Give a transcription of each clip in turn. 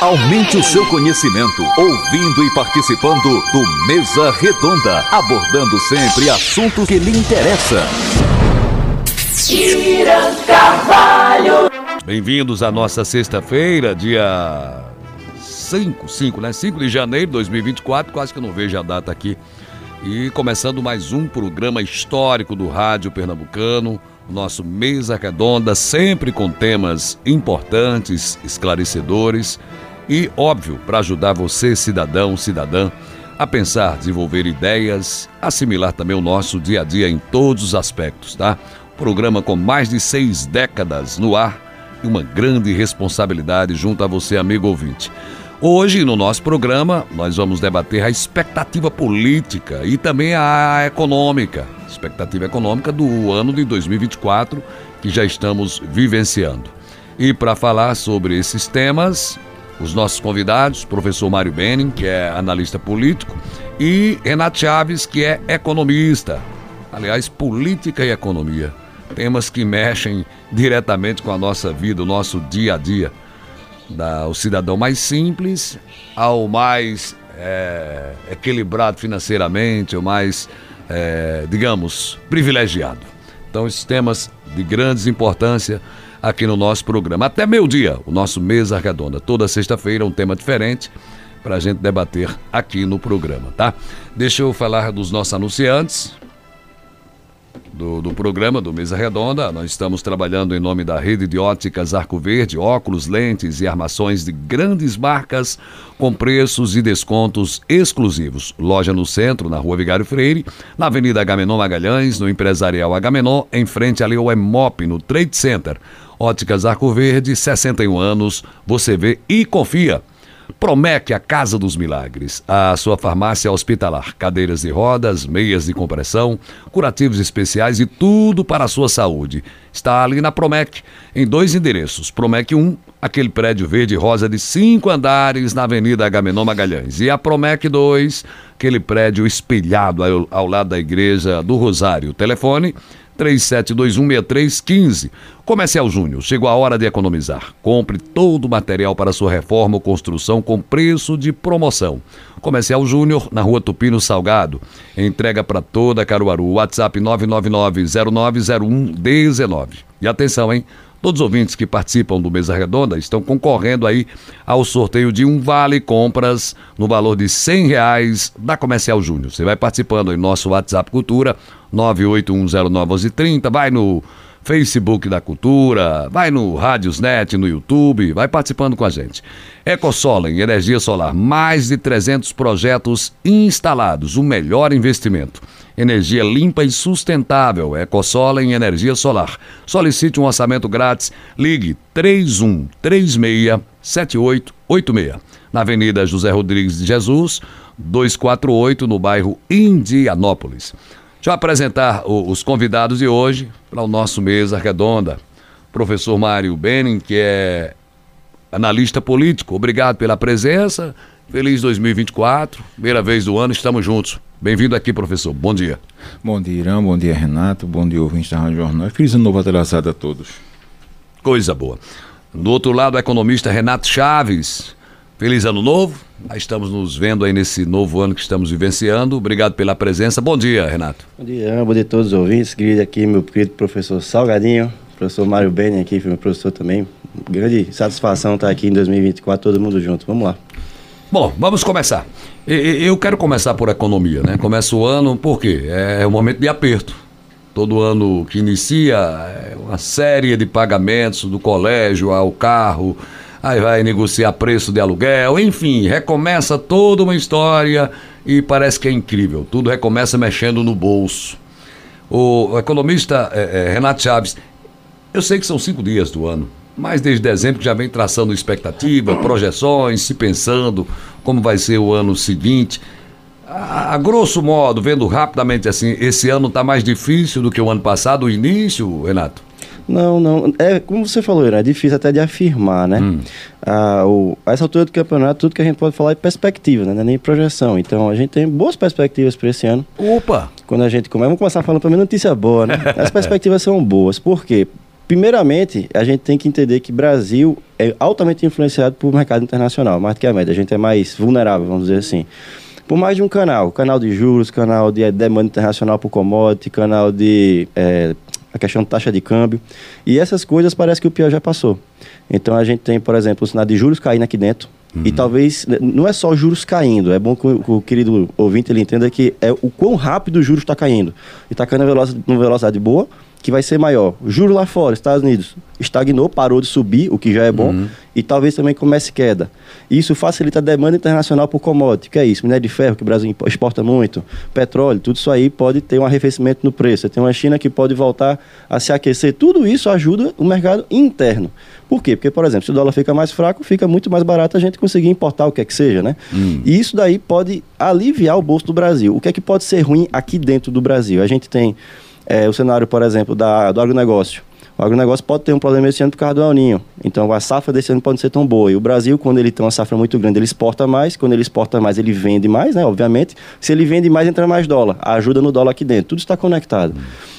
Aumente o seu conhecimento ouvindo e participando do Mesa Redonda, abordando sempre assuntos que lhe interessam. Irã Carvalho. Bem-vindos à nossa sexta-feira, dia 5, 5, né? 5 de janeiro de 2024, quase que eu não vejo a data aqui. E começando mais um programa histórico do Rádio Pernambucano, nosso Mesa Redonda, sempre com temas importantes, esclarecedores e, óbvio, para ajudar você, cidadão, cidadã, a pensar, desenvolver ideias, assimilar também o nosso dia a dia em todos os aspectos, tá? Programa com mais de seis décadas no ar e uma grande responsabilidade junto a você, amigo ouvinte. Hoje, no nosso programa, nós vamos debater a expectativa política e também a econômica, expectativa econômica do ano de 2024 que já estamos vivenciando. E para falar sobre esses temas, os nossos convidados, professor Mário Benning, que é analista político, e Renato Chaves, que é economista. Aliás, política e economia, temas que mexem diretamente com a nossa vida, o nosso dia a dia da, o cidadão mais simples ao mais é, equilibrado financeiramente, o mais, é, digamos, privilegiado. Então, esses temas de grandes importância aqui no nosso programa. Até meio-dia, o nosso Mesa Redonda. Toda sexta-feira, um tema diferente para a gente debater aqui no programa, tá? Deixa eu falar dos nossos anunciantes do, do, programa do Mesa Redonda. Nós estamos trabalhando em nome da rede de óticas Arco Verde, óculos, lentes e armações de grandes marcas com preços e descontos exclusivos. Loja no centro, na rua Vigário Freire, na Avenida Agamenon Magalhães, no Empresarial Agamenon, em frente ali ao EMOP, no Trade Center. Óticas Arco Verde, 61 anos, você vê e confia. Promete a Casa dos Milagres, a sua farmácia hospitalar, cadeiras de rodas, meias de compressão, curativos especiais e tudo para a sua saúde. Está ali na Promec, em dois endereços. Promec 1, aquele prédio verde rosa de cinco andares na Avenida Agamenon Magalhães. E a Promec 2, aquele prédio espelhado ao, ao lado da Igreja do Rosário. Telefone 37216315. Comercial Júnior, chegou a hora de economizar. Compre todo o material para sua reforma ou construção com preço de promoção. Comercial Júnior, na rua Tupino Salgado. Entrega para toda Caruaru. WhatsApp 999-090119. E atenção, hein? Todos os ouvintes que participam do Mesa Redonda estão concorrendo aí ao sorteio de um vale compras no valor de cem reais da Comercial Júnior. Você vai participando em nosso WhatsApp Cultura 981091130, vai no Facebook da Cultura, vai no Rádiosnet, no YouTube, vai participando com a gente. Ecosola em energia solar, mais de 300 projetos instalados, o melhor investimento. Energia limpa e sustentável, Ecosola em energia solar. Solicite um orçamento grátis, ligue 3136 7886. Na Avenida José Rodrigues de Jesus, 248, no bairro Indianópolis. Deixa eu apresentar os convidados de hoje para o nosso mesa redonda. Professor Mário Benning, que é analista político. Obrigado pela presença. Feliz 2024. Primeira vez do ano, estamos juntos. Bem-vindo aqui, professor. Bom dia. Bom dia, Irã. Bom dia, Renato. Bom dia, ouvinte da Rádio Jornal. Feliz ano novo atrasado a todos. Coisa boa. Do outro lado, o economista Renato Chaves. Feliz ano novo. Estamos nos vendo aí nesse novo ano que estamos vivenciando. Obrigado pela presença. Bom dia, Renato. Bom dia, bom dia a todos os ouvintes. Querido aqui, meu querido professor Salgadinho, professor Mário Beni aqui, meu professor também. Grande satisfação estar aqui em 2024, todo mundo junto. Vamos lá. Bom, vamos começar. Eu quero começar por economia, né? Começa o ano, por quê? É um momento de aperto. Todo ano que inicia, é uma série de pagamentos do colégio ao carro, aí vai negociar preço de aluguel, enfim, recomeça toda uma história e parece que é incrível. Tudo recomeça mexendo no bolso. O economista é, é, Renato Chaves, eu sei que são cinco dias do ano, mas desde dezembro já vem traçando expectativa, projeções, se pensando como vai ser o ano seguinte. A, a grosso modo, vendo rapidamente assim, esse ano está mais difícil do que o ano passado, o início, Renato? Não, não. É como você falou, é difícil até de afirmar, né? Hum. Ah, o, a essa altura do campeonato, tudo que a gente pode falar é perspectiva, né? Não é nem projeção. Então a gente tem boas perspectivas para esse ano. Opa! Quando a gente começa, vamos começar falando para mim notícia boa, né? As perspectivas são boas. Por quê? Primeiramente, a gente tem que entender que Brasil é altamente influenciado por mercado internacional, mais do que a média. A gente é mais vulnerável, vamos dizer assim. Por mais de um canal, canal de juros, canal de demanda internacional por commodity, canal de é, a questão de taxa de câmbio. E essas coisas parece que o pior já passou. Então a gente tem, por exemplo, o sinal de juros caindo aqui dentro. Uhum. E talvez, não é só juros caindo, é bom que o, que o querido ouvinte ele entenda que é o quão rápido o juros está caindo. E está caindo numa velocidade boa, que vai ser maior. Juro lá fora, Estados Unidos, estagnou, parou de subir, o que já é bom, uhum. e talvez também comece queda. Isso facilita a demanda internacional por commodity, que é isso, minério de ferro, que o Brasil exporta muito, petróleo, tudo isso aí pode ter um arrefecimento no preço. Você tem uma China que pode voltar a se aquecer. Tudo isso ajuda o mercado interno. Por quê? Porque, por exemplo, se o dólar fica mais fraco, fica muito mais barato a gente conseguir importar o que é que seja, né? Hum. E isso daí pode aliviar o bolso do Brasil. O que é que pode ser ruim aqui dentro do Brasil? A gente tem é, o cenário, por exemplo, da, do agronegócio. O agronegócio pode ter um problema esse ano por causa do El Ninho. Então a safra desse ano pode ser tão boa. E o Brasil, quando ele tem uma safra muito grande, ele exporta mais. Quando ele exporta mais, ele vende mais, né? Obviamente. Se ele vende mais, entra mais dólar. Ajuda no dólar aqui dentro. Tudo está conectado.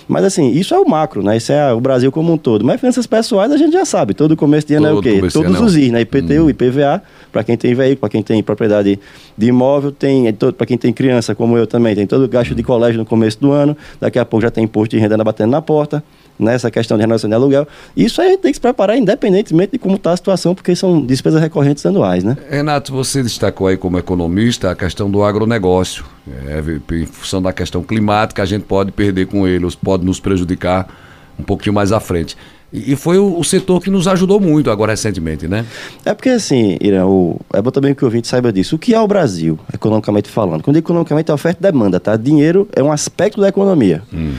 Mas assim, isso é o macro, né? Isso é o Brasil como um todo. Mas finanças pessoais a gente já sabe. Todo começo de ano é o quê? Todos os IS, né? IPTU, hum. IPVA, para quem tem veículo, para quem tem propriedade de imóvel, tem é para quem tem criança, como eu também, tem todo o gasto de colégio no começo do ano. Daqui a pouco já tem imposto de renda batendo na porta nessa questão de renovação de aluguel. Isso a gente tem que se preparar independentemente de como está a situação, porque são despesas recorrentes anuais, né? Renato, você destacou aí como economista a questão do agronegócio. É, em função da questão climática, a gente pode perder com ele, pode nos prejudicar um pouquinho mais à frente. E foi o, o, setor que nos ajudou muito agora recentemente, né? É porque assim, Irã, o, é bom também que o ouvinte saiba disso. O que é o Brasil, economicamente falando? Quando economicamente é oferta e demanda, tá? Dinheiro é um aspecto da economia. Hum.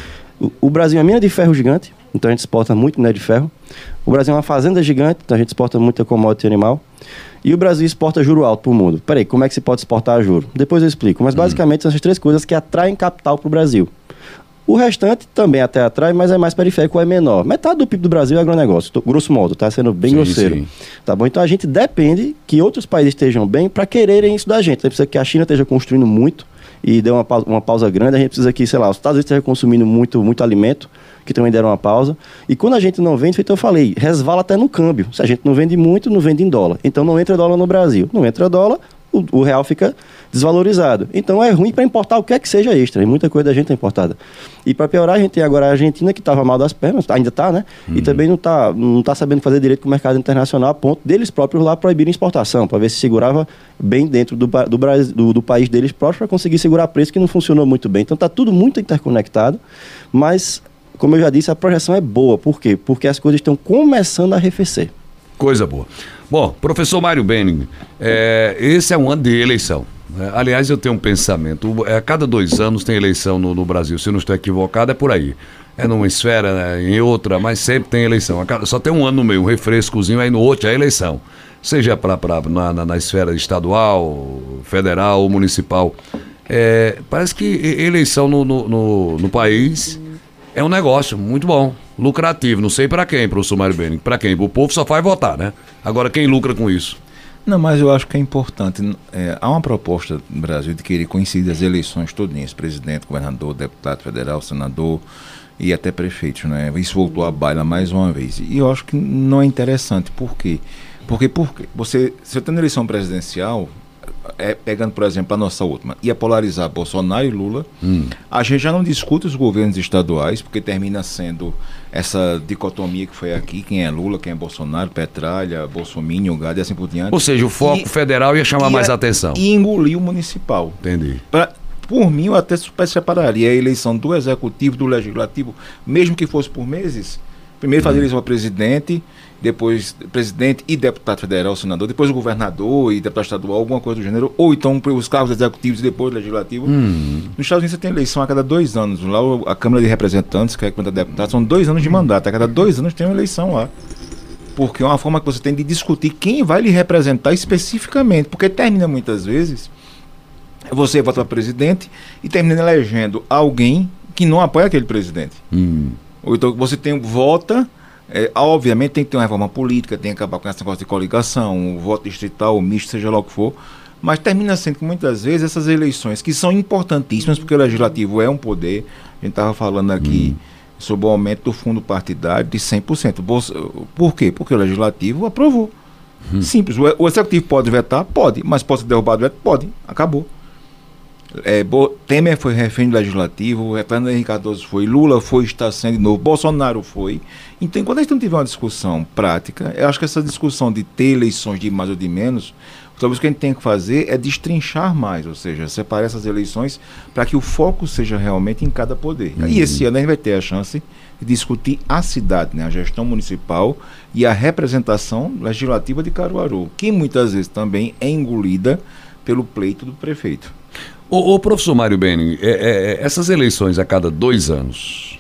O, Brasil é mina de ferro gigante, então a gente exporta muito minério de ferro. O Brasil é uma fazenda gigante, então a gente exporta muita commodity animal. E o Brasil exporta juro alto para o mundo. Peraí, como é que se pode exportar juro? Depois eu explico. Mas hum. basicamente são essas três coisas que atraem capital para o Brasil. O restante também até atrai, mas é mais periférico, é menor. Metade do PIB do Brasil é agronegócio, tô, grosso modo, tá sendo bem sim, grosseiro. Sim. Tá bom? Então a gente depende que outros países estejam bem para quererem isso da gente. Gente precisa que a China esteja construindo muito e deu uma, pausa, uma pausa grande. A gente precisa que, sei lá, os Estados Unidos estejam consumindo muito, muito alimento, que também deram uma pausa. E quando a gente não vende, feito eu falei, resvala até no câmbio. Se a gente não vende muito, não vende em dólar. Então não entra dólar no Brasil. Não entra dólar, o, o real fica desvalorizado. Então é ruim para importar o que é que seja extra. E muita coisa da gente é importada. E para piorar, a gente tem agora a Argentina que estava mal das pernas, ainda está, né? Uhum. E também não está não tá sabendo fazer direito com o mercado internacional a ponto deles próprios lá proibirem exportação, para ver se segurava bem dentro do, do, do, do país deles próprios para conseguir segurar preço que não funcionou muito bem. Então está tudo muito interconectado, mas como eu já disse, a projeção é boa. Por quê? Porque as coisas estão começando a arrefecer. Coisa boa. Bom, professor Mário Benning, é, esse é um ano de eleição. Né? Aliás, eu tenho um pensamento. É, a cada dois anos tem eleição no, no, Brasil. Se eu não estou equivocado, é por aí. É numa esfera, né, em outra, mas sempre tem eleição. Só tem um ano no meio, um refrescozinho, aí no outro é eleição. Seja pra, pra, na, na, na esfera estadual, federal ou municipal. É, parece que eleição no, no, no, no país é um negócio muito bom, lucrativo. Não sei para quem, professor Mário Beni. Para quem? O povo só faz votar, né? Agora, quem lucra com isso? Não, mas eu acho que é importante. É, há uma proposta no Brasil de querer coincidir as eleições todinhas: presidente, governador, deputado federal, senador e até prefeito, né? Isso voltou à baila mais uma vez. E eu acho que não é interessante. Por quê? Porque, porque você, se você tem eleição presidencial, é, pegando, por exemplo, a nossa última, ia polarizar Bolsonaro e Lula, hum. a gente já não discute os governos estaduais, porque termina sendo essa dicotomia que foi aqui, quem é Lula, quem é Bolsonaro, Petralha, Bolsonaro, Gado e assim por diante. Ou seja, o foco e, federal ia chamar mais atenção. E engolir o municipal. Entendi. Pra, por mim, eu até super separaria a eleição do executivo, do legislativo, mesmo que fosse por meses. Primeiro fazer hum. eleição para presidente, depois presidente e deputado federal, senador, depois o governador e deputado estadual, alguma coisa do gênero, ou então os cargos executivos e depois o legislativo. Hum. Nos Estados Unidos você tem eleição a cada dois anos. Lá a Câmara de Representantes, que é a deputados, são dois anos de mandato. A cada dois anos tem uma eleição lá. Porque é uma forma que você tem de discutir quem vai lhe representar especificamente. Porque termina muitas vezes, você vota para presidente e termina elegendo alguém que não apoia aquele presidente. Hum. Ou então você tem vota é, obviamente tem que ter uma reforma política, tem que acabar com esse negócio de coligação, o voto distrital, o misto, seja lá o que for. Mas termina sendo que muitas vezes essas eleições, que são importantíssimas, porque o legislativo é um poder, a gente estava falando aqui, hum. sobre o aumento do fundo partidário de 100%. Bolsa, por quê? Porque o legislativo aprovou. Hum. Simples. O, o, executivo pode vetar? Pode. Mas pode ser derrubado veto? Pode. Acabou. É, Temer foi refém do legislativo, Fernando Henrique Cardoso foi, Lula foi, está sendo de novo, Bolsonaro foi. Então, quando a gente não tiver uma discussão prática, eu acho que essa discussão de ter eleições de mais ou de menos, talvez o que a gente tem que fazer é destrinchar mais, ou seja, separar essas eleições para que o foco seja realmente em cada poder. Uhum. E esse ano a gente vai ter a chance de discutir a cidade, né, a gestão municipal e a representação legislativa de Caruaru, que muitas vezes também é engolida pelo pleito do prefeito. O, o professor Mário Beni, é, é, é, essas eleições a cada dois anos,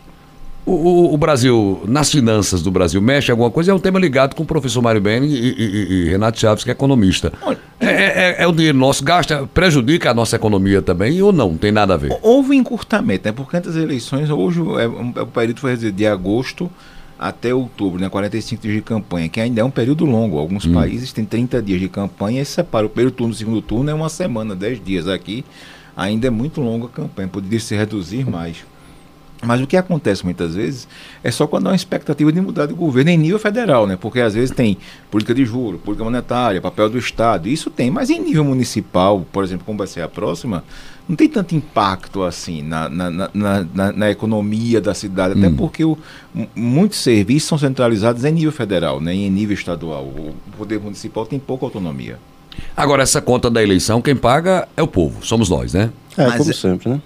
o, o, o, Brasil, nas finanças do Brasil, mexe alguma coisa? É um tema ligado com o professor Mário Beni e, e, e, Renato Chaves, que é economista. É, é, é, é, o dinheiro nosso, gasta, prejudica a nossa economia também ou não? Tem nada a ver? Houve encurtamento, né? Porque antes das eleições, hoje é, o período foi de agosto até outubro, né, 45 dias de campanha, que ainda é um período longo. Alguns hum. países têm 30 dias de campanha e separa o primeiro turno e o segundo turno é uma semana, 10 dias. Aqui ainda é muito longa a campanha, poderia se reduzir mais. Mas o que acontece muitas vezes é só quando há uma expectativa de mudar de governo em nível federal, né? Porque às vezes tem política de juros, política monetária, papel do Estado, isso tem, mas em nível municipal, por exemplo, como vai ser a próxima, não tem tanto impacto assim na, na, na, na, na economia da cidade, até hum. porque o, muitos serviços são centralizados em nível federal, né? em nível estadual. O poder municipal tem pouca autonomia. Agora, essa conta da eleição, quem paga é o povo, somos nós, né? É, Mas como é, sempre, né?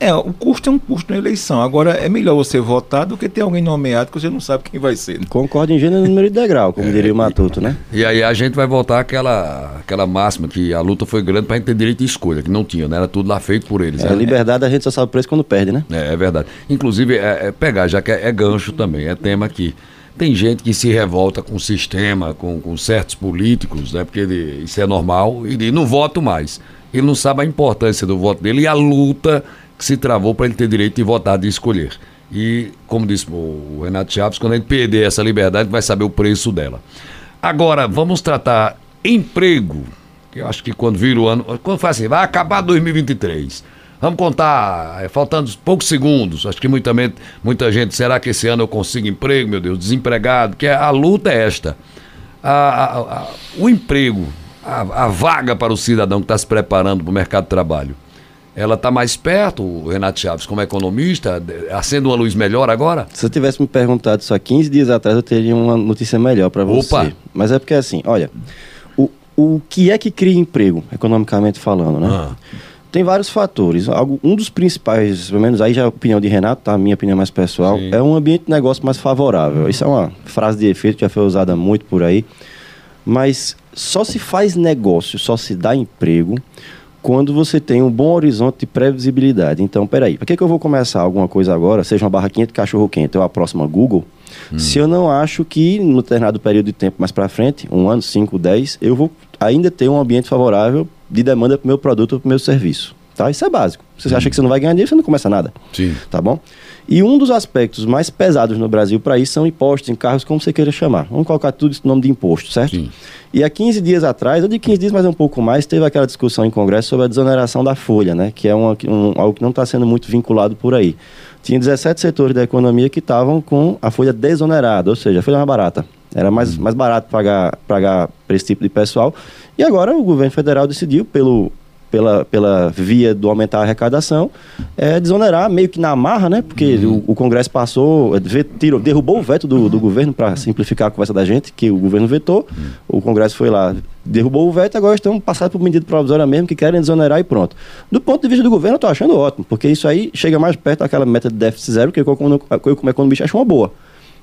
É, o custo é um custo na eleição. Agora, é melhor você votar do que ter alguém nomeado que você não sabe quem vai ser. Né? Concordo em gênero, número e degrau, como é, diria o Matuto, né? E aí a gente vai voltar àquela, àquela máxima que a luta foi grande para a gente ter direito de escolha, que não tinha, né? Era tudo lá feito por eles. É, a liberdade a gente só sabe o preço quando perde, né? É, é verdade. Inclusive, é, é pegar, já que é, é gancho também, é tema aqui. Tem gente que se revolta com o sistema, com, com certos políticos, né? Porque ele, isso é normal, e não voto mais. Ele não sabe a importância do voto dele e a luta que se travou para ele ter direito de votar, de escolher. E, como disse o Renato Chaves, quando gente perder essa liberdade, vai saber o preço dela. Agora, vamos tratar emprego. Eu acho que quando vira o ano. Quando faz assim, vai acabar 2023 Vamos contar, é, faltando poucos segundos. Acho que muita, muita gente, será que esse ano eu consigo emprego, meu Deus? Desempregado, que a luta é esta. A, a, a, o emprego, a, vaga para o cidadão que está se preparando para o mercado de trabalho, ela está mais perto, o Renato Chaves, como economista, acende uma luz melhor agora? Se eu tivesse me perguntado isso há 15 dias atrás, eu teria uma notícia melhor para você. Opa. Mas é porque assim, olha, o, o que é que cria emprego, economicamente falando, né? Ah. Tem vários fatores. Um dos principais, pelo menos aí já é a opinião de Renato, tá? A minha opinião mais pessoal, Sim. é um ambiente de negócio mais favorável. Isso é uma frase de efeito que já foi usada muito por aí. Mas só se faz negócio, só se dá emprego quando você tem um bom horizonte de previsibilidade. Então, peraí, para que, que eu vou começar alguma coisa agora, seja uma barraquinha de cachorro quente ou a próxima Google, hum. se eu não acho que no determinado período de tempo mais para frente, um ano, cinco, dez, eu vou ainda ter um ambiente favorável de demanda para o meu produto ou para o meu serviço. Tá? Isso é básico. Você hum. acha que você não vai ganhar dinheiro, você não começa nada. Sim. Tá bom? E um dos aspectos mais pesados no Brasil para isso são impostos em carros, como você queira chamar. Vamos colocar tudo isso no nome de imposto, certo? Sim. E há 15 dias atrás, ou de 15 dias, mas um pouco mais, teve aquela discussão em Congresso sobre a desoneração da folha, né? Que é uma, um, algo que não está sendo muito vinculado por aí. Tinha 17 setores da economia que estavam com a folha desonerada, ou seja, a folha mais barata. Era mais, mais barato pagar, pagar para esse tipo de pessoal. E agora o governo federal decidiu, pelo, pela, pela via do aumentar a arrecadação, é, desonerar meio que na marra, né? Porque uhum. o, o, Congresso passou, tirou, derrubou o veto do, do governo para simplificar a conversa da gente, que o governo vetou. Uhum. O Congresso foi lá, derrubou o veto, agora estão passando por medida provisória mesmo, que querem desonerar e pronto. Do ponto de vista do governo, eu estou achando ótimo, porque isso aí chega mais perto daquela meta de déficit zero, que eu, como, eu como economista, acho uma boa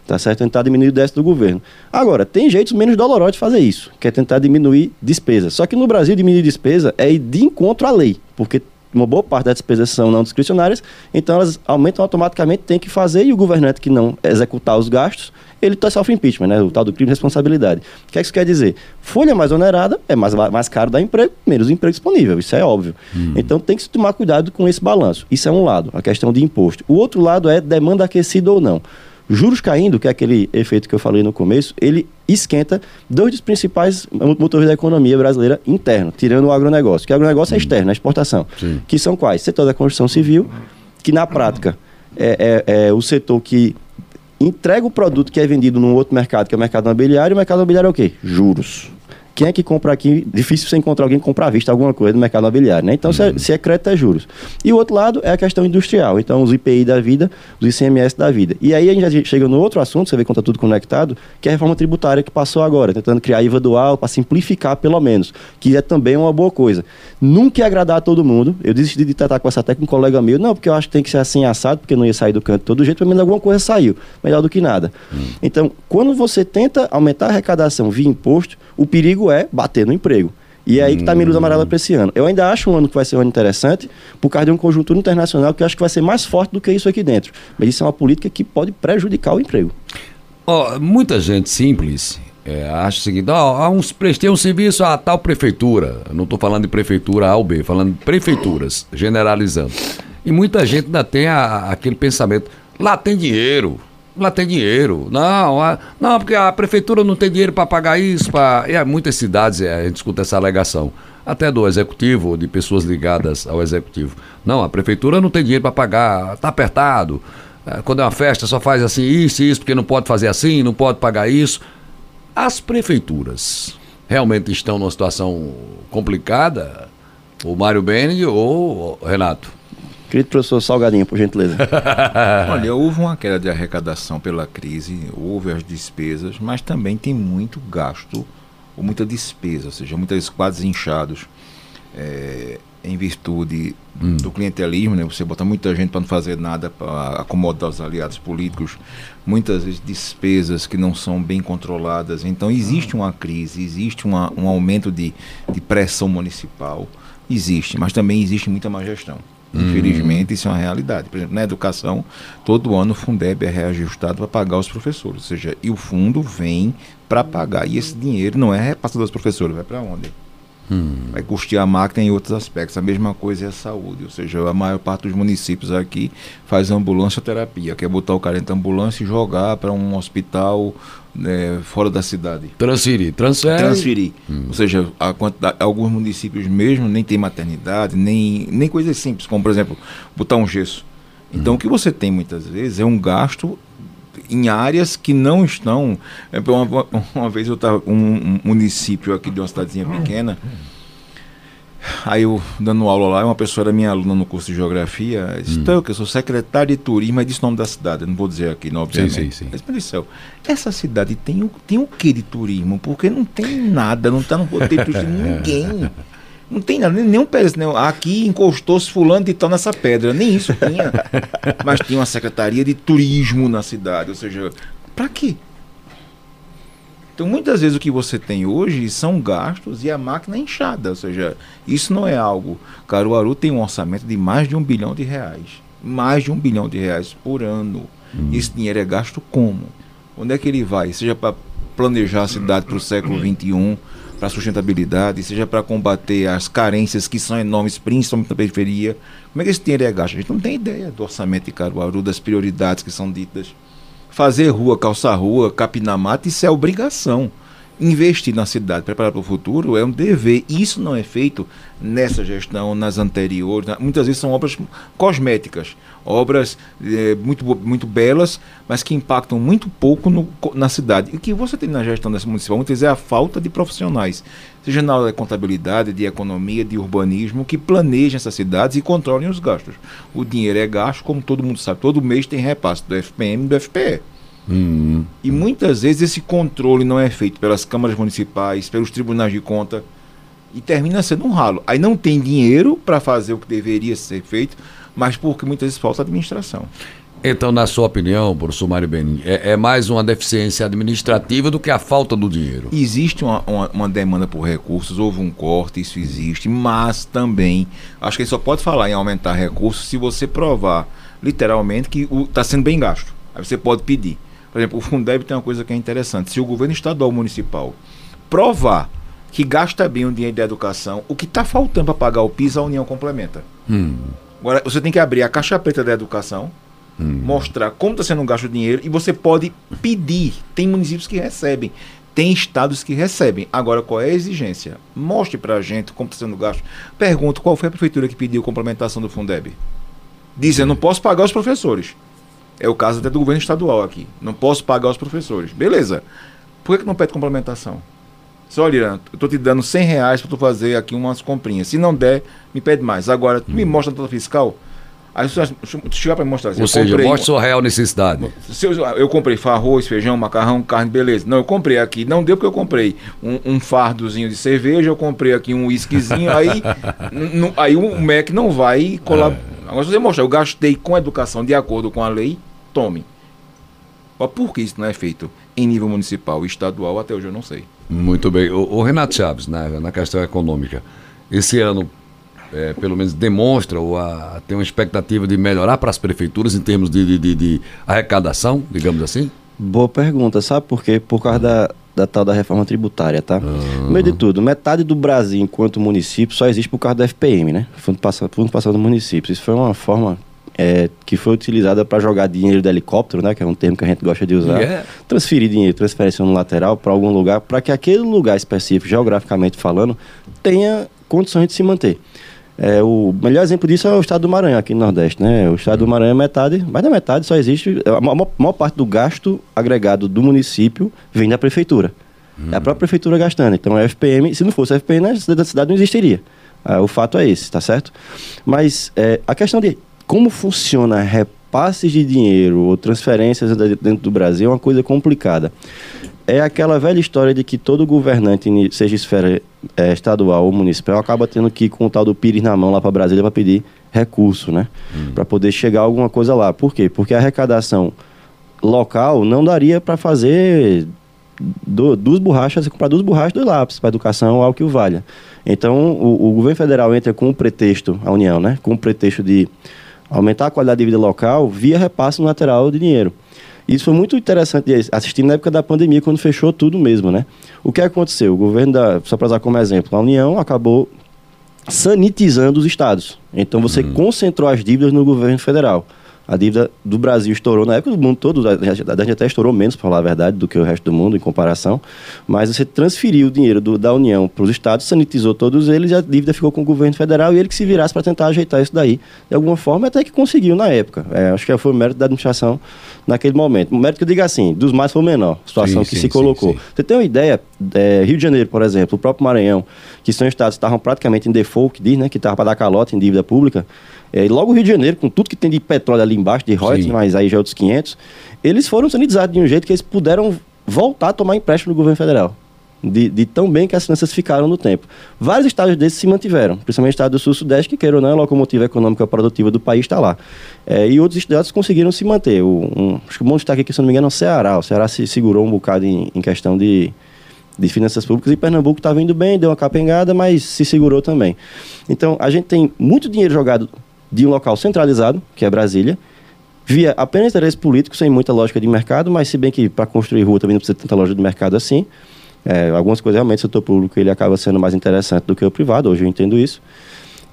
tá certo? Tentar diminuir o déficit do governo. Agora, tem jeitos menos dolorosos de fazer isso, que é tentar diminuir despesa. Só que no Brasil, diminuir despesa é ir de encontro à lei, porque uma boa parte das despesas são não discricionárias, então elas aumentam automaticamente, tem que fazer, e o governante que não executar os gastos, ele tá sofre impeachment, né? O tal do crime de responsabilidade. O que é que isso quer dizer? Folha mais onerada é mais, mais caro dar emprego, menos emprego disponível. Isso é óbvio. Hum. Então tem que se tomar cuidado com esse balanço. Isso é um lado, a questão de imposto. O outro lado é demanda aquecida ou não. Juros caindo, que é aquele efeito que eu falei no começo, ele esquenta dois dos principais motores da economia brasileira interno, tirando o agronegócio. Que o agronegócio é externo, a exportação. Sim. Que são quais? Setor da construção civil, que na prática é, é, é o setor que entrega o produto que é vendido num outro mercado, que é o mercado imobiliário, e o mercado imobiliário é o quê? Juros. Quem é que compra aqui? Difícil você encontrar alguém que compra à vista alguma coisa no mercado imobiliário, né? Então, uhum. se, é, se, é, crédito, é juros. E o outro lado é a questão industrial. Então, os IPI da vida, os ICMS da vida. E aí a gente já chega no outro assunto, você vê como está tudo conectado, que é a reforma tributária que passou agora, tentando criar IVA dual para simplificar pelo menos, que é também uma boa coisa. Nunca ia agradar a todo mundo. Eu desisti de tratar com essa técnica um colega meu, não, porque eu acho que tem que ser assim assado, porque não ia sair do canto de todo jeito, pelo menos alguma coisa saiu. Melhor do que nada. Uhum. Então, quando você tenta aumentar a arrecadação via imposto, o perigo é bater no emprego. E é aí que está a minha luz amarela para esse ano. Eu ainda acho um ano que vai ser um ano interessante, por causa de um conjuntura internacional que eu acho que vai ser mais forte do que isso aqui dentro. Mas isso é uma política que pode prejudicar o emprego. Oh, muita gente simples é, acha o seguinte: oh, uns prestei um serviço a tal prefeitura. não estou falando de prefeitura A ou B, falando de prefeituras, generalizando. E muita gente ainda tem a, aquele pensamento: lá tem dinheiro lá tem dinheiro. Não, não, porque a prefeitura não tem dinheiro para pagar isso. Pra... E há muitas cidades é, a gente escuta essa alegação, até do executivo, de pessoas ligadas ao executivo. Não, a prefeitura não tem dinheiro para pagar, está apertado. É, quando é uma festa, só faz assim, isso isso, porque não pode fazer assim, não pode pagar isso. As prefeituras realmente estão numa situação complicada? O Mário Beni ou Renato? Querido professor Salgadinho, por gentileza. Olha, houve uma queda de arrecadação pela crise, houve as despesas, mas também tem muito gasto, ou muita despesa, ou seja, muitos quadros inchados. É, em virtude hum. do clientelismo, né? você bota muita gente para não fazer nada para acomodar os aliados políticos, muitas vezes despesas que não são bem controladas. Então, existe uma crise, existe uma, um aumento de, de pressão municipal, existe, mas também existe muita má gestão. Infelizmente, isso é uma realidade. Por exemplo, na educação, todo ano o Fundeb é reajustado para pagar os professores. Ou seja, e o fundo vem para pagar. E esse dinheiro não é repassado aos professores, vai para onde? Hum. Vai custear a máquina em outros aspectos. A mesma coisa é a saúde. Ou seja, a maior parte dos municípios aqui faz ambulância terapia. Quer botar o cara dentro da ambulância e jogar para um hospital né, fora da cidade. Transferir, transfere. Transferir. Hum. Ou seja, a alguns municípios mesmo nem tem maternidade, nem, nem coisas simples, como por exemplo, botar um gesso. Então hum. o que você tem muitas vezes é um gasto em áreas que não estão. É, uma, uma vez eu estava um, um município aqui de uma cidadezinha pequena. Aí eu dando aula lá, uma pessoa era minha aluna no curso de geografia, disse, hum. que eu sou secretário de turismo, mas disse o nome da cidade, não vou dizer aqui, não, obviamente. Sim, sim, sim. Mas, meu céu, essa cidade tem o, tem o que de turismo? Porque não tem nada, não está no roteiro de ninguém. Não tem nada, nenhum pedaço. Né? Aqui encostou-se fulano de tal nessa pedra. Nem isso tinha. Mas tinha uma secretaria de turismo na cidade. Ou seja, para quê? Então, muitas vezes o que você tem hoje são gastos e a máquina é inchada. Ou seja, isso não é algo. Caruaru tem um orçamento de mais de um bilhão de reais. Mais de um bilhão de reais por ano. Hum. Esse dinheiro é gasto como? Onde é que ele vai? Seja para planejar a cidade para o século XXI para sustentabilidade, seja para combater as carências que são enormes, principalmente na periferia. Como é que esse dinheiro é gasto? A gente não tem ideia do orçamento de Caruaru, das prioridades que são ditas. Fazer rua, calçar rua, capinar mata, isso é obrigação investir na cidade, preparar para o futuro, é um dever. Isso não é feito nessa gestão, nas anteriores. Muitas vezes são obras cosméticas, obras é, muito, muito belas, mas que impactam muito pouco no, na cidade. E o que você tem na gestão dessa municipal muitas vezes é a falta de profissionais, seja na área de contabilidade, de economia, de urbanismo, que planejem essas cidades e controlem os gastos. O dinheiro é gasto, como todo mundo sabe, todo mês tem repasse do FPM e do FPE. Hum. E muitas vezes esse controle não é feito pelas câmaras municipais, pelos tribunais de conta, e termina sendo um ralo. Aí não tem dinheiro para fazer o que deveria ser feito, mas porque muitas vezes falta administração. Então, na sua opinião, professor Mário Benin, é, é, mais uma deficiência administrativa do que a falta do dinheiro? Existe uma, uma, uma, demanda por recursos, houve um corte, isso existe, mas também, acho que só pode falar em aumentar recursos se você provar, literalmente, que está sendo bem gasto. Aí você pode pedir. Por exemplo, o Fundeb tem uma coisa que é interessante. Se o governo estadual municipal provar que gasta bem o dinheiro da educação, o que está faltando para pagar o PIS, a União complementa. Hum. Agora, você tem que abrir a caixa preta da educação, hum. mostrar como está sendo gasto o dinheiro e você pode pedir. Tem municípios que recebem, tem estados que recebem. Agora, qual é a exigência? Mostre para a gente como está sendo gasto. Pergunto, qual foi a prefeitura que pediu complementação do Fundeb? dizendo não posso pagar os professores. É o caso até do governo estadual aqui. Não posso pagar os professores. Beleza. Por que, não pede complementação? Só, olha, eu estou te dando 100 reais para tu fazer aqui umas comprinhas. Se não der, me pede mais. Agora, tu me Hum. mostra a nota fiscal. Aí tu chegar para me mostrar. assim, Ou eu seja, comprei mostre sua real necessidade. se eu, eu comprei arroz, feijão, macarrão, carne, beleza. Não, eu comprei aqui. Não deu porque eu comprei um, um fardozinho de cerveja, eu comprei aqui um whiskyzinho. aí, aí o MEC não vai colar. Agora, se você mostrar, eu gastei com a educação de acordo com a lei, tome. Mas por que isso não é feito em nível municipal e estadual? Até hoje eu não sei. Muito bem. O, o Renato Chaves, né, na questão econômica, esse ano, é, pelo menos, demonstra ou a, tem uma expectativa de melhorar para as prefeituras em termos de, de- de- de arrecadação, digamos assim? Boa pergunta, sabe por quê? Por causa da, da tal da reforma tributária, tá? No meio de tudo, metade do Brasil, enquanto município, só existe por causa do FPM, né? Fundo Passa- Fundo Passado do Município. Isso foi uma forma é, que foi utilizada para jogar dinheiro de helicóptero, né? Que é um termo que a gente gosta de usar. Yeah. Transferir dinheiro, transferência no lateral para algum lugar, para que aquele lugar específico, geograficamente falando, tenha condições de se manter. É, o melhor exemplo disso é o estado do Maranhão, aqui no Nordeste, né? O estado do Maranhão é metade, mais da metade só existe. A maior, maior parte do gasto agregado do município vem da prefeitura. É a própria prefeitura gastando. Então, a FPM, se não fosse a FPM, a cidade- a cidade não existiria. Ah, o fato é esse, tá certo? Mas é, a questão de como funciona repasses de dinheiro ou transferências de- dentro do Brasil é uma coisa complicada. É aquela velha história de que todo governante, seja esfera eh, estadual ou municipal, acaba tendo que ir com o tal do Pires na mão lá para Brasília para pedir recurso, né? Para poder chegar alguma coisa lá. Por quê? Porque a arrecadação local não daria para fazer do- duas borrachas, comprar duas borrachas, dois lápis para educação, algo que o valha. Então, o, o governo federal entra com o pretexto, a União, né? Com o pretexto de aumentar a qualidade de vida local via repasse no lateral de dinheiro. Isso foi muito interessante assistir na época da pandemia, quando fechou tudo mesmo, né? O que aconteceu? O governo da, só para usar como exemplo, a União acabou sanitizando os estados. Então você concentrou as dívidas no governo federal. A dívida do Brasil estourou na época do mundo todo, a gente até estourou menos, para falar a verdade, do que o resto do mundo em comparação. Mas você transferiu o dinheiro do- da União para os estados, sanitizou todos eles e a dívida ficou com o governo federal e ele que se virasse para tentar ajeitar isso daí. De alguma forma, até que conseguiu na época. É, acho que foi o mérito da administração naquele momento. O mérito que eu digo assim, dos mais foi o menor, a situação Sim, que sim, se colocou. sim. Você tem uma ideia, é, Rio de Janeiro, por exemplo, o próprio Maranhão, que são estados que estavam praticamente em default, que diz, né, que estava para dar calote em dívida pública, é, e logo o Rio de Janeiro, com tudo que tem de petróleo ali embaixo, de royalties, mas aí já é outros 500, eles foram sanitizados de um jeito que eles puderam voltar a tomar empréstimo do governo federal. De, de tão bem que as finanças ficaram no tempo. Vários estados desses se mantiveram, principalmente o estado do sul-sudeste, que queira ou não, a locomotiva econômica produtiva do país está lá. É, e outros estados conseguiram se manter. O, um, acho que o bom destaque aqui, se eu não me engano, é o Ceará. O Ceará se segurou um bocado em, em questão de, de finanças públicas e Pernambuco estava indo bem, deu uma capengada, mas se segurou também. Então, a gente tem muito dinheiro jogado de um local centralizado, que é Brasília, via apenas interesse político, sem muita lógica de mercado, mas se bem que para construir rua também não precisa de tanta lógica de mercado assim. É, algumas coisas realmente o setor público ele acaba sendo mais interessante do que o privado, hoje eu entendo isso.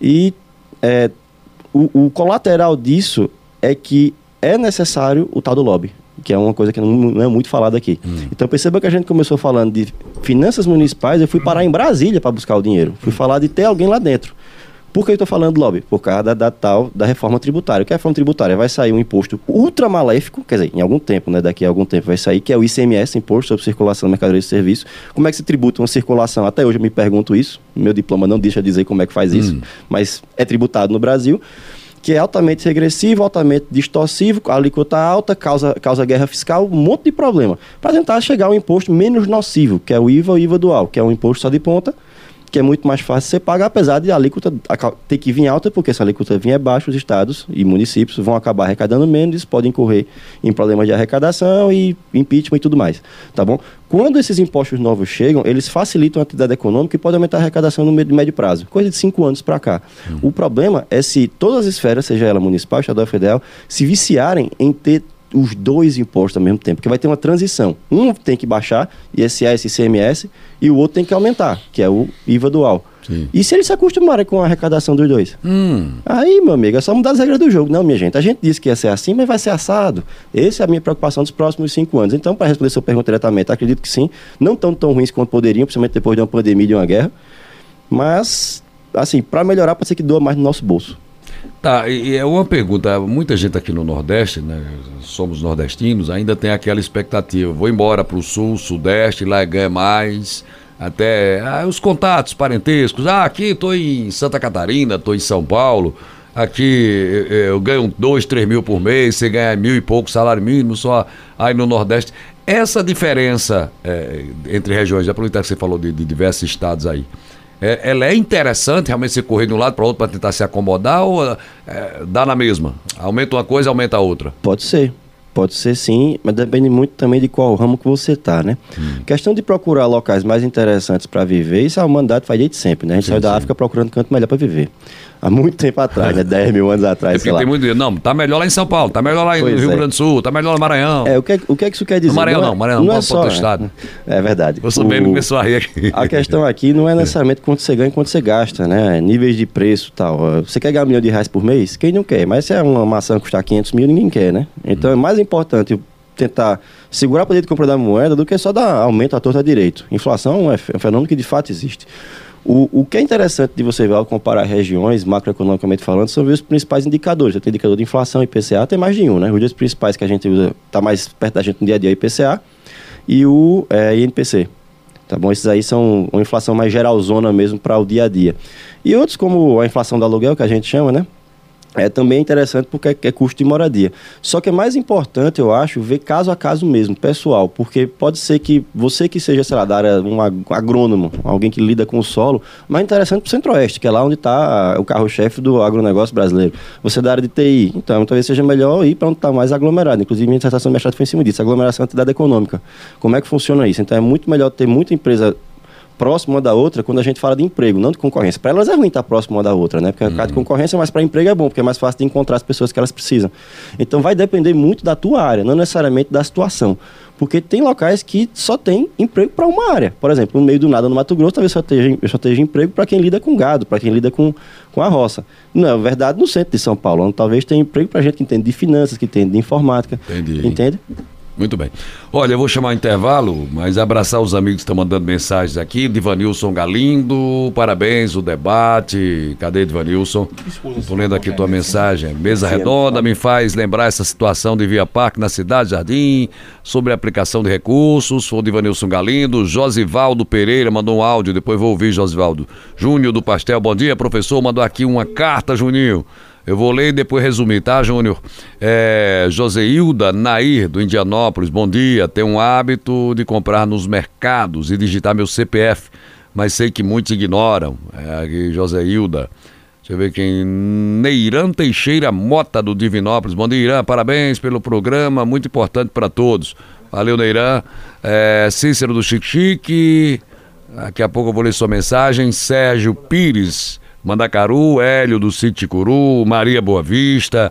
E é, o, o colateral disso é que é necessário o tal do lobby, que é uma coisa que não, não é muito falada aqui. Então perceba que a gente começou falando de finanças municipais, eu fui parar em Brasília para buscar o dinheiro. Fui falar de ter alguém lá dentro. Por que eu estou falando lobby? Por causa da, da tal da reforma tributária. O que é a reforma tributária? Vai sair um imposto ultra maléfico, quer dizer, em algum tempo, né? Daqui a algum tempo vai sair, que é o ICMS, Imposto sobre Circulação de Mercadorias e Serviços. Como é que se tributa uma circulação? Até hoje eu me pergunto isso. Meu diploma não deixa dizer como é que faz isso, mas é tributado no Brasil que é altamente regressivo, altamente distorsivo, a alíquota alta, causa, causa guerra fiscal, um monte de problema. Para tentar chegar a um imposto menos nocivo, que é o IVA ou IVA dual, que é um imposto só de ponta, que é muito mais fácil você pagar, apesar de a alíquota ter que vir alta, porque se a alíquota vier baixa, os estados e municípios vão acabar arrecadando menos, podem incorrer em problemas de arrecadação e impeachment e tudo mais, tá bom? Quando esses impostos novos chegam, eles facilitam a atividade econômica e podem aumentar a arrecadação no médio, médio prazo, coisa de cinco anos para cá. O problema é se todas as esferas, seja ela municipal, estadual ou federal, se viciarem em ter os dois impostos ao mesmo tempo, porque vai ter uma transição. Um tem que baixar, ISS e ICMS, e o outro tem que aumentar, que é o IVA dual. Sim. E se eles se acostumarem com a arrecadação dos dois? Hum, Aí, meu amigo, é só mudar as regras do jogo. Não, minha gente, a gente disse que ia ser assim, mas vai ser assado. Essa é a minha preocupação dos próximos cinco anos. Então, para responder sua pergunta diretamente, acredito que sim. Não tão tão ruins quanto poderiam, principalmente depois de uma pandemia e de uma guerra. Mas, assim, para melhorar, pode ser que doa mais no nosso bolso. Tá, e é uma pergunta. Muita gente aqui no Nordeste, né? Somos nordestinos, ainda tem aquela expectativa. Vou embora para o Sul, Sudeste, lá ganha mais. Até ah, os contatos parentescos. Ah, aqui estou em Santa Catarina, estou em São Paulo. Aqui eu, eu ganho dois, três mil por mês, você ganha mil e pouco salário mínimo só aí no Nordeste. Essa diferença é, entre regiões, aproveitar que você falou de, de diversos estados aí, é, ela é interessante realmente você correr de um lado para outro para tentar se acomodar ou é, dá na mesma? Aumenta uma coisa, aumenta a outra? Pode ser. Pode ser sim, mas depende muito também de qual ramo que você está, né? Hum. Questão de procurar locais mais interessantes para viver, isso a humanidade faz desde sempre, né? A gente sim, saiu da África procurando canto melhor para viver há muito tempo atrás, né? 10 mil anos atrás. É porque tem muito Não, tá melhor lá em São Paulo, tá melhor lá pois no Rio é. Grande do Sul, tá melhor no Maranhão. É, o que, é, o que é que isso quer dizer? No Maranhão não, não Maranhão não, é só, estado. É verdade. Eu sou bem começou a rir aqui. A questão aqui não é necessariamente quanto você ganha e quanto você gasta, né? Níveis de preço e tal. Você quer ganhar um milhão de reais por mês? Quem não quer? Mas se é uma maçã custar 500 mil, ninguém quer, né? Então hum. é mais importante tentar segurar o poder de compra da moeda do que só dar aumento à torta direito. Inflação é um fenômeno que de fato existe. O, o que é interessante de você ver ao comparar regiões, macroeconomicamente falando, são os principais indicadores. Tem indicador de inflação, IPCA, tem mais de um, né? Os dois principais que a gente usa, está mais perto da gente no dia a dia, IPCA e o é, INPC. Tá bom? Esses aí são uma inflação mais geralzona mesmo para o dia a dia. E outros, como a inflação do aluguel, que a gente chama, né? É também interessante porque é, é, custo de moradia. Só que é mais importante, eu acho, ver caso a caso mesmo, pessoal, porque pode ser que você que seja, sei lá, da área, um agrônomo, alguém que lida com o solo, mais interessante para o Centro-Oeste, que é lá onde está o carro-chefe do agronegócio brasileiro. Você é da área de TI, então talvez seja melhor ir para onde está mais aglomerado. Inclusive, minha dissertação de mestrado foi em cima disso, aglomeração é atividade econômica. Como é que funciona isso? Então é muito melhor ter muita empresa próxima da outra quando a gente fala de emprego, não de concorrência. Para elas é ruim estar próximo uma da outra, né? Porque uhum. a de concorrência, mas para emprego é bom, porque é mais fácil de encontrar as pessoas que elas precisam. Então vai depender muito da tua área, não necessariamente da situação. Porque tem locais que só tem emprego para uma área. Por exemplo, no meio do nada, no Mato Grosso, talvez só esteja, só esteja emprego para quem lida com gado, para quem lida com, com a roça. Não, é verdade, no centro de São Paulo, onde talvez tenha emprego para gente que entende de finanças, que entende de informática. Entendi. Entende? Muito bem. Olha, eu vou chamar o intervalo, mas abraçar os amigos que estão mandando mensagens aqui. Divanilson Galindo, parabéns, o debate. Cadê Divanilson? Estou lendo aqui tua mensagem. Mesa redonda me faz lembrar essa situação de Via Parque na cidade Jardim, sobre a aplicação de recursos. Foi o Divanilson Galindo. Josivaldo Pereira mandou um áudio, depois vou ouvir Josivaldo. Júnior do Pastel, bom dia, professor. Mandou aqui uma carta, Juninho. Eu vou ler e depois resumir, tá, Júnior? É, Joseilda Nair, do Indianópolis, bom dia. Tenho um hábito de comprar nos mercados e digitar meu CPF, mas sei que muitos ignoram. É aqui, Joseilda. Deixa eu ver quem. Neiran Teixeira Mota, do Divinópolis. Bom dia, Irã. Parabéns pelo programa, muito importante para todos. Valeu, Neiran. É, Cícero do Chique Chique. Daqui a pouco eu vou ler sua mensagem. Sérgio Pires. Mandacaru, Hélio do Sítio Curu, Maria Boa Vista,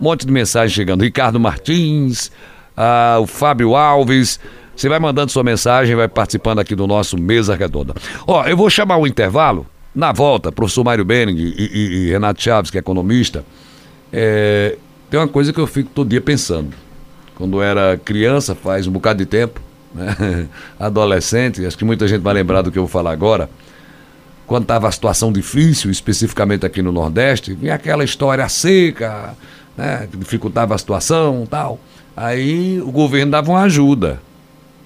um monte de mensagem chegando. Ricardo Martins, ah, o Fábio Alves. Você vai mandando sua mensagem, vai participando aqui do nosso Mesa Redonda. Ó, eu vou chamar o intervalo. Na volta, professor Mário Benning e, e, e Renato Chaves, que é economista, é, tem uma coisa que eu fico todo dia pensando. Quando era criança, faz um bocado de tempo, né? adolescente, acho que muita gente vai lembrar do que eu vou falar agora quando estava a situação difícil, especificamente aqui no Nordeste, vinha aquela história seca, né, que dificultava a situação tal. Aí o governo dava uma ajuda,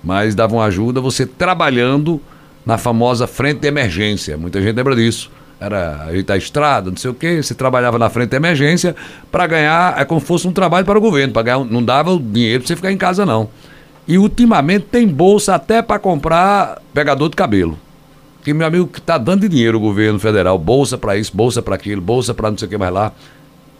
mas dava uma ajuda você trabalhando na famosa frente de emergência. Muita gente lembra disso. Era ajeitar a estrada, não sei o quê. Você trabalhava na frente de emergência para ganhar, é como se fosse um trabalho para o governo. Ganhar, não dava o dinheiro para você ficar em casa, não. E ultimamente tem bolsa até para comprar pegador de cabelo. Que meu amigo que está dando dinheiro o governo federal, bolsa para isso, bolsa para aquilo, bolsa para não sei o que mais lá.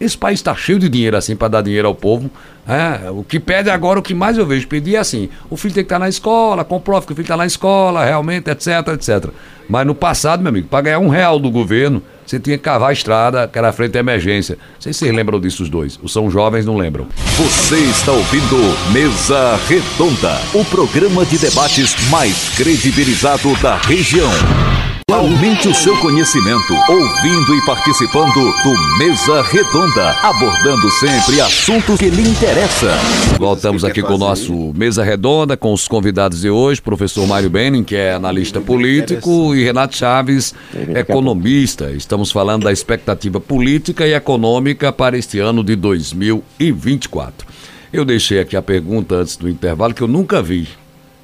Esse país está cheio de dinheiro assim para dar dinheiro ao povo. É, o que pede agora, o que mais eu vejo pedir é assim: o filho tem que estar tá na escola, comprove que o filho está na escola, realmente, etc, etc. Mas no passado, meu amigo, para ganhar um real do governo, você tinha que cavar a estrada, que era a frente da emergência. Não sei se vocês lembram disso os dois. Os são jovens, não lembram. Você está ouvindo Mesa Redonda, o programa de debates mais credibilizado da região. Aumente o seu conhecimento, ouvindo e participando do Mesa Redonda, abordando sempre assuntos que lhe interessam. Voltamos aqui com o nosso Mesa Redonda, com os convidados de hoje, professor Mário Benin, que é analista político, e Renato Chaves, economista. Estamos falando da expectativa política e econômica para este ano de 2024. Eu deixei aqui a pergunta antes do intervalo que eu nunca vi.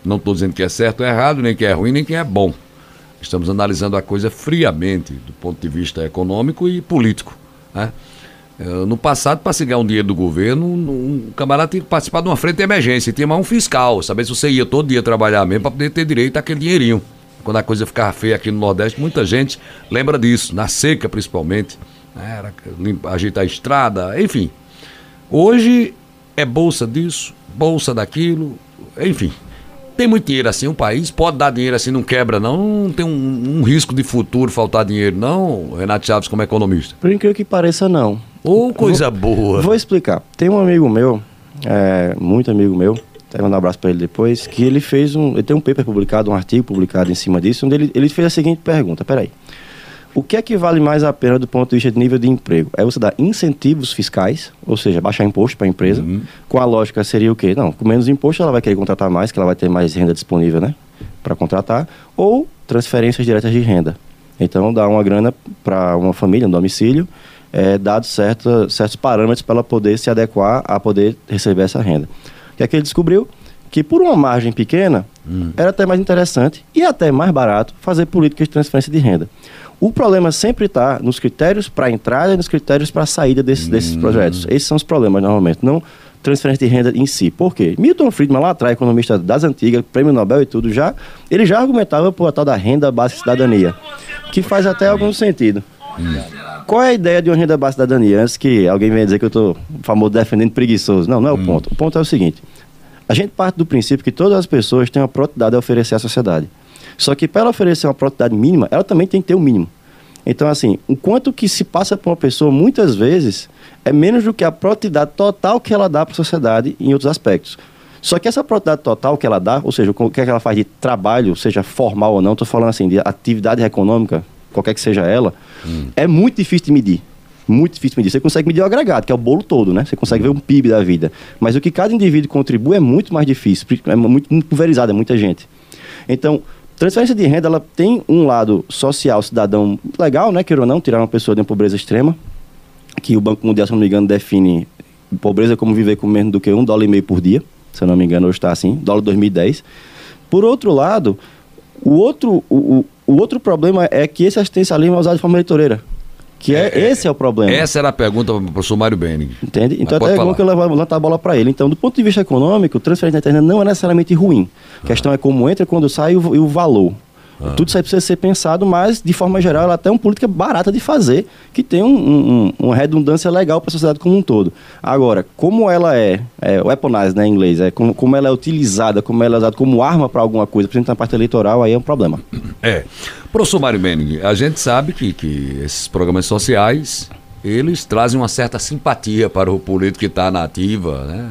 Não estou dizendo que é certo ou errado, nem que é ruim, nem que é bom. Estamos analisando a coisa friamente, do ponto de vista econômico e político. Né? Eh, No passado, para se ganhar um dinheiro do governo, um camarada tinha que participar de uma frente de emergência, tinha mais um fiscal, saber se você ia todo dia trabalhar mesmo para poder ter direito àquele dinheirinho. Quando a coisa ficava feia aqui no Nordeste, muita gente lembra disso, na seca principalmente. né? Era ajeitar a estrada, enfim. Hoje é bolsa disso, bolsa daquilo, enfim. Tem muito dinheiro assim, o país pode dar dinheiro assim, não quebra não, não tem um, um risco de futuro faltar dinheiro não, Renato Chaves como economista. Por incrível que pareça, não. Ô, coisa boa. Vou explicar. Tem um amigo meu, é, muito amigo meu, até mandar um abraço para ele depois, que ele fez um. Ele tem um paper publicado, um artigo publicado em cima disso, onde ele, ele fez a seguinte pergunta: peraí. O que é que vale mais a pena do ponto de vista de nível de emprego? É você dar incentivos fiscais, ou seja, baixar imposto para a empresa. Com a lógica seria o quê? Não, com menos imposto ela vai querer contratar mais, que ela vai ter mais renda disponível, né? Para contratar. Ou transferências diretas de renda. Então, dar uma grana para uma família, um domicílio, é, dados certa, certos parâmetros para ela poder se adequar a poder receber essa renda. O que é que ele descobriu? Que por uma margem pequena, era até mais interessante e até mais barato fazer políticas de transferência de renda. O problema sempre está nos critérios para entrada e nos critérios para saída desses, desses projetos. Esses são os problemas, normalmente, não transferência de renda em si. Por quê? Milton Friedman, lá atrás, economista das antigas, prêmio Nobel e tudo, já, ele já argumentava por a tal da renda de cidadania, que faz até algum sentido. Qual é a ideia de uma renda de cidadania? Antes que alguém venha dizer que eu estou famoso defendendo preguiçoso. Não, não é o ponto. O ponto é o seguinte: a gente parte do princípio que todas as pessoas têm uma propriedade a oferecer à sociedade. Só que para ela oferecer uma propriedade mínima, ela também tem que ter o mínimo. Então, assim, o quanto que se passa para uma pessoa, muitas vezes, é menos do que a propriedade total que ela dá para a sociedade em outros aspectos. Só que essa propriedade total que ela dá, ou seja, o que é que ela faz de trabalho, seja formal ou não, estou falando assim, de atividade econômica, qualquer que seja ela, é muito difícil de medir. Muito difícil de medir. Você consegue medir o agregado, que é o bolo todo, né? Você consegue ver um PIB da vida. Mas o que cada indivíduo contribui é muito mais difícil, é muito, muito pulverizado, é muita gente. Então, transferência de renda, ela tem um lado social, cidadão legal, né? Queira ou não, tirar uma pessoa de uma pobreza extrema, que o Banco Mundial, se não me engano, define pobreza como viver com menos do que um dólar e meio por dia, se não me engano, hoje está assim, dólar 2010. Por outro lado, o outro, o, o, o outro problema é que esse assistencialismo é usado de forma eleitoreira. Que é, esse é o problema. Essa era a pergunta para o professor Mário Benning. Entende? Então até é bom falar. que eu levantar a bola para ele. Então, do ponto de vista econômico, transferência da internet não é necessariamente ruim. A questão é como entra, quando sai e o, e o valor. Tudo isso aí precisa ser pensado, mas de forma geral ela até é uma política barata de fazer, que tem um- um- um- uma redundância legal para a sociedade como um todo. Agora, como ela é, é weaponized né, em inglês, é como, como ela é utilizada, como ela é usada como arma para alguma coisa, por exemplo, na parte eleitoral, aí é um problema. É. Professor Mário Benning, a gente sabe que, que esses programas sociais, eles trazem uma certa simpatia para o político que está na ativa, né?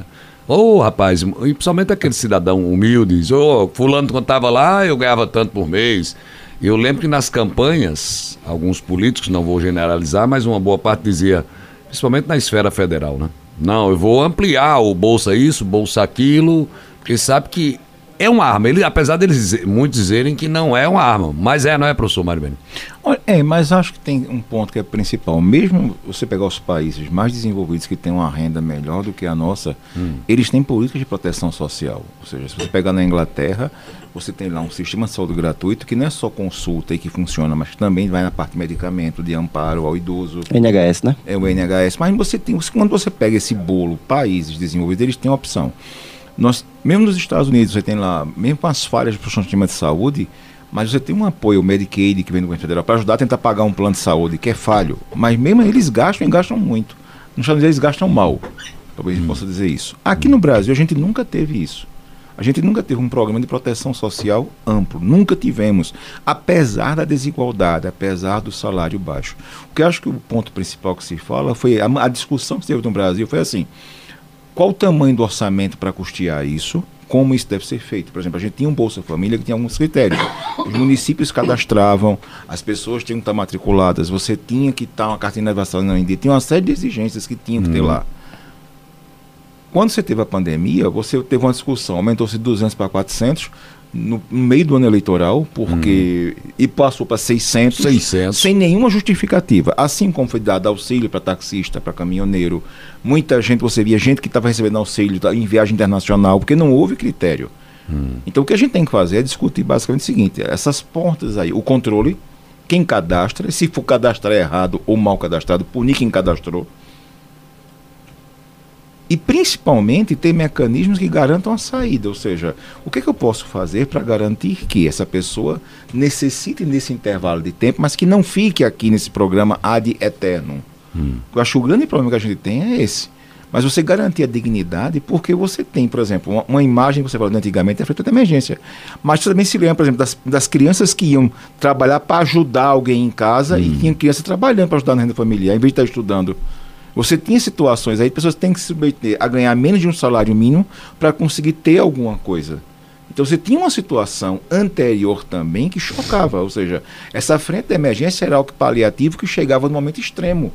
Ô, rapaz, e principalmente aquele cidadão humilde, diz, ô, fulano quando estava lá, eu ganhava tanto por mês. Eu lembro que nas campanhas, alguns políticos, não vou generalizar, mas uma boa parte dizia, principalmente na esfera federal, né? Não, eu vou ampliar o bolsa isso, bolsa aquilo, porque sabe que é uma arma. Ele, apesar deles dizer- muitos dizerem que não é uma arma, mas é, não é, professor Mário? Olha, É, mas acho que tem um ponto que é principal. Mesmo você pegar os países mais desenvolvidos que têm uma renda melhor do que a nossa, eles têm políticas de proteção social. Ou seja, se você pegar na Inglaterra, você tem lá um sistema de saúde gratuito que não é só consulta e que funciona, mas também vai na parte de medicamento, de amparo ao idoso. NHS, né? É o NHS. Mas você tem, quando você pega esse bolo, países desenvolvidos, eles têm uma opção. Nós, mesmo nos Estados Unidos, você tem lá, mesmo com as falhas do sistema de saúde, mas você tem um apoio, o Medicaid, que vem do governo federal, para ajudar a tentar pagar um plano de saúde que é falho. Mas mesmo eles gastam e gastam muito. Nos Estados Unidos eles gastam mal. Talvez gente possa dizer isso. Aqui no Brasil a gente nunca teve isso. A gente nunca teve um programa de proteção social amplo. Nunca tivemos. Apesar da desigualdade, apesar do salário baixo. O que eu acho que o ponto principal que se fala foi a, a discussão que se teve no Brasil foi assim: qual o tamanho do orçamento para custear isso? como isso deve ser feito. Por exemplo, a gente tinha um Bolsa Família que tinha alguns critérios. Os municípios cadastravam, as pessoas tinham que estar matriculadas, você tinha que estar uma carteira de vacinação em dia, tinha uma série de exigências que tinham que ter lá. Quando você teve a pandemia, você teve uma discussão, aumentou-se de 200 para 400 no, meio do ano eleitoral, porque e passou para 600, 600. sem nenhuma justificativa. Assim como foi dado auxílio para taxista, para caminhoneiro, muita gente, você via gente que estava recebendo auxílio em viagem internacional, porque não houve critério. Então o que a gente tem que fazer é discutir basicamente o seguinte: essas portas aí, o controle, quem cadastra, se for cadastrar errado ou mal cadastrado, punir quem cadastrou. E principalmente ter mecanismos que garantam a saída, ou seja, o que, é que eu posso fazer para garantir que essa pessoa necessite nesse intervalo de tempo, mas que não fique aqui nesse programa ad eterno. Eu acho que o grande problema que a gente tem é esse. Mas você garantir a dignidade porque você tem, por exemplo, uma, uma imagem que você falou de antigamente é feita de emergência. Mas você também se lembra, por exemplo, das, das crianças que iam trabalhar para ajudar alguém em casa e tinham crianças trabalhando para ajudar na renda familiar, em vez de estar estudando. Você tinha situações aí, pessoas têm que se submeter a ganhar menos de um salário mínimo para conseguir ter alguma coisa. Então você tinha uma situação anterior também que chocava, ou seja, essa frente de emergência era algo paliativo que chegava no momento extremo.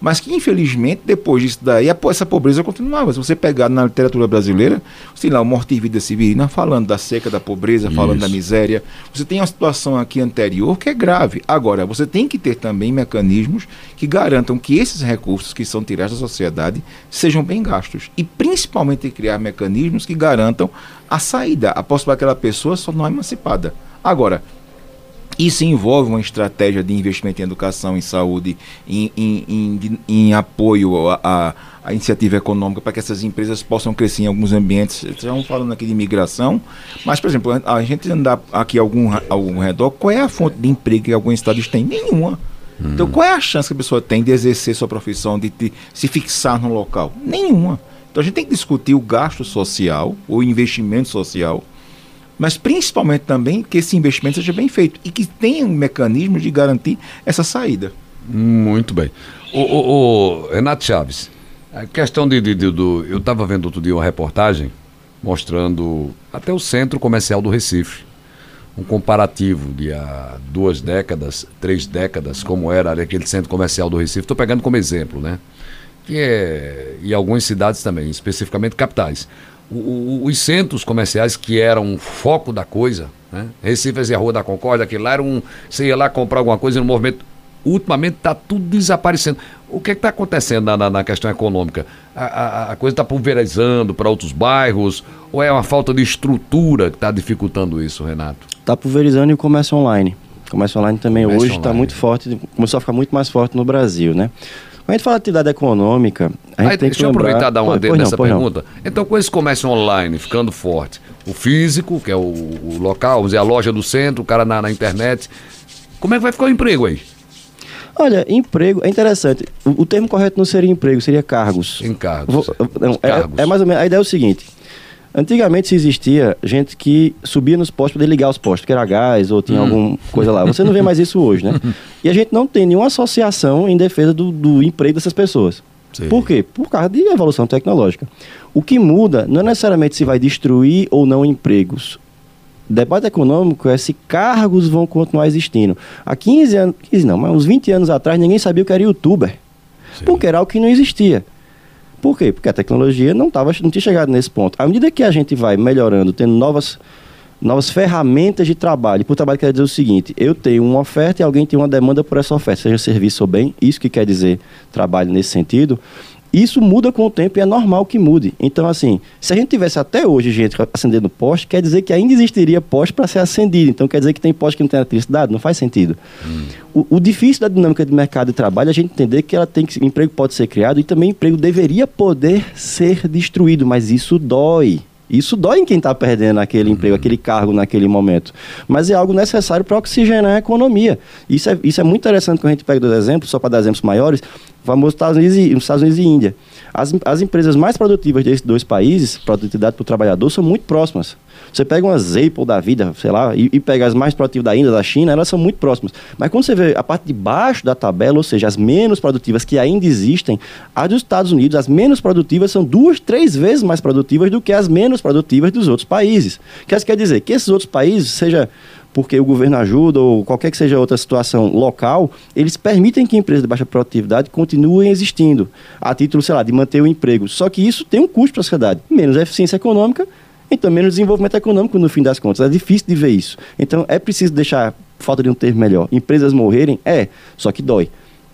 Mas que, infelizmente, depois disso daí, essa pobreza continuava. Se você pegar na literatura brasileira, sei lá, o Morte e Vida Severina falando da seca, da pobreza, falando da Isso. miséria. Você tem uma situação aqui anterior que é grave. Agora, você tem que ter também mecanismos que garantam que esses recursos que são tirados da sociedade sejam bem gastos. E, principalmente, criar mecanismos que garantam a saída, a possibilidade daquela pessoa só não é emancipada. Agora, isso envolve uma estratégia de investimento em educação, em saúde, em, em, em, em apoio à, à- iniciativa econômica para que essas empresas possam crescer em alguns ambientes. Estamos falando aqui de imigração, mas, por exemplo, a gente andar aqui algum, algum redor, qual é a fonte de emprego que alguns estados têm? Nenhuma. Então, qual é a chance que a pessoa tem de exercer sua profissão, de, de se fixar no local? Nenhuma. Então, a gente tem que discutir o gasto social, o investimento social, mas principalmente também que esse investimento seja bem feito e que tenha um mecanismo de garantir essa saída. Muito bem. O, o- o Renato Chaves, a questão de, de- de- do. Eu estava vendo outro dia uma reportagem mostrando até o centro comercial do Recife. Um comparativo de há duas décadas, três décadas, como era aquele centro comercial do Recife. Estou pegando como exemplo, né? Que é. E algumas cidades também, especificamente capitais. O- o- os centros comerciais que eram um foco da coisa, né? Recife fazia a Rua da Concórdia, aquele lá era um. Você ia lá comprar alguma coisa no movimento ultimamente está tudo desaparecendo. O que está acontecendo na, na- na questão econômica? A, a- a coisa está pulverizando para outros bairros? Ou é uma falta de estrutura que está dificultando isso, Renato? Está pulverizando e o comércio online. O comércio online também Comércio hoje está muito forte, começou a ficar muito mais forte no Brasil, né? Quando a gente fala de atividade econômica, a gente Aí, tem deixa que eu lembrar... aproveitar e dar uma Pois- nessa pois não. pergunta. Então, com esse comércio online ficando forte, o físico, que é o, o local, vamos dizer, a loja do centro, o cara na, na internet, como é que vai ficar o emprego aí? Olha, emprego é interessante. O, o termo correto não seria emprego, seria cargos. Encargos. Vou- não, é, Cargos. é mais ou menos. A ideia é o seguinte: antigamente se existia gente que subia nos postos para ligar os postos, que era gás ou tinha Hum. alguma coisa lá. Você não vê mais isso hoje, né? E a gente não tem nenhuma associação em defesa do, do emprego dessas pessoas. Sim. Por quê? Por causa de evolução tecnológica. O que muda não é necessariamente se vai destruir ou não empregos. O debate econômico é se cargos vão continuar existindo. Há 15 anos, 15 não, mas uns 20 anos atrás ninguém sabia o que era youtuber. Porque era algo que não existia. Por quê? Porque a tecnologia não, tava, não tinha chegado nesse ponto. À medida que a gente vai melhorando, tendo novas, novas ferramentas de trabalho, por trabalho quer dizer o seguinte: eu tenho uma oferta e alguém tem uma demanda por essa oferta, seja serviço ou bem, isso que quer dizer trabalho nesse sentido. Isso muda com o tempo e é normal que mude. Então, assim, se a gente tivesse até hoje gente acendendo poste, quer dizer que ainda existiria poste para ser acendido. Então, quer dizer que tem poste que não tem eletricidade? Não faz sentido. O, o difícil da dinâmica de mercado de trabalho é a gente entender que ela tem que, emprego pode ser criado e também emprego deveria poder ser destruído, mas isso dói. Isso dói em quem está perdendo aquele emprego, aquele cargo naquele momento. Mas é algo necessário para oxigenar a economia. Isso é, isso é muito interessante quando a gente pega dois exemplos, só para dar exemplos maiores, famoso Estados Unidos e, os Estados Unidos e Índia. As, as empresas mais produtivas desses dois países, produtividade para o trabalhador, são muito próximas. Você pega umas Apple da vida, sei lá, e, e pega as mais produtivas da Índia, da China, elas são muito próximas. Mas quando você vê a parte de baixo da tabela, ou seja, as menos produtivas que ainda existem, as dos Estados Unidos, as menos produtivas são duas, três vezes mais produtivas do que as menos produtivas dos outros países. Que isso quer dizer? Que esses outros países, seja porque o governo ajuda ou qualquer que seja outra situação local, eles permitem que empresas de baixa produtividade continuem existindo, a título, sei lá, de manter o emprego. Só que isso tem um custo para a sociedade, menos eficiência econômica, então menos desenvolvimento econômico no fim das contas. É difícil de ver isso. Então é preciso deixar, falta de um termo melhor, empresas morrerem? É, só que dói.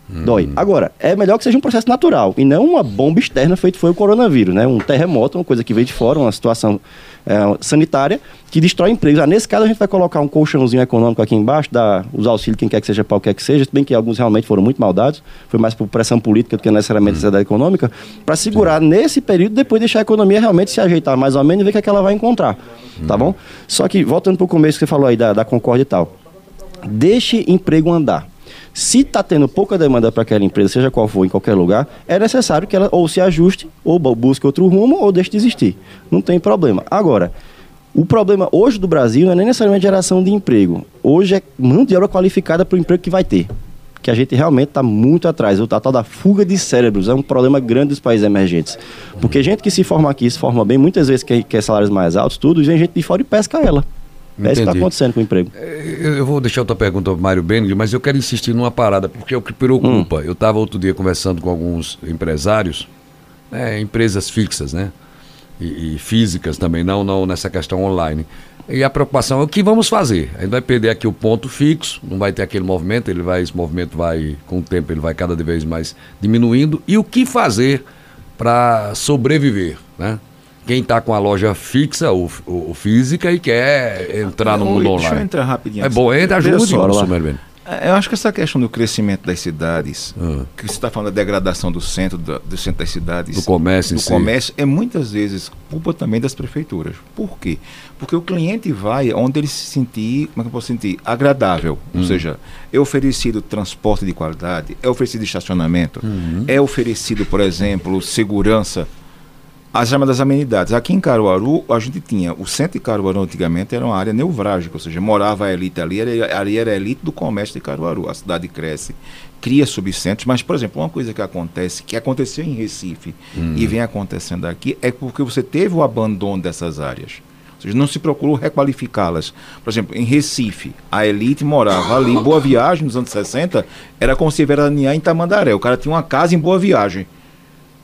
Dói. Agora, é melhor que seja um processo natural e não uma bomba externa feito foi o coronavírus, né? Um terremoto, uma coisa que veio de fora, uma situação é, sanitária que destrói empregos. Ah, nesse caso, a gente vai colocar um colchãozinho econômico aqui embaixo, dar os auxílios, quem quer que seja, para o que quer que seja, se bem que alguns realmente foram muito maldados, foi mais por pressão política do que necessariamente necessidade econômica, para segurar Sim. nesse período, depois deixar a economia realmente se ajeitar mais ou menos e ver o que, é que ela vai encontrar. Tá bom? Só que, voltando para o começo que você falou aí da, da Concorde e tal, deixe emprego andar. Se está tendo pouca demanda para aquela empresa, seja qual for, em qualquer lugar, é necessário que ela ou se ajuste, ou busque outro rumo, ou deixe de existir. Não tem problema. Agora, o problema hoje do Brasil não é nem necessariamente geração de emprego. Hoje é mão de obra qualificada para o emprego que vai ter. Que a gente realmente está muito atrás. O tal da fuga de cérebros é um problema grande dos países emergentes. Porque gente que se forma aqui, se forma bem, muitas vezes quer, quer salários mais altos, tudo, e vem gente de fora e pesca ela. É isso que está acontecendo com o emprego. É, eu vou deixar outra pergunta para o Mário Benning, mas eu quero insistir numa parada, porque é o que preocupa. Hum. Eu estava outro dia conversando com alguns empresários, né, empresas fixas, né? E, e, físicas também, não, não nessa questão online. E a preocupação é o que vamos fazer. A gente vai perder aqui o ponto fixo, não vai ter aquele movimento, ele vai, esse movimento vai, com o tempo, ele vai cada vez mais diminuindo. E o que fazer para sobreviver, né? Quem está com a loja fixa ou, ou, física e quer entrar no mundo online. Deixa eu entrar rapidinho. É bom, entra, ajuda o é, Eu acho que essa questão do crescimento das cidades, ah. que você está falando da degradação do centro, do, do, centro das cidades, do comércio, do comércio, é muitas vezes culpa também das prefeituras. Por quê? Porque o cliente vai onde ele se sentir, como é que eu posso sentir? Agradável. Hum. Ou seja, é oferecido transporte de qualidade, é oferecido estacionamento, uhum. é oferecido, por exemplo, segurança as chamadas amenidades. Aqui em Caruaru, a gente tinha, o centro de Caruaru antigamente era uma área neurálgica, ou seja, morava a elite ali, era, ali era a elite do comércio de Caruaru. A cidade cresce, cria subcentros, mas, por exemplo, uma coisa que acontece, que aconteceu em Recife hum. e vem acontecendo aqui, é porque você teve o abandono dessas áreas. Ou seja, não se procurou requalificá-las. Por exemplo, em Recife, a elite morava ali. Boa Viagem, nos anos 60, era como se veranear em Tamandaré. O cara tinha uma casa em Boa Viagem.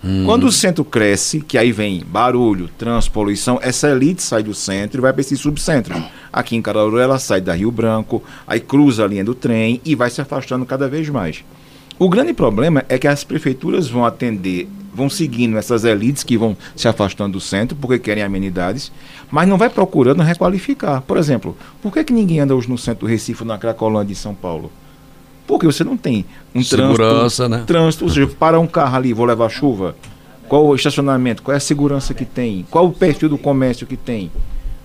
Hum. Quando o centro cresce, que aí vem barulho, trânsito, poluição, essa elite sai do centro e vai para esse subcentro. Aqui em Caruaru ela sai da Rio Branco, aí cruza a linha do trem e vai se afastando cada vez mais. O grande problema é que as prefeituras vão atender, vão seguindo essas elites que vão se afastando do centro porque querem amenidades, mas não vai procurando requalificar. Por exemplo, por que, que ninguém anda hoje no centro do Recife, na Cracolândia, em São Paulo? Porque você não tem um segurança, trânsito, né? trânsito, ou seja, para um carro ali, vou levar chuva. Qual o estacionamento? Qual é a segurança que tem? Qual o perfil do comércio que tem?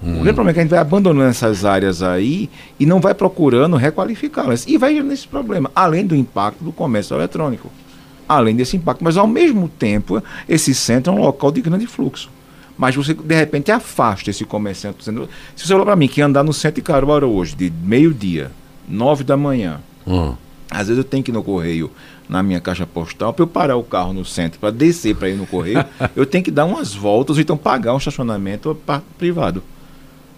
Hum. O grande problema é que a gente vai abandonando essas áreas aí e não vai procurando requalificá-las. E vai nesse problema, além do impacto do comércio eletrônico. Além desse impacto. Mas ao mesmo tempo, esse centro é um local de grande fluxo. Mas você, de repente, afasta esse comerciante. Se você falar para mim que andar no centro de Caruaru hoje, de meio-dia, nove da manhã, hum às vezes eu tenho que ir no correio, na minha caixa postal, para eu parar o carro no centro, para descer para ir no correio, eu tenho que dar umas voltas, ou então pagar um estacionamento privado.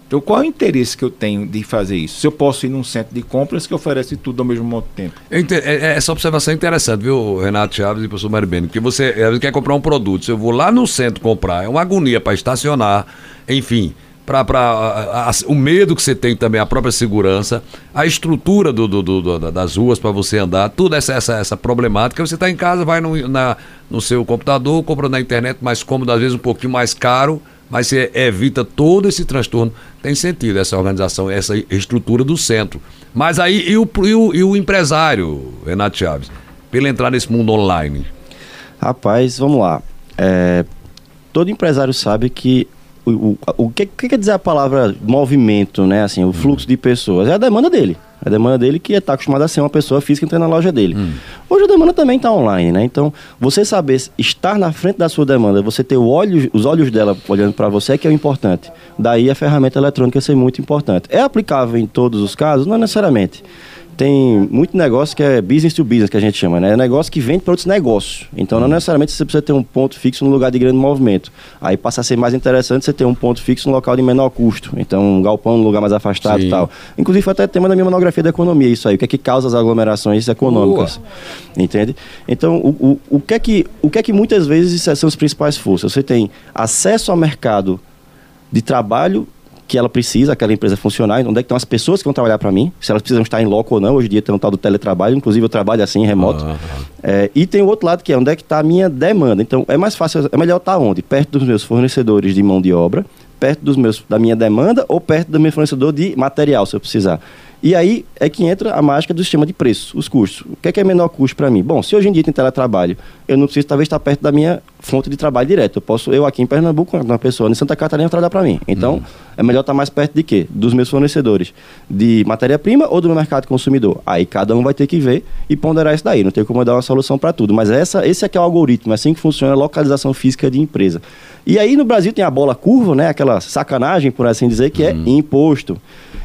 Então, qual é o interesse que eu tenho de fazer isso? Se eu posso ir num centro de compras que oferece tudo ao mesmo tempo. É, é, essa observação é interessante, viu, Renato Chaves e professor Maribene? Porque você quer comprar um produto, se eu vou lá no centro comprar, é uma agonia para estacionar, enfim para o medo que você tem também, a própria segurança, a estrutura do, do, do das ruas para você andar, toda essa, essa, essa problemática. Você está em casa, vai no, na, no seu computador, compra na internet mais cômodo, às vezes um pouquinho mais caro, mas você evita todo esse transtorno. Tem sentido essa organização, essa estrutura do centro. Mas aí, e o, e o, e o empresário, Renato Chaves, ele entrar nesse mundo online? Rapaz, vamos lá. É, todo empresário sabe que o, o, que, que, quer dizer a palavra movimento, né? Assim, o fluxo de pessoas é a demanda dele. A demanda dele que está acostumado a ser uma pessoa física entrando na loja dele. Hum. Hoje a demanda também está online, né? Então, você saber estar na frente da sua demanda, você ter os olhos dela olhando para você é que é o importante. Daí a ferramenta eletrônica ser muito importante. É aplicável em todos os casos? Não necessariamente tem muito negócio que é business to business, que a gente chama, né? É negócio que vende para outros negócios. Então, não uhum. necessariamente você precisa ter um ponto fixo no lugar de grande movimento. Aí passa a ser mais interessante você ter um ponto fixo no local de menor custo. Então, um galpão no lugar mais afastado Sim. e tal. Inclusive, foi até tema da minha monografia da economia, isso aí. O que é que causa as aglomerações econômicas. Boa. Entende? Então, o, o, o, que é que, o que é que muitas vezes são as principais forças? Você tem acesso ao mercado de trabalho que ela precisa, aquela empresa funcionar, onde é que estão as pessoas que vão trabalhar para mim, se elas precisam estar em loco ou não. Hoje em dia tem um tal do teletrabalho, inclusive eu trabalho assim, remoto. Uhum. É, e tem o outro lado que é onde é que está a minha demanda. Então é mais fácil, é melhor estar onde? Perto dos meus fornecedores de mão de obra, perto dos meus, da minha demanda ou perto do meu fornecedor de material, se eu precisar. E aí é que entra a mágica do sistema de preço, os custos. O que é, que é menor custo para mim? Bom, se hoje em dia tem teletrabalho, eu não preciso talvez estar perto da minha fonte de trabalho direto. Eu posso, eu aqui em Pernambuco, uma pessoa em Santa Catarina trabalhar para mim. Então, uhum. é melhor estar mais perto de quê? Dos meus fornecedores de matéria-prima ou do meu mercado consumidor. Aí cada um vai ter que ver e ponderar isso daí. Não tem como dar uma solução para tudo. Mas essa, esse aqui é o algoritmo, é assim que funciona a localização física de empresa. E aí no Brasil tem a bola curva, né? Aquela sacanagem, por assim dizer, que é uhum. imposto.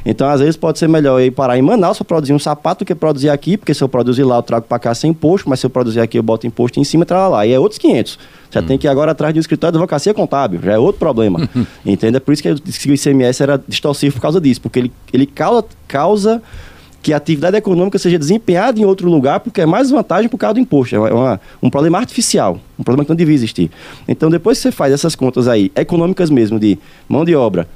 Então, às vezes, pode ser melhor eu ir parar em Manaus para produzir um sapato do que produzir aqui, porque se eu produzir lá, eu trago para cá sem imposto, mas se eu produzir aqui, eu boto imposto em cima e lá. E é outros 500. Já hum. tem que ir agora atrás de um escritório de advocacia contábil, já é outro problema. Entende? É por isso que o ICMS era distorcido por causa disso, porque ele, ele causa, causa que a atividade econômica seja desempenhada em outro lugar, porque é mais vantagem por causa do imposto. É uma, um problema artificial, um problema que não devia existir. Então, depois que você faz essas contas aí, econômicas mesmo, de mão de obra,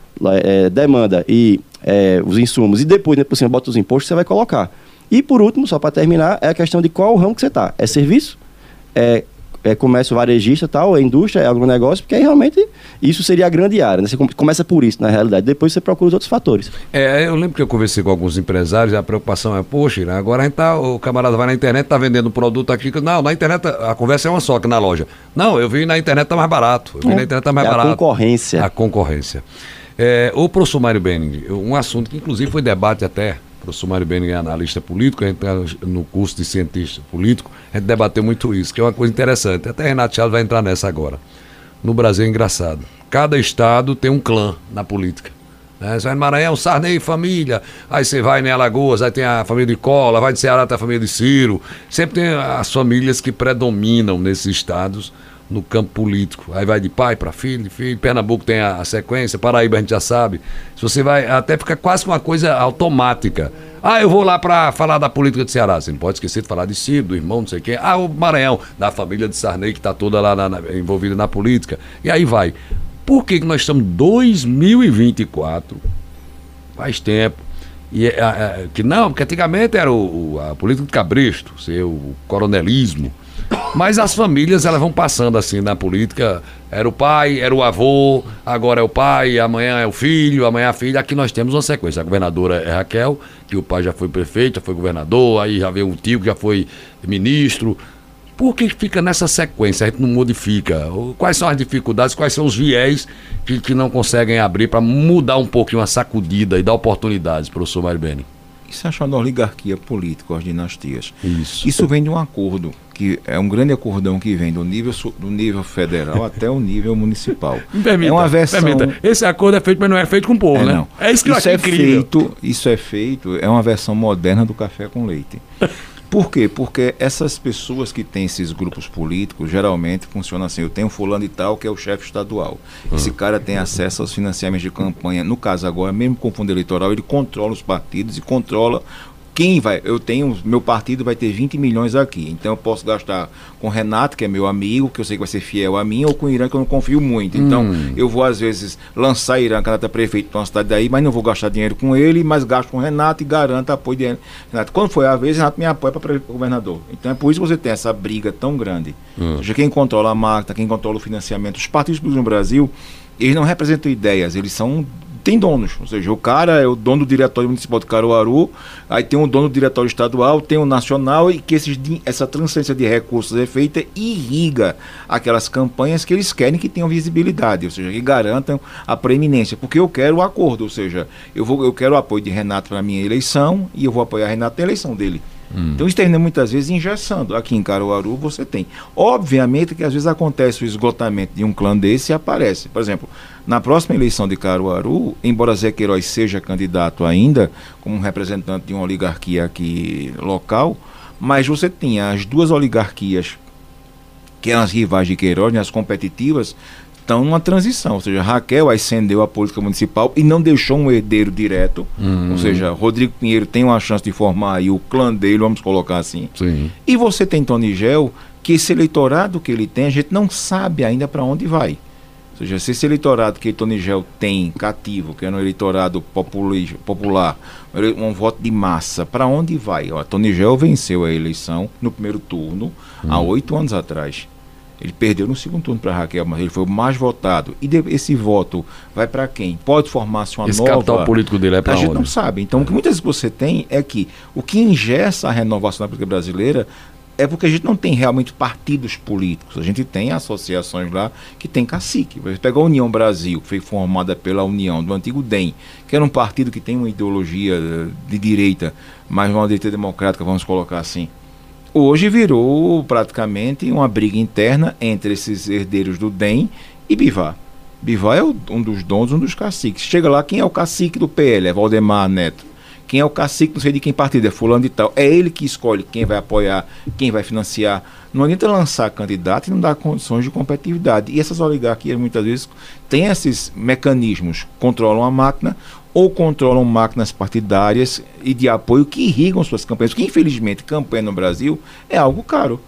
é, demanda e é, os insumos, e depois, né, por cima, bota os impostos, você vai colocar. E por último, só para terminar, é a questão de qual ramo que você está. É serviço? É, é comércio varejista tal, é indústria, é agronegócio, porque aí realmente isso seria a grande área. Né? Você começa por isso, na realidade. Depois você procura os outros fatores. É, eu lembro que eu conversei com alguns empresários e a preocupação é, poxa, agora a gente tá, o camarada vai na internet, tá vendendo um produto aqui. Não, na internet a conversa é uma só que na loja. Não, eu vi na internet tá mais barato. Eu vi é, na internet tá mais é barato. A concorrência. A concorrência. É, o professor Mário Benning, um assunto que inclusive foi debate até, o professor Mário Benning é analista político, a gente tá no curso de cientista político, a gente debateu muito isso, que é uma coisa interessante. Até Renato Chaves vai entrar nessa agora. No Brasil é engraçado. Cada estado tem um clã na política. Né? Você vai no Maranhão, Sarney, família. Aí você vai em Alagoas, aí tem a família de Cola, vai de Ceará, tem a família de Ciro. Sempre tem as famílias que predominam nesses estados no campo político. Aí vai de pai para filho, de filho. Pernambuco tem a, a, sequência, Paraíba a gente já sabe. Se você vai, até fica quase uma coisa automática. Ah, eu vou lá para falar da política de Ceará. Você não pode esquecer de falar de Ciro, do irmão, não sei quem. Ah, o Maranhão, da família de Sarney, que está toda lá na, na, envolvida na política. E aí vai. Por que, que nós estamos em 2024? Faz tempo. E, a, é, a, é, que não, porque antigamente era o, a política de cabresto, o coronelismo. Mas as famílias elas vão passando assim na política. Era o pai, era o avô, agora é o pai, amanhã é o filho, amanhã é a filha. Aqui nós temos uma sequência. A governadora é Raquel, que o pai já foi prefeito, já foi governador, aí já veio o tio que já foi ministro. Por que fica nessa sequência? A gente não modifica. Quais são as dificuldades, quais são os viés que, que não conseguem abrir para mudar um pouquinho a sacudida e dar oportunidades, professor Mário Beni? Isso é chamado oligarquia política, as dinastias. Isso. Isso vem de um acordo, que é um grande acordão que vem do nível, do nível federal até o nível municipal. Permita, é uma versão. Permita. Esse acordo é feito, mas não é feito com o povo, é, né? Não. É isso que isso eu acho é incrível. feito, Isso é feito, é uma versão moderna do café com leite. Por quê? Porque essas pessoas que têm esses grupos políticos, geralmente funciona assim. Eu tenho fulano e tal, que é o chefe estadual. Esse cara tem acesso aos financiamentos de campanha. No caso agora, mesmo com fundo eleitoral, ele controla os partidos e controla quem vai, eu tenho, meu partido vai ter 20 milhões aqui, então eu posso gastar com o Renato, que é meu amigo, que eu sei que vai ser fiel a mim, ou com o Irã, que eu não confio muito. Então, hum. eu vou, às vezes, lançar Irã, candidato a prefeito de uma cidade daí, mas não vou gastar dinheiro com ele, mas gasto com o Renato e garanto apoio de Renato. Quando foi a vez, Renato me apoia para governador. Então, é por isso que você tem essa briga tão grande. Hum. Ou seja, quem controla a máquina, quem controla o financiamento, os partidos no Brasil, eles não representam ideias, eles são tem donos. Ou seja, o cara é o dono do diretório municipal de Caruaru, aí tem o dono do diretório estadual, tem o nacional, e que esses, essa transferência de recursos é feita e irriga aquelas campanhas que eles querem que tenham visibilidade, ou seja, que garantam a preeminência. Porque eu quero o acordo, ou seja, eu, vou, eu quero o apoio de Renato para a minha eleição e eu vou apoiar Renato na eleição dele. Hum. Então isso termina muitas vezes engessando. Aqui em Caruaru você tem. Obviamente que às vezes acontece o esgotamento de um clã desse e aparece. Por exemplo, na próxima eleição de Caruaru, embora Zé Queiroz seja candidato ainda, como representante de uma oligarquia aqui local, mas você tinha as duas oligarquias que eram as rivais de Queiroz, né, as competitivas, estão numa transição. Ou seja, Raquel ascendeu a política municipal e não deixou um herdeiro direto. Uhum. Ou seja, Rodrigo Pinheiro tem uma chance de formar aí o clã dele, vamos colocar assim. Sim. E você tem Tony Gel, que esse eleitorado que ele tem, a gente não sabe ainda para onde vai. Ou seja, se esse eleitorado que Tony Gel tem cativo, que é um eleitorado popular, um voto de massa, para onde vai? Ó, Tony Gel venceu a eleição no primeiro turno, hum. há oito anos atrás. Ele perdeu no segundo turno para Raquel, mas ele foi o mais votado. E esse voto vai para quem? Pode formar-se uma esse nova. Esse capital político dele é para onde? A gente não sabe. Então, o que muitas vezes você tem é que o que ingessa a renovação da política brasileira é porque a gente não tem realmente partidos políticos. A gente tem associações lá que tem cacique. Você pega a União Brasil, que foi formada pela União do antigo DEM, que era um partido que tem uma ideologia eh, de direita, mas uma direita democrática, vamos colocar assim hoje virou praticamente uma briga interna entre esses herdeiros do DEM e Bivar. Bivar é um dos donos, um dos caciques. Chega lá, quem é o cacique do PL? É Valdemar Neto. Quem é o cacique, não sei de quem partido, é fulano e tal. É ele que escolhe quem vai apoiar, quem vai financiar. Não adianta lançar candidato e não dar condições de competitividade. E essas oligarquias muitas vezes têm esses mecanismos, controlam a máquina ou controlam máquinas partidárias e de apoio que irrigam suas campanhas. Porque, infelizmente, campanha no Brasil é algo caro.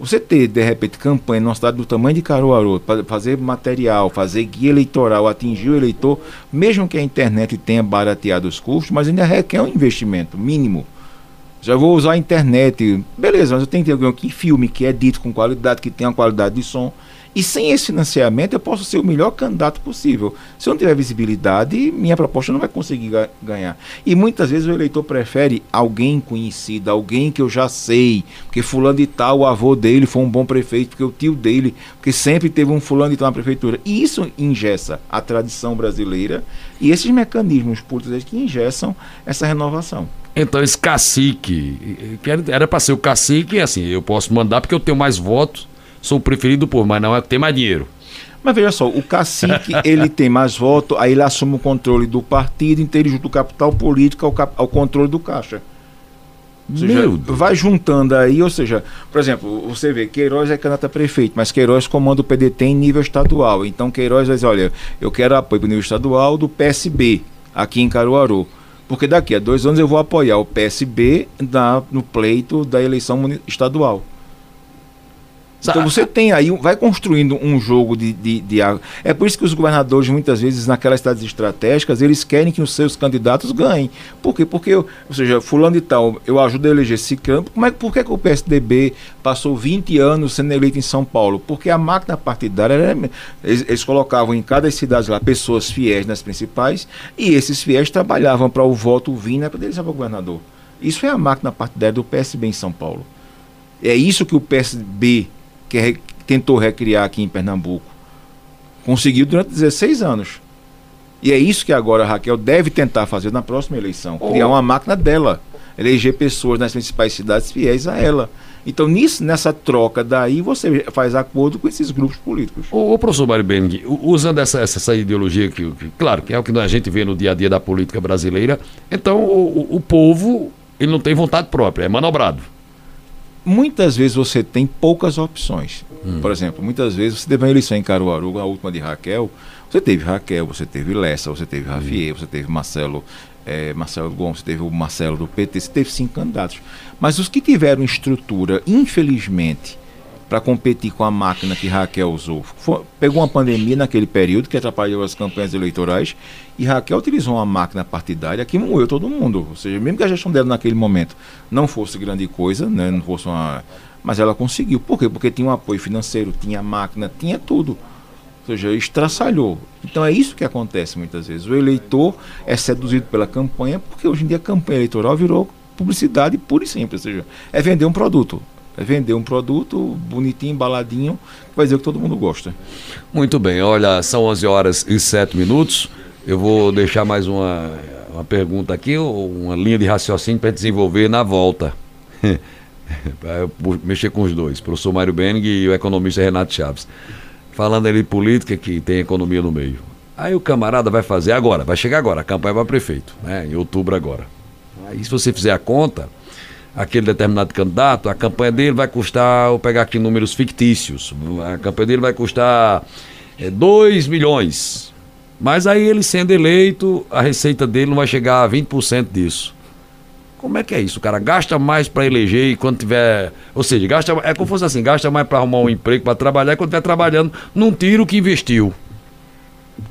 Você ter, de repente, campanha numa cidade do tamanho de Caruaru, fazer material, fazer guia eleitoral, atingir o eleitor, mesmo que a internet tenha barateado os custos, mas ainda requer um investimento mínimo. Já vou usar a internet, beleza, mas eu tenho que ter alguém que filme, que é dito com qualidade, que tenha qualidade de som. E sem esse financiamento, eu posso ser o melhor candidato possível. Se eu não tiver visibilidade, minha proposta não vai conseguir ganhar. E muitas vezes o eleitor prefere alguém conhecido, alguém que eu já sei, porque fulano de tal, o avô dele foi um bom prefeito, porque o tio dele, porque sempre teve um fulano de tal na prefeitura. E isso ingessa a tradição brasileira e esses mecanismos políticos que ingessam essa renovação. Então, esse cacique, que era para ser o cacique, assim, eu posso mandar porque eu tenho mais votos sou o preferido por, mas não é que tem mais dinheiro. Mas veja só, o cacique ele tem mais voto, aí ele assume o controle do partido, inteiro do capital político ao, cap, ao controle do caixa. Ou seja, vai juntando aí, ou seja, por exemplo, você vê, Queiroz é candidato a prefeito, mas Queiroz comanda o PDT em nível estadual. Então Queiroz vai dizer, olha, eu quero apoio para o nível estadual do PSB, aqui em Caruaru. Porque daqui a dois anos eu vou apoiar o PSB na, no pleito da eleição estadual. Então você tem aí, vai construindo um jogo de, de, de, É por isso que os governadores, muitas vezes, naquelas cidades estratégicas, eles querem que os seus candidatos ganhem. Por quê? Porque, ou seja, fulano e tal, eu ajudo a eleger esse campo. Como é, por que, que o PSDB passou 20 anos sendo eleito em São Paulo? Porque a máquina partidária, era, eles, eles colocavam em cada cidade lá pessoas fiéis nas principais, e esses fiéis trabalhavam para o voto vir né, para para o governador. Isso é a máquina partidária do PSB em São Paulo. É isso que o PSB que tentou recriar aqui em Pernambuco. Conseguiu durante 16 anos. E é isso que agora a Raquel deve tentar fazer na próxima eleição: criar uma máquina dela, eleger pessoas nas principais cidades fiéis a ela. Então, nisso, nessa troca daí, você faz acordo com esses grupos políticos. O, o professor Mário Bengue, usando essa, essa, ideologia, que, que, claro, que é o que a gente vê no dia a dia da política brasileira, então o, o, o povo ele não tem vontade própria, é manobrado muitas vezes você tem poucas opções. Hum. Por exemplo, muitas vezes você teve uma eleição em Caruaru, a última de Raquel, você teve Raquel, você teve Lessa, você teve Ravier, hum. você teve Marcelo, é, Marcelo Gomes, você teve o Marcelo do PT, você teve cinco candidatos. Mas os que tiveram estrutura, infelizmente, para competir com a máquina que Raquel usou. Foi, pegou uma pandemia naquele período que atrapalhou as campanhas eleitorais e Raquel utilizou uma máquina partidária que moeu todo mundo. Ou seja, mesmo que a gestão dela naquele momento não fosse grande coisa, né, não fosse uma. Mas ela conseguiu. Por quê? Porque tinha um apoio financeiro, tinha máquina, tinha tudo. Ou seja, estraçalhou. Então é isso que acontece muitas vezes. O eleitor é seduzido pela campanha, porque hoje em dia a campanha eleitoral virou publicidade pura e simples. Ou seja, é vender um produto. Vender um produto bonitinho, embaladinho, vai dizer que todo mundo gosta. Muito bem, olha, são 11 horas e 7 minutos. Eu vou deixar mais uma, uma pergunta aqui, uma linha de raciocínio para desenvolver na volta. para mexer com os dois, o professor Mário Bening e o economista Renato Chaves. Falando ali política, que tem economia no meio. Aí o camarada vai fazer agora, vai chegar agora, a campanha para prefeito, né, em outubro agora. Aí se você fizer a conta, aquele determinado candidato, a campanha dele vai custar, vou pegar aqui números fictícios, a campanha dele vai custar 2 é, milhões. Mas aí ele sendo eleito, a receita dele não vai chegar a 20% disso. Como é que é isso? O cara gasta mais para eleger e quando tiver. Ou seja, gasta, é como fosse assim: gasta mais para arrumar um emprego, para trabalhar, e quando estiver trabalhando, não tira o que investiu.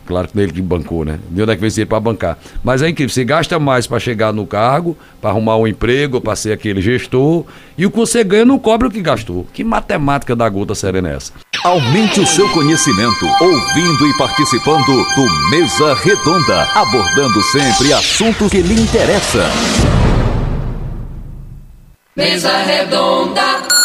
Claro que nele que bancou, né? De onde é que veio para bancar. Mas é incrível, você gasta mais para chegar no cargo, para arrumar um emprego, para ser aquele gestor, e o que você ganha não cobra o que gastou. Que matemática da gota serena é essa? Aumente o seu conhecimento, ouvindo e participando do Mesa Redonda, abordando sempre assuntos que lhe interessam. Mesa Redonda.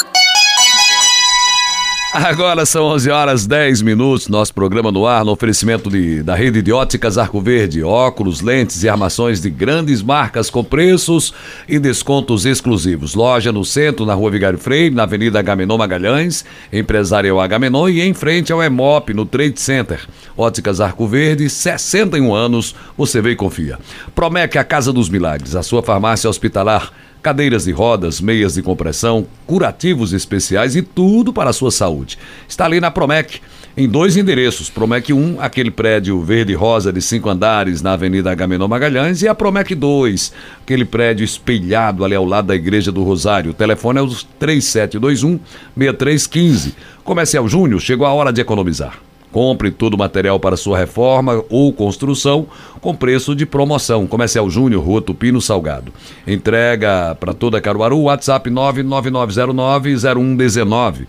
Agora são 11 horas 10 minutos, nosso programa no ar, no oferecimento de, da rede de óticas Arco Verde, óculos, lentes e armações de grandes marcas com preços e descontos exclusivos. Loja no centro, na rua Vigário Freire, na Avenida Agamenon Magalhães, empresarial Agamenon e em frente ao EMOP, no Trade Center. Óticas Arco Verde, 61 anos, você vê e confia. Promete a Casa dos Milagres, a sua farmácia hospitalar cadeiras de rodas, meias de compressão, curativos especiais e tudo para a sua saúde. Está ali na Promec, em dois endereços. Promec 1, aquele prédio verde rosa de cinco andares na Avenida Agamenon Magalhães, e a Promec 2, aquele prédio espelhado ali ao lado da Igreja do Rosário. O telefone é o 3721 6315. Comercial Júnior, chegou a hora de economizar. Compre todo o material para sua reforma ou construção com preço de promoção. Comercial Júnior, Rua Tupino Salgado. Entrega para toda Caruaru, WhatsApp 999090119.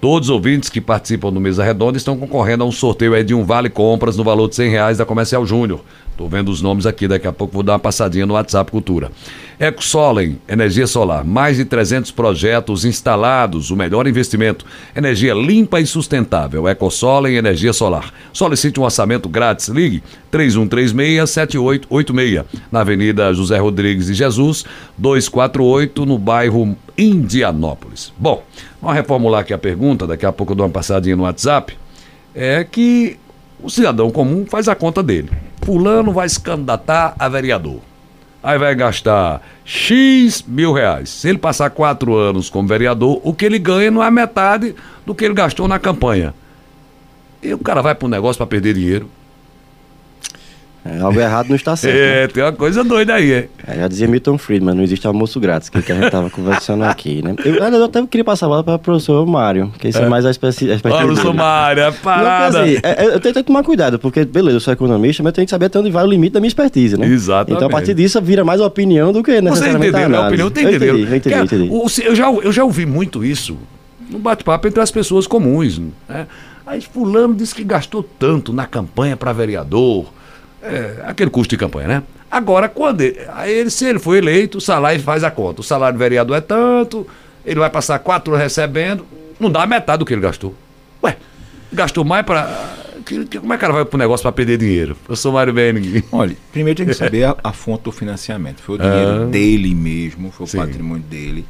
Todos os ouvintes que participam do Mesa Redonda estão concorrendo a um sorteio de um vale compras no valor de 100 reais da Comercial Júnior. Estou vendo os nomes aqui, daqui a pouco vou dar uma passadinha no WhatsApp Cultura. EcoSolen, energia solar, mais de 300 projetos instalados, o melhor investimento. Energia limpa e sustentável. EcoSolen, energia solar. Solicite um orçamento grátis, ligue 3136-7886, na Avenida José Rodrigues de Jesus, 248, no bairro Indianópolis. Bom, vamos reformular aqui a pergunta, daqui a pouco eu dou uma passadinha no WhatsApp. É que o cidadão comum faz a conta dele. Fulano vai se candidatar a vereador. Aí vai gastar X mil reais. Se ele passar quatro anos como vereador, o que ele ganha não é metade do que ele gastou na campanha. E o cara vai para um negócio para perder dinheiro. É, algo errado não está certo. É, né? tem uma coisa doida aí, é. é. Já dizia Milton Friedman, não existe almoço grátis, que, é que a gente estava conversando aqui, né? Eu, eu até queria passar a bola para o professor Mário, que isso é, é mais a especialidade. Olha, professor Mário, é parada. Não, assim, é, eu tenho que tomar cuidado, porque, beleza, eu sou economista, mas eu tenho que saber até onde vai o limite da minha expertise, né? Exatamente. Então, a partir disso, vira mais opinião do que necessariamente Você entendeu, a opinião, tem entendi, eu entendi, eu, entendi. O, eu, já, eu já ouvi muito isso no bate-papo entre as pessoas comuns, né? Aí fulano disse que gastou tanto na campanha para vereador, é, aquele custo de campanha, né? Agora, quando ele, ele, se ele for eleito, o salário faz a conta. O salário do vereador é tanto, ele vai passar quatro anos recebendo, não dá metade do que ele gastou. Ué, gastou mais para. Como é que o cara vai pro negócio para perder dinheiro? Eu sou Mário Benning. Olha, primeiro tem que saber a, a fonte do financiamento. Foi o dinheiro ah, dele mesmo, foi o sim. patrimônio dele.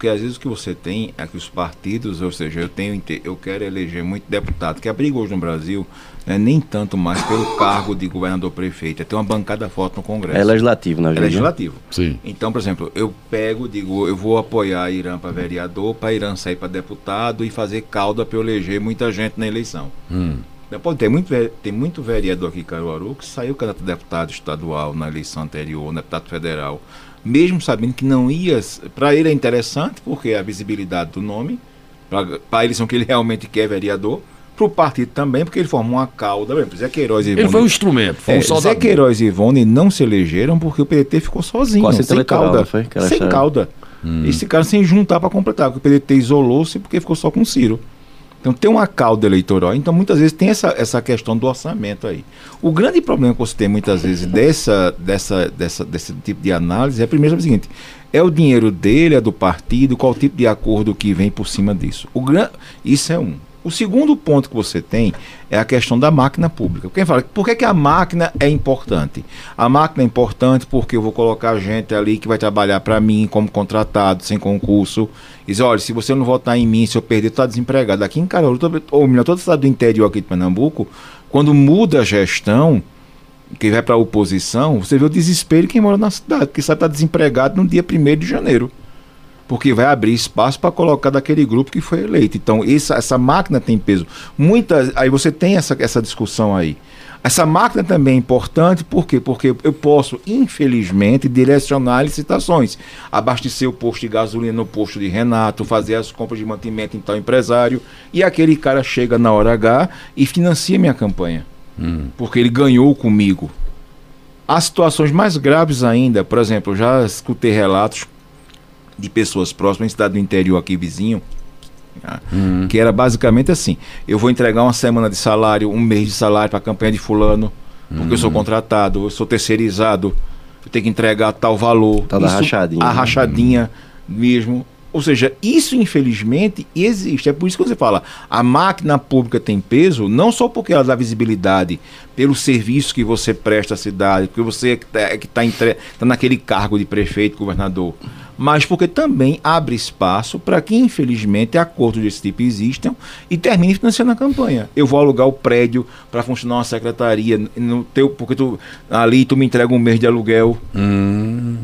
Porque às vezes o que você tem é que os partidos, ou seja, eu tenho eu quero eleger muito deputado, que a briga hoje no Brasil não é nem tanto mais pelo cargo de governador prefeito, é ter uma bancada forte no Congresso. É legislativo, na verdade. É legislativo. Sim. Então, por exemplo, eu pego, digo, eu vou apoiar a Irã para vereador, para Irã sair para deputado e fazer cauda para eu eleger muita gente na eleição. Hum. Pode ter muito, tem muito vereador aqui em Caruaru que saiu candidato a deputado estadual na eleição anterior, deputado federal mesmo sabendo que não ia. Para ele é interessante, porque é a visibilidade do nome, para a eleição que ele realmente quer vereador, para o partido também, porque ele formou uma cauda. Zé Queiroz e Ivone, Ele foi um instrumento, foi um é, Zé Queiroz e Ivone não se elegeram porque o PDT ficou sozinho, sem cauda. Foi, sem cauda. Hum. Esse cara sem juntar para completar, porque o PDT isolou-se porque ficou só com o Ciro. Então tem uma cauda eleitoral. Então muitas vezes tem essa, essa questão do orçamento aí. O grande problema que você tem muitas vezes dessa, dessa, dessa, desse tipo de análise é primeiro o seguinte: é o dinheiro dele, é do partido, qual tipo de acordo que vem por cima disso. O gran... Isso é um. O segundo ponto que você tem é a questão da máquina pública. Quem fala, por que, que a máquina é importante? A máquina é importante porque eu vou colocar gente ali que vai trabalhar para mim como contratado, sem concurso. Diz, olha, se você não votar em mim, se eu perder, tu tá desempregado. Aqui em Caruaru, ou melhor, todo estado do interior aqui de Pernambuco, quando muda a gestão, que vai para a oposição, você vê o desespero de quem mora na cidade, porque sabe que está desempregado no dia 1 de janeiro porque vai abrir espaço para colocar daquele grupo que foi eleito. Então, essa, essa máquina tem peso. Muitas, aí você tem essa, essa discussão aí. Essa máquina também é importante, por quê? Porque eu posso, infelizmente, direcionar licitações. Abastecer o posto de gasolina no posto de Renato, fazer as compras de mantimento em tal empresário, e aquele cara chega na hora H e financia minha campanha. Hum. Porque ele ganhou comigo. Há situações mais graves ainda, por exemplo, eu já escutei relatos de pessoas próximas, em cidade do interior aqui vizinho, uhum. que era basicamente assim: eu vou entregar uma semana de salário, um mês de salário para a campanha de fulano, porque uhum. eu sou uhum. contratado, eu sou terceirizado, eu tenho que entregar tal valor. Tal Isso, rachadinha. A rachadinha uhum. mesmo. Ou seja, isso infelizmente existe. É por isso que você fala, a máquina pública tem peso, não só porque ela dá visibilidade pelo serviço que você presta à cidade, porque você é que está tá, tá naquele cargo de prefeito, governador, mas porque também abre espaço para que, infelizmente, acordos desse tipo existam e termine financiando a campanha. Eu vou alugar o prédio para funcionar uma secretaria, no teu, porque tu, ali tu me entrega um mês de aluguel. Hum.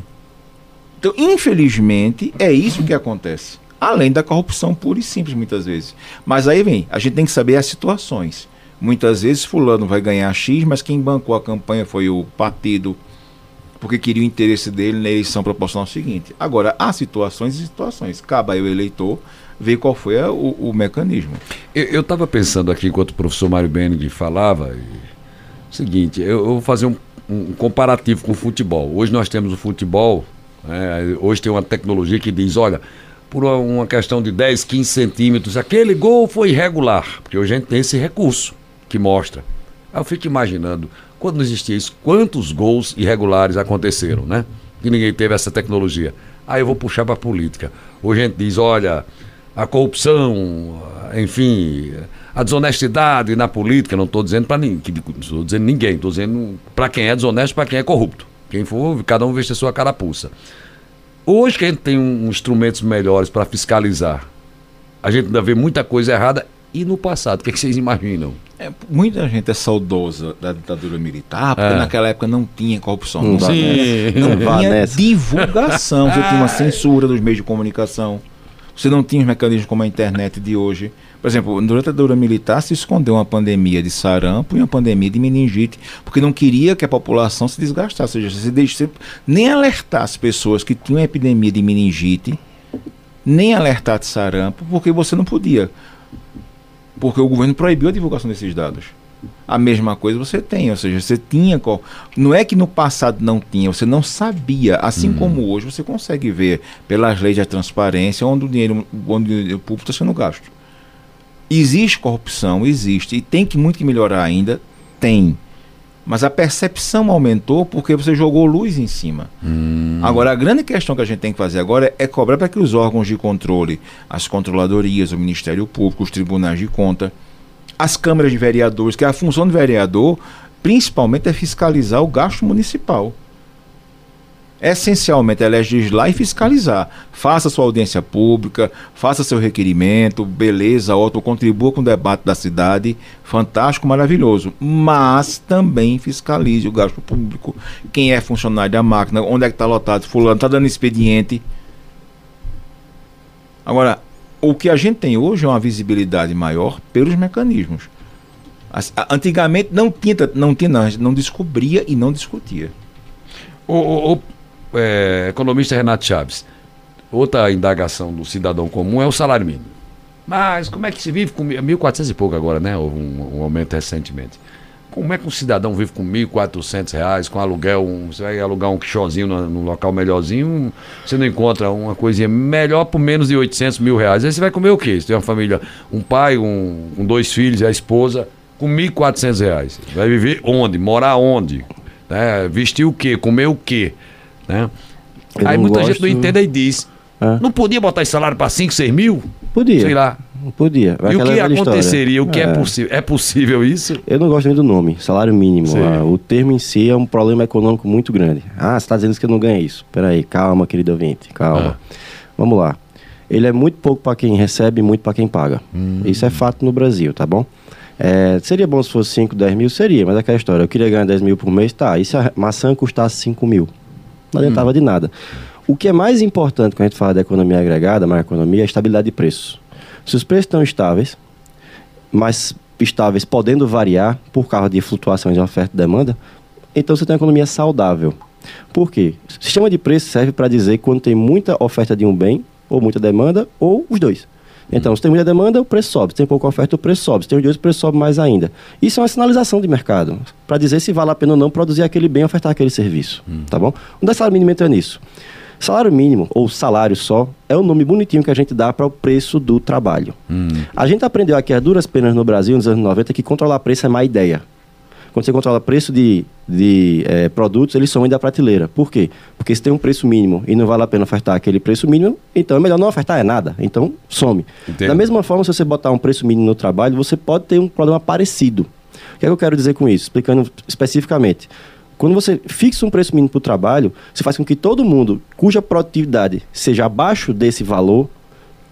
Então, infelizmente, é isso que acontece. Além da corrupção pura e simples, muitas vezes. Mas aí vem, a gente tem que saber as situações. Muitas vezes fulano vai ganhar X, mas quem bancou a campanha foi o partido, porque queria o interesse dele na eleição proporcional seguinte. Agora, há situações e situações. Cabe aí o eleitor ver qual foi a, o, o, mecanismo. Eu estava pensando aqui, enquanto o professor Mário Benning falava, e, seguinte, eu, eu, vou fazer um, um, comparativo com o futebol. Hoje nós temos o futebol, né, hoje tem uma tecnologia que diz, olha, por uma questão de 10, 15 centímetros, aquele gol foi irregular, porque hoje a gente tem esse recurso que mostra. Eu fico imaginando, quando não existia isso, quantos gols irregulares aconteceram, né? Que ninguém teve essa tecnologia. Aí eu vou puxar para a política. Hoje a gente diz, olha, a corrupção, enfim, a desonestidade na política, não estou dizendo para ninguém, estou dizendo ninguém, estou dizendo para quem é desonesto, para quem é corrupto. Quem for, cada um veste a sua carapuça. Hoje que a gente tem um, instrumentos melhores para fiscalizar, a gente ainda vê muita coisa errada. E no passado, o que, é que vocês imaginam? É, muita gente é saudosa da ditadura militar, porque é. naquela época não tinha corrupção, não, não, não tinha nessa. divulgação, você tinha uma censura dos meios de comunicação, você não tinha os mecanismos como a internet de hoje. Por exemplo, durante a ditadura militar se escondeu uma pandemia de sarampo e uma pandemia de meningite, porque não queria que a população se desgastasse, ou seja, se deixe, nem alertar as pessoas que tinham epidemia de meningite, nem alertar de sarampo, porque você não podia porque o governo proibiu a divulgação desses dados. A mesma coisa você tem, ou seja, você tinha. Não é que no passado não tinha, você não sabia. Assim uhum. como hoje você consegue ver pelas leis da transparência onde o dinheiro, onde o dinheiro público está sendo gasto. Existe corrupção, existe, e tem que muito que melhorar ainda, tem. Mas a percepção aumentou porque você jogou luz em cima. Hum. Agora, a grande questão que a gente tem que fazer agora é cobrar para que os órgãos de controle, as controladorias, o Ministério Público, os tribunais de conta, as câmaras de vereadores, que a função do vereador, principalmente, é fiscalizar o gasto municipal essencialmente é legislar e fiscalizar. Faça sua audiência pública, faça seu requerimento, beleza, ótimo, contribua com o debate da cidade, fantástico, maravilhoso. Mas também fiscalize o gasto público. Quem é funcionário da máquina, onde é que está lotado, fulano, está dando expediente. Agora, o que a gente tem hoje é uma visibilidade maior pelos mecanismos. Antigamente não tinha, não tinha, não, não descobria e não discutia. O, o, é, economista Renato Chaves, outra indagação do cidadão comum é o salário mínimo. Mas como é que se vive com 1.400 e pouco agora, né? Houve um, um aumento recentemente. Como é que um cidadão vive com 1.400 reais, com aluguel, um, você vai alugar um quichôzinho no, num local melhorzinho, você não encontra uma coisinha melhor por menos de 800 mil reais. Aí você vai comer o quê? Você tem uma família, um pai, um, com dois filhos, a esposa, com 1.400 reais. Vai viver onde? Morar onde? Né? Vestir o quê? Comer o quê? Né? Eu Aí muita gente gosto- não entende e diz, É. não podia botar esse salário para 5, 6 mil? Podia. Sei lá. Podia. Vai e o que velha história. aconteceria? O que é, É. possível? É possível isso? Eu não gosto nem do nome, salário mínimo. Ah, o termo em si é um problema econômico muito grande. Ah, você está dizendo que eu não ganho isso. Peraí, calma, querido ouvinte, calma. Ah. Vamos lá. Ele é muito pouco para quem recebe e muito para quem paga. Hum. Isso é fato no Brasil, tá bom? É, seria bom se fosse 5, 10 mil? Seria, mas é aquela história. Eu queria ganhar 10 mil por mês, tá. E se a maçã custasse 5 mil? Não adiantava de nada. O que é mais importante quando a gente fala da economia agregada, macroeconomia, é a estabilidade de preços. Se os preços estão estáveis, mas estáveis podendo variar por causa de flutuações de oferta e demanda, então você tem uma economia saudável. Por quê? O sistema de preço serve para dizer quando tem muita oferta de um bem, ou muita demanda, ou os dois. Então, se tem muita demanda, o preço sobe. Se tem pouca oferta, o preço sobe. Se tem dois, o preço sobe mais ainda. Isso é uma sinalização de mercado, para dizer se vale a pena ou não produzir aquele bem, ofertar aquele serviço. Tá bom? É salário mínimo entra nisso? Salário mínimo, ou salário só, é o nome bonitinho que a gente dá para o preço do trabalho. A gente aprendeu aqui a duras penas no Brasil, nos anos 90, que controlar preço é má ideia. Quando você controla preço de, de eh, produtos, eles somem da prateleira. Por quê? Porque se tem um preço mínimo e não vale a pena ofertar aquele preço mínimo, então é melhor não ofertar é nada. Então, some. Entendo. Da mesma forma, se você botar um preço mínimo no trabalho, você pode ter um problema parecido. O que, é que eu quero dizer com isso? Explicando especificamente. Quando você fixa um preço mínimo para o trabalho, você faz com que todo mundo cuja produtividade seja abaixo desse valor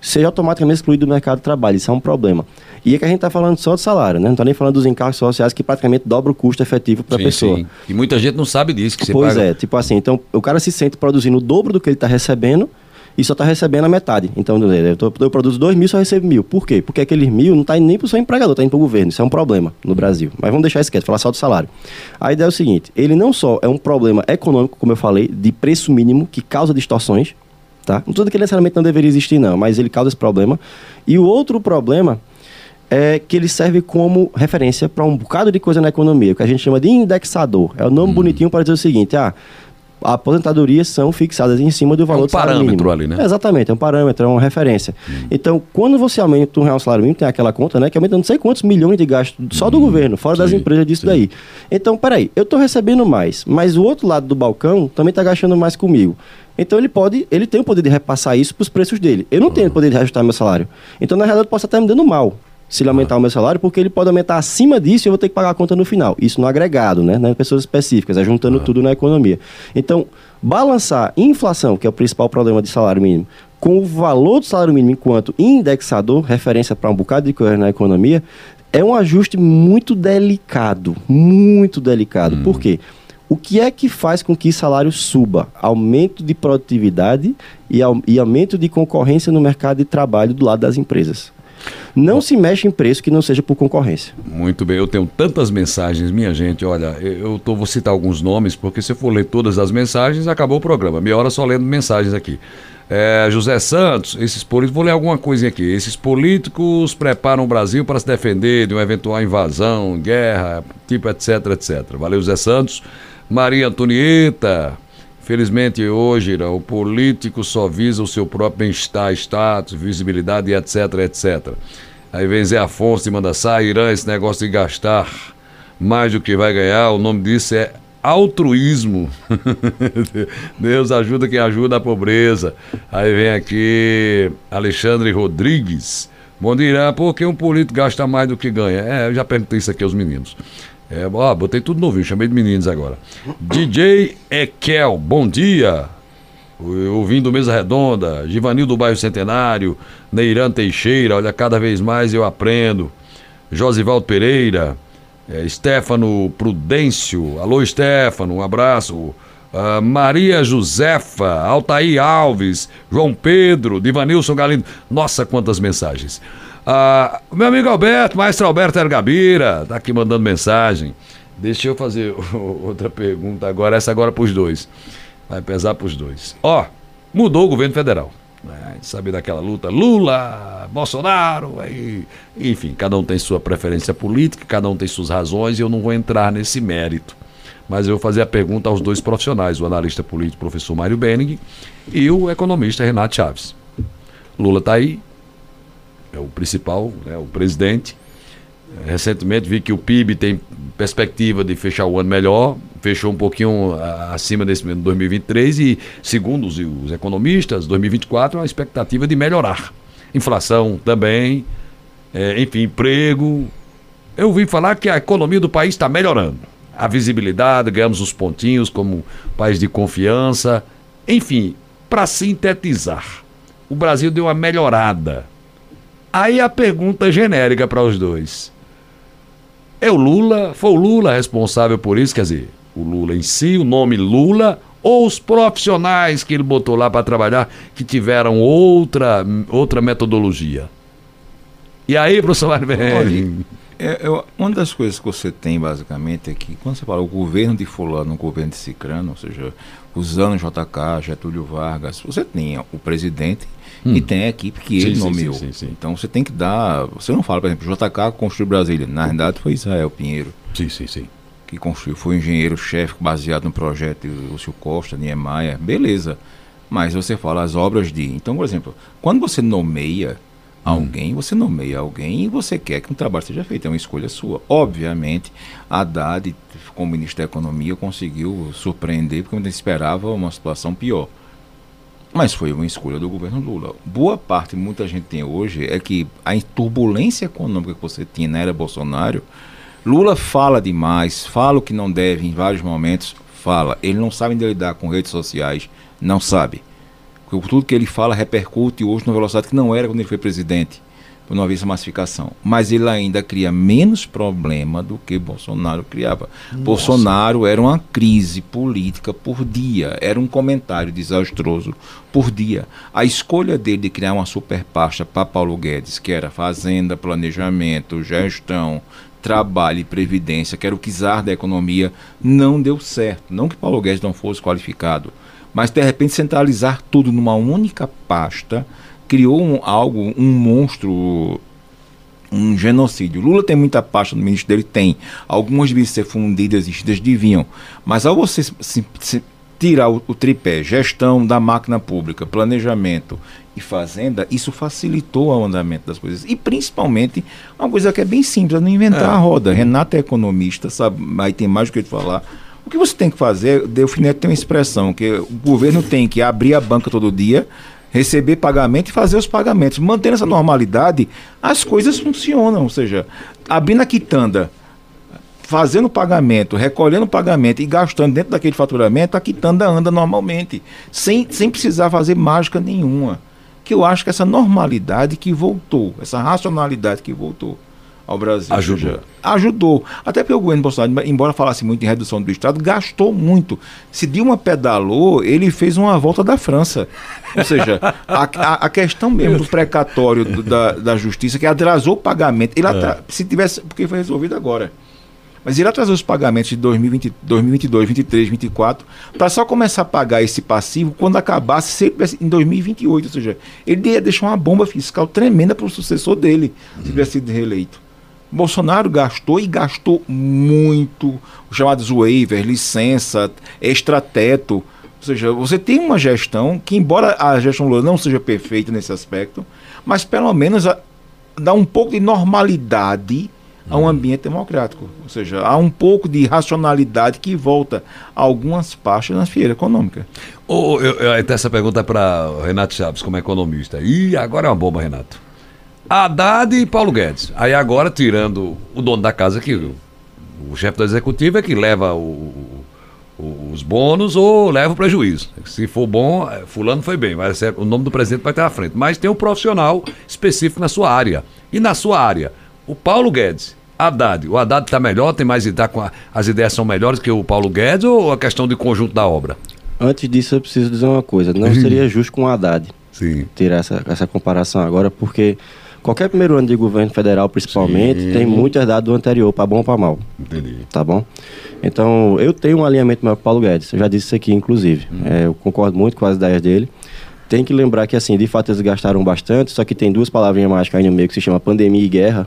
seja automaticamente excluído do mercado de trabalho. Isso é um problema. E é que a gente está falando só de salário, né? Não está nem falando dos encargos sociais que praticamente dobra o custo efetivo para a pessoa. sim. E muita gente não sabe disso. Que você Pois paga... é, tipo assim, então o cara se sente produzindo o dobro do que ele está recebendo e só está recebendo a metade. Então, eu, tô- eu produzo dois mil, só recebo mil. Por quê? Porque aqueles mil não está indo nem para o seu empregador, está indo para o governo. Isso é um problema no Brasil. Mas vamos deixar isso quieto, falar só do salário. A ideia é o seguinte: ele não só é um problema econômico, como eu falei, de preço mínimo, que causa distorções, tá? Não estou dizendo que necessariamente não deveria existir, não, mas ele causa esse problema. E o outro problema é que ele serve como referência para um bocado de coisa na economia, o que a gente chama de indexador. É o nome Hum. bonitinho para dizer o seguinte: ah, aposentadorias são fixadas em cima do valor um do salário parâmetro mínimo. ali, né? Hum. Exatamente, é um parâmetro, é uma referência. Então, quando você aumenta um real salário mínimo, tem aquela conta, né, que aumenta não sei quantos milhões de gastos só do governo, fora das Hum. sim, empresas disso sim. daí. Então, peraí, eu estou recebendo mais, mas o outro lado do balcão também está gastando mais comigo. Então ele pode, ele tem o poder de repassar isso para os preços dele. Eu não tenho o poder de reajustar meu salário. Então, na realidade, eu posso estar me dando mal se ele aumentar o meu salário, porque ele pode aumentar acima disso e eu vou ter que pagar a conta no final. Isso no agregado, né? Não é pessoas específicas, é juntando tudo na economia. Então, balançar inflação, que é o principal problema de salário mínimo, com o valor do salário mínimo enquanto indexador, referência para um bocado de coisa na economia, é um ajuste muito delicado, muito delicado. Por quê? O que é que faz com que salário suba? Aumento de produtividade e, e aumento de concorrência no mercado de trabalho do lado das empresas. Não se mexe em preço que não seja por concorrência. Muito bem, eu tenho tantas mensagens, minha gente. Olha, eu tô, vou citar alguns nomes, porque se eu for ler todas as mensagens, acabou o programa. Meia hora só lendo mensagens aqui. É, José Santos, esses políticos, vou ler alguma coisinha aqui. Esses políticos preparam o Brasil para se defender de uma eventual invasão, guerra, tipo etc, etc. Valeu, José Santos. Maria Antonieta, Felizmente hoje o político só visa o seu próprio bem-estar, status, visibilidade e etc, etc. Aí vem Zé Afonso de Mandassá, Irã, esse negócio de gastar mais do que vai ganhar, o nome disso é altruísmo. Deus ajuda quem ajuda a pobreza. Aí vem aqui Alexandre Rodrigues. Bom dia, Irã, por que um político gasta mais do que ganha? É, eu já perguntei isso aqui aos meninos. É, ó, botei tudo novinho, chamei de meninos agora. DJ Ekel, bom dia. Ouvindo Mesa Redonda, Givanil do Bairro Centenário, Neiran Teixeira, olha, cada vez mais eu aprendo. Josivaldo Pereira, é, Stefano Prudêncio, alô Stefano, um abraço. Ah, Maria Josefa, Altair Alves, João Pedro, Divanilson Galindo. Nossa, quantas mensagens. Ah, meu amigo Alberto, maestro Alberto Ergabira, tá aqui mandando mensagem. Deixa eu fazer outra pergunta agora, essa agora para os dois. Vai pesar para os dois. Ó, mudou o governo federal. né? A gente sabe daquela luta. Lula, Bolsonaro, aí, enfim, cada um tem sua preferência política, cada um tem suas razões e eu não vou entrar nesse mérito. Mas eu vou fazer a pergunta aos dois profissionais, o analista político professor Mário Benning e o economista Renato Chaves. Lula está aí, é o principal, né, o presidente. Recentemente vi que o PIB tem perspectiva de fechar o ano melhor, fechou um pouquinho acima desse de 2023 e, segundo os, os economistas, 2024 é uma expectativa de melhorar. Inflação também, é, enfim, emprego. Eu ouvi falar que a economia do país está melhorando. A visibilidade, ganhamos os pontinhos como país de confiança. Enfim, para sintetizar, o Brasil deu uma melhorada. Aí a pergunta genérica para os dois. É o Lula, foi o Lula responsável por isso, quer dizer, o Lula em si, o nome Lula, ou os profissionais que ele botou lá para trabalhar que tiveram outra, outra metodologia? E aí, professor Marvelli? É, é, uma das coisas que você tem, basicamente, é que quando você fala o governo de fulano, o governo de cicrano, ou seja, usando JK, Getúlio Vargas, você tem o presidente hum. e tem a equipe que sim, ele nomeou. Sim, sim, então você tem que dar. Você não fala, por exemplo, JK construiu Brasília. Na verdade foi Israel Pinheiro. Sim, sim, sim. Que construiu, foi engenheiro-chefe baseado no projeto de Lúcio Costa, Niemeyer, beleza. Mas você fala as obras de. Então, por exemplo, quando você nomeia alguém, hum. você nomeia alguém e você quer que um trabalho seja feito, é uma escolha sua. Obviamente, a Haddad, como ministro da Economia, conseguiu surpreender, porque a gente esperava uma situação pior. Mas foi uma escolha do governo Lula. Boa parte, muita gente tem hoje, é que a turbulência econômica que você tinha na era Bolsonaro, Lula fala demais, fala o que não deve em vários momentos, fala. Ele não sabe lidar com redes sociais, não sabe. Tudo que ele fala repercute hoje numa velocidade que não era quando ele foi presidente por não haver essa massificação. Mas ele ainda cria menos problema do que Bolsonaro criava. Nossa. Bolsonaro era uma crise política por dia, era um comentário desastroso por dia. A escolha dele de criar uma superpasta para Paulo Guedes, que era fazenda, planejamento, gestão, trabalho e previdência, que era o czar da economia, não deu certo. Não que Paulo Guedes não fosse qualificado, mas de repente centralizar tudo numa única pasta criou um, algo, um monstro, um genocídio. Lula tem muita pasta no ministro dele? Tem. Algumas deviam ser fundidas e deviam. Mas ao você se, se tirar o, o, tripé, gestão da máquina pública, planejamento e fazenda, isso facilitou o andamento das coisas. E principalmente, uma coisa que é bem simples, é não inventar é. a roda. Renato é economista, sabe, aí tem mais do que falar. O que você tem que fazer, Delfinete tem uma expressão, que o governo tem que abrir a banca todo dia, receber pagamento e fazer os pagamentos. Mantendo essa normalidade, as coisas funcionam. Ou seja, abrindo a quitanda, fazendo pagamento, recolhendo pagamento e gastando dentro daquele faturamento, a quitanda anda normalmente, sem, sem precisar fazer mágica nenhuma. Que eu acho que essa normalidade que voltou, essa racionalidade que voltou ao Brasil. Ajudou. Ajudou. Até porque o governo Bolsonaro, embora falasse muito em redução do Estado, gastou muito. Se Dilma pedalou, ele fez uma volta da França. Ou seja, a, a, a questão mesmo do precatório do, da, da justiça, que atrasou o pagamento, ele é. se tivesse. Porque foi resolvido agora. Mas ele atrasou os pagamentos de 2020, 2022, 2023, 2024, para só começar a pagar esse passivo quando acabasse sempre em 2028. Ou seja, ele ia deixar uma bomba fiscal tremenda para o sucessor dele, se tivesse sido reeleito. Bolsonaro gastou e gastou muito, os chamados waiver, licença, extrateto. Ou seja, você tem uma gestão que, embora a gestão Lula não seja perfeita nesse aspecto, mas pelo menos a, dá um pouco de normalidade a um uhum. ambiente democrático. Ou seja, há um pouco de racionalidade que volta a algumas partes na esfera econômica. Oh, eu, eu, essa pergunta é para Renato Chaves, como economista. E agora é uma bomba, Renato. Haddad e Paulo Guedes. Aí agora, tirando o dono da casa aqui, o, o chefe do executivo é que leva o, o, os bônus ou leva o prejuízo. Se for bom, é, fulano foi bem, mas o nome do presidente vai estar à frente. Mas tem um profissional específico na sua área. E na sua área, o Paulo Guedes, Haddad. O Haddad está melhor, tem mais idade, as ideias são melhores que o Paulo Guedes ou a questão de conjunto da obra? Antes disso, eu preciso dizer uma coisa. Não seria justo com o Haddad Sim. tirar essa, essa comparação agora, porque Qualquer primeiro ano de governo federal, principalmente, Sim. tem muito herdado do anterior, para bom ou para mal. Entendi. Tá bom? Então, eu tenho um alinhamento maior com o Paulo Guedes. Eu já disse isso aqui, inclusive. Hum. É, eu concordo muito com as ideias dele. tem que lembrar que, assim, de fato eles gastaram bastante, só que tem duas palavrinhas mágicas aí no meio que se chama pandemia e guerra,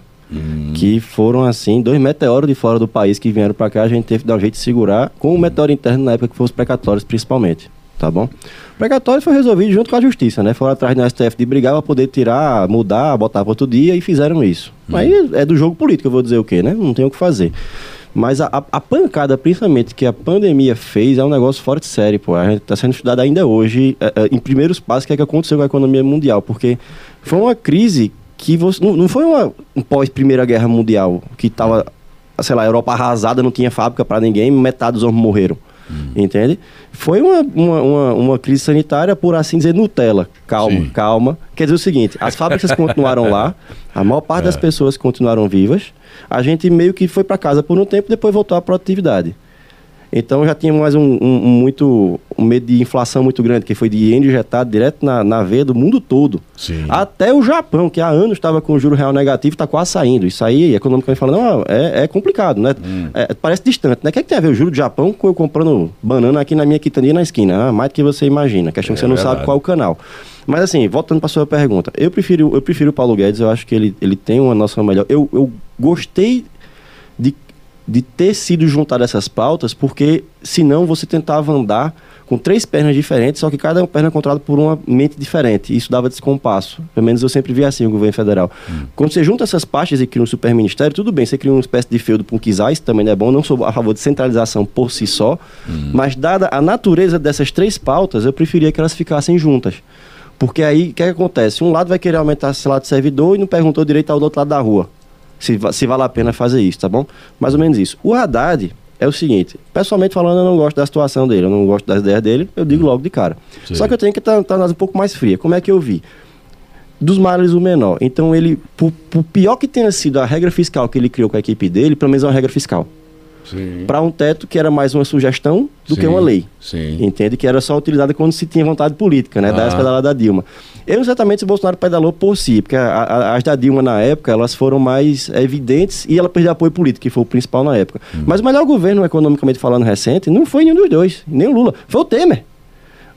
que foram, assim, dois meteoros de fora do país que vieram para cá, a gente teve que dar um jeito de segurar, com o meteoro interno na época que foram os precatórios, principalmente, tá bom? O precatório foi resolvido junto com a justiça, né? Foram atrás do STF de brigar para poder tirar, mudar, botar para outro dia e fizeram isso. Aí é do jogo político, eu vou dizer o quê, né? Não tem o que fazer. Mas a, a- pancada, principalmente, que a pandemia fez é um negócio fora de série, pô. A gente está sendo estudado ainda hoje, é, é, em primeiros passos, o que, é que aconteceu com a economia mundial. Porque foi uma crise que você. Não, não foi uma um pós-Primeira Guerra Mundial, que estava, sei lá, a Europa arrasada, não tinha fábrica para ninguém, metade dos homens morreram. Entende? Foi uma, uma, uma, uma crise sanitária, por assim dizer, Nutella. Calma, Sim. calma. Quer dizer o seguinte: as fábricas continuaram lá, a maior parte das pessoas continuaram vivas, a gente meio que foi para casa por um tempo depois voltou à produtividade. Então já tinha mais um, um- muito um medo de inflação muito grande, que foi de injetado direto na, na veia do mundo todo. Sim. Até o Japão, que há anos estava com o juro real negativo, está quase saindo. Isso aí, economicamente falando, não, é, é complicado, né? É, parece distante, né? O que, é que tem a ver o juro do Japão com eu comprando banana aqui na minha quitandinha na esquina? Ah, mais do que você imagina. A questão é que É você não verdade. sabe qual é o canal. Mas assim, voltando para sua pergunta, eu prefiro, eu prefiro o Paulo Guedes, eu acho que ele, ele tem uma noção melhor. Eu, eu gostei de, de ter sido juntado essas pautas, porque senão você tentava andar com três pernas diferentes, só que cada perna controlada por uma mente diferente. Isso dava descompasso. Pelo menos eu sempre vi assim o governo federal. Quando você junta essas pastas e cria um super ministério, tudo bem, você cria uma espécie de feudo para um isso também não é bom, não sou a favor de centralização por si só, mas dada a natureza dessas três pautas, eu preferia que elas ficassem juntas. Porque aí, o que, é que acontece? Um lado vai querer aumentar esse lado de servidor e não perguntou direito ao do outro lado da rua. Se, se vale a pena fazer isso, tá bom? Mais ou menos isso. O Haddad é o seguinte, pessoalmente falando, eu não gosto da situação dele, eu não gosto das ideias dele, eu digo logo de cara. Sim. Só que eu tenho que estar um pouco mais fria. Como é que eu vi? Dos males o menor. Então ele, por, por pior que tenha sido a regra fiscal que ele criou com a equipe dele, pelo menos é uma regra fiscal. Sim. Para um teto que era mais uma sugestão do que Sim, uma lei. Sim. Entende? Que era só utilizada quando se tinha vontade política, né? Ah. Das pedaladas da Dilma. Eu exatamente se o Bolsonaro pedalou por si, porque a- a- as da Dilma na época, elas foram mais evidentes e ela perdeu apoio político, que foi o principal na época. Hum. Mas o melhor governo, economicamente falando, recente, não foi nenhum dos dois, nem o Lula, foi o Temer.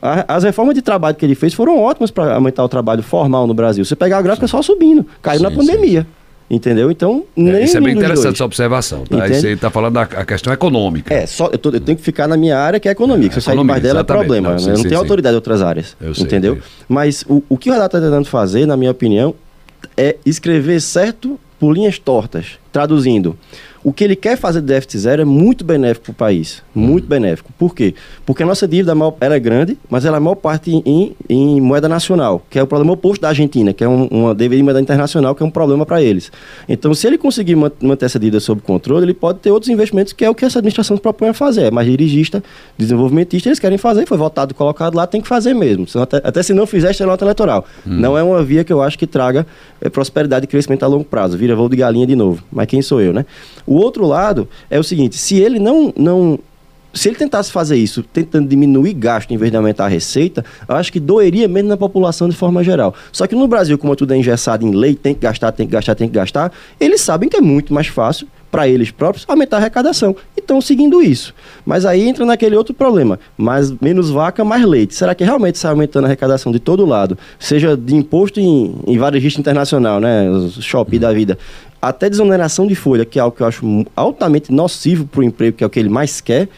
As reformas de trabalho que ele fez foram ótimas para aumentar o trabalho formal no Brasil. Você pegar a gráfica só subindo, caiu na Sim, pandemia. Entendeu? Então, nem É, isso é bem interessante essa observação. Tá? Entende? Isso aí está falando da a questão econômica. É, só, eu, tô- eu tenho que ficar na minha área que é economia. que se eu sair mais dela é problema. Não, né? sim, eu não sim, tenho sim. autoridade em outras áreas. Eu entendeu? sei. Mas o, o que o Haddad está tentando fazer, na minha opinião, é escrever certo por linhas tortas. Traduzindo, o que ele quer fazer de déficit zero é muito benéfico para o país. Muito benéfico. Por quê? Porque a nossa dívida ela é grande, mas ela é a maior parte em, em- moeda nacional, que é o problema oposto da Argentina, que é um- uma dívida em moeda internacional, que é um problema para eles. Então, se ele conseguir man- manter essa dívida sob controle, ele pode ter outros investimentos, que é o que essa administração se propõe a fazer. É mais dirigista, desenvolvimentista, eles querem fazer, foi votado, colocado lá, tem que fazer mesmo. Senão até, até se não fizer, está nota eleitoral. Não é uma via que eu acho que traga eh, prosperidade e crescimento a longo prazo. Vira voo de galinha de novo. Mas quem sou eu, né? O outro lado é o seguinte, se ele não... não se ele tentasse fazer isso, tentando diminuir gasto em vez de aumentar a receita, eu acho que doeria mesmo na população de forma geral. Só que no Brasil, como tudo é engessado em lei, tem que gastar, tem que gastar, tem que gastar, eles sabem que é muito mais fácil para eles próprios aumentar a arrecadação. E estão seguindo isso. Mas aí entra naquele outro problema. Mais, menos vaca, mais leite. Será que realmente está aumentando a arrecadação de todo lado? Seja de imposto em, em varejista internacional, né? Shopee da vida. Até desoneração de folha, que é algo que eu acho altamente nocivo para o emprego, que é o que ele mais quer.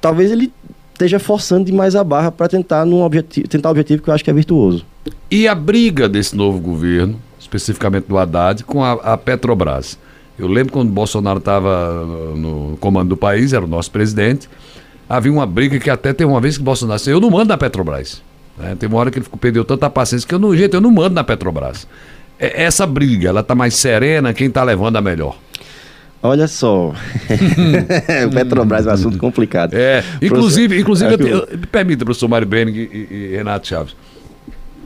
Talvez ele esteja forçando demais a barra para tentar num objetivo, tentar objetivo que eu acho que é virtuoso. E a briga desse novo governo, especificamente do Haddad, com a, a Petrobras. Eu lembro quando Bolsonaro estava no comando do país, era o nosso presidente, havia uma briga que até teve uma vez que Bolsonaro disse, eu não mando na Petrobras. né? Teve uma hora que ele perdeu tanta paciência que eu não, gente, eu não mando na Petrobras. É- Essa briga, ela está mais serena, quem está levando a melhor? Olha só. o Petrobras é um assunto complicado. É, inclusive, inclusive eu, eu- permita, professor Mário Benig e, e Renato Chaves.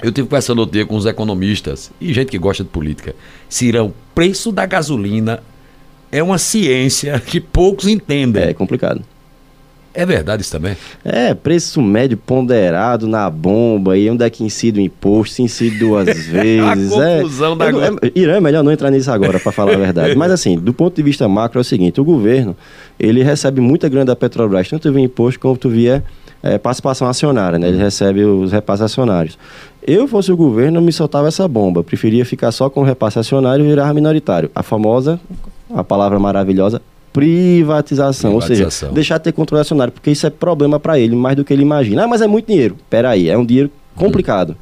Eu tive conversando outro dia com os economistas e gente que gosta de política. Cirão, preço da gasolina é uma ciência que poucos entendem. É complicado. É verdade isso também? É, preço médio ponderado na bomba, e onde é que incide o imposto, se incide duas vezes. é. confusão da Eu é, Irã, é melhor não entrar nisso agora, para falar a verdade. Mas assim, do ponto de vista macro é o seguinte, o governo, ele recebe muita grana da Petrobras, tanto via imposto quanto via é, participação acionária, né? Ele recebe os repasses acionários. Eu fosse o governo, eu me soltava essa bomba. Preferia ficar só com o repasse acionário e virar minoritário. A famosa, a palavra maravilhosa, privatização, ou seja, Privatização. deixar de ter controle acionário, porque isso é problema para ele, mais do que ele imagina. Ah, mas é muito dinheiro. Peraí, é um dinheiro complicado.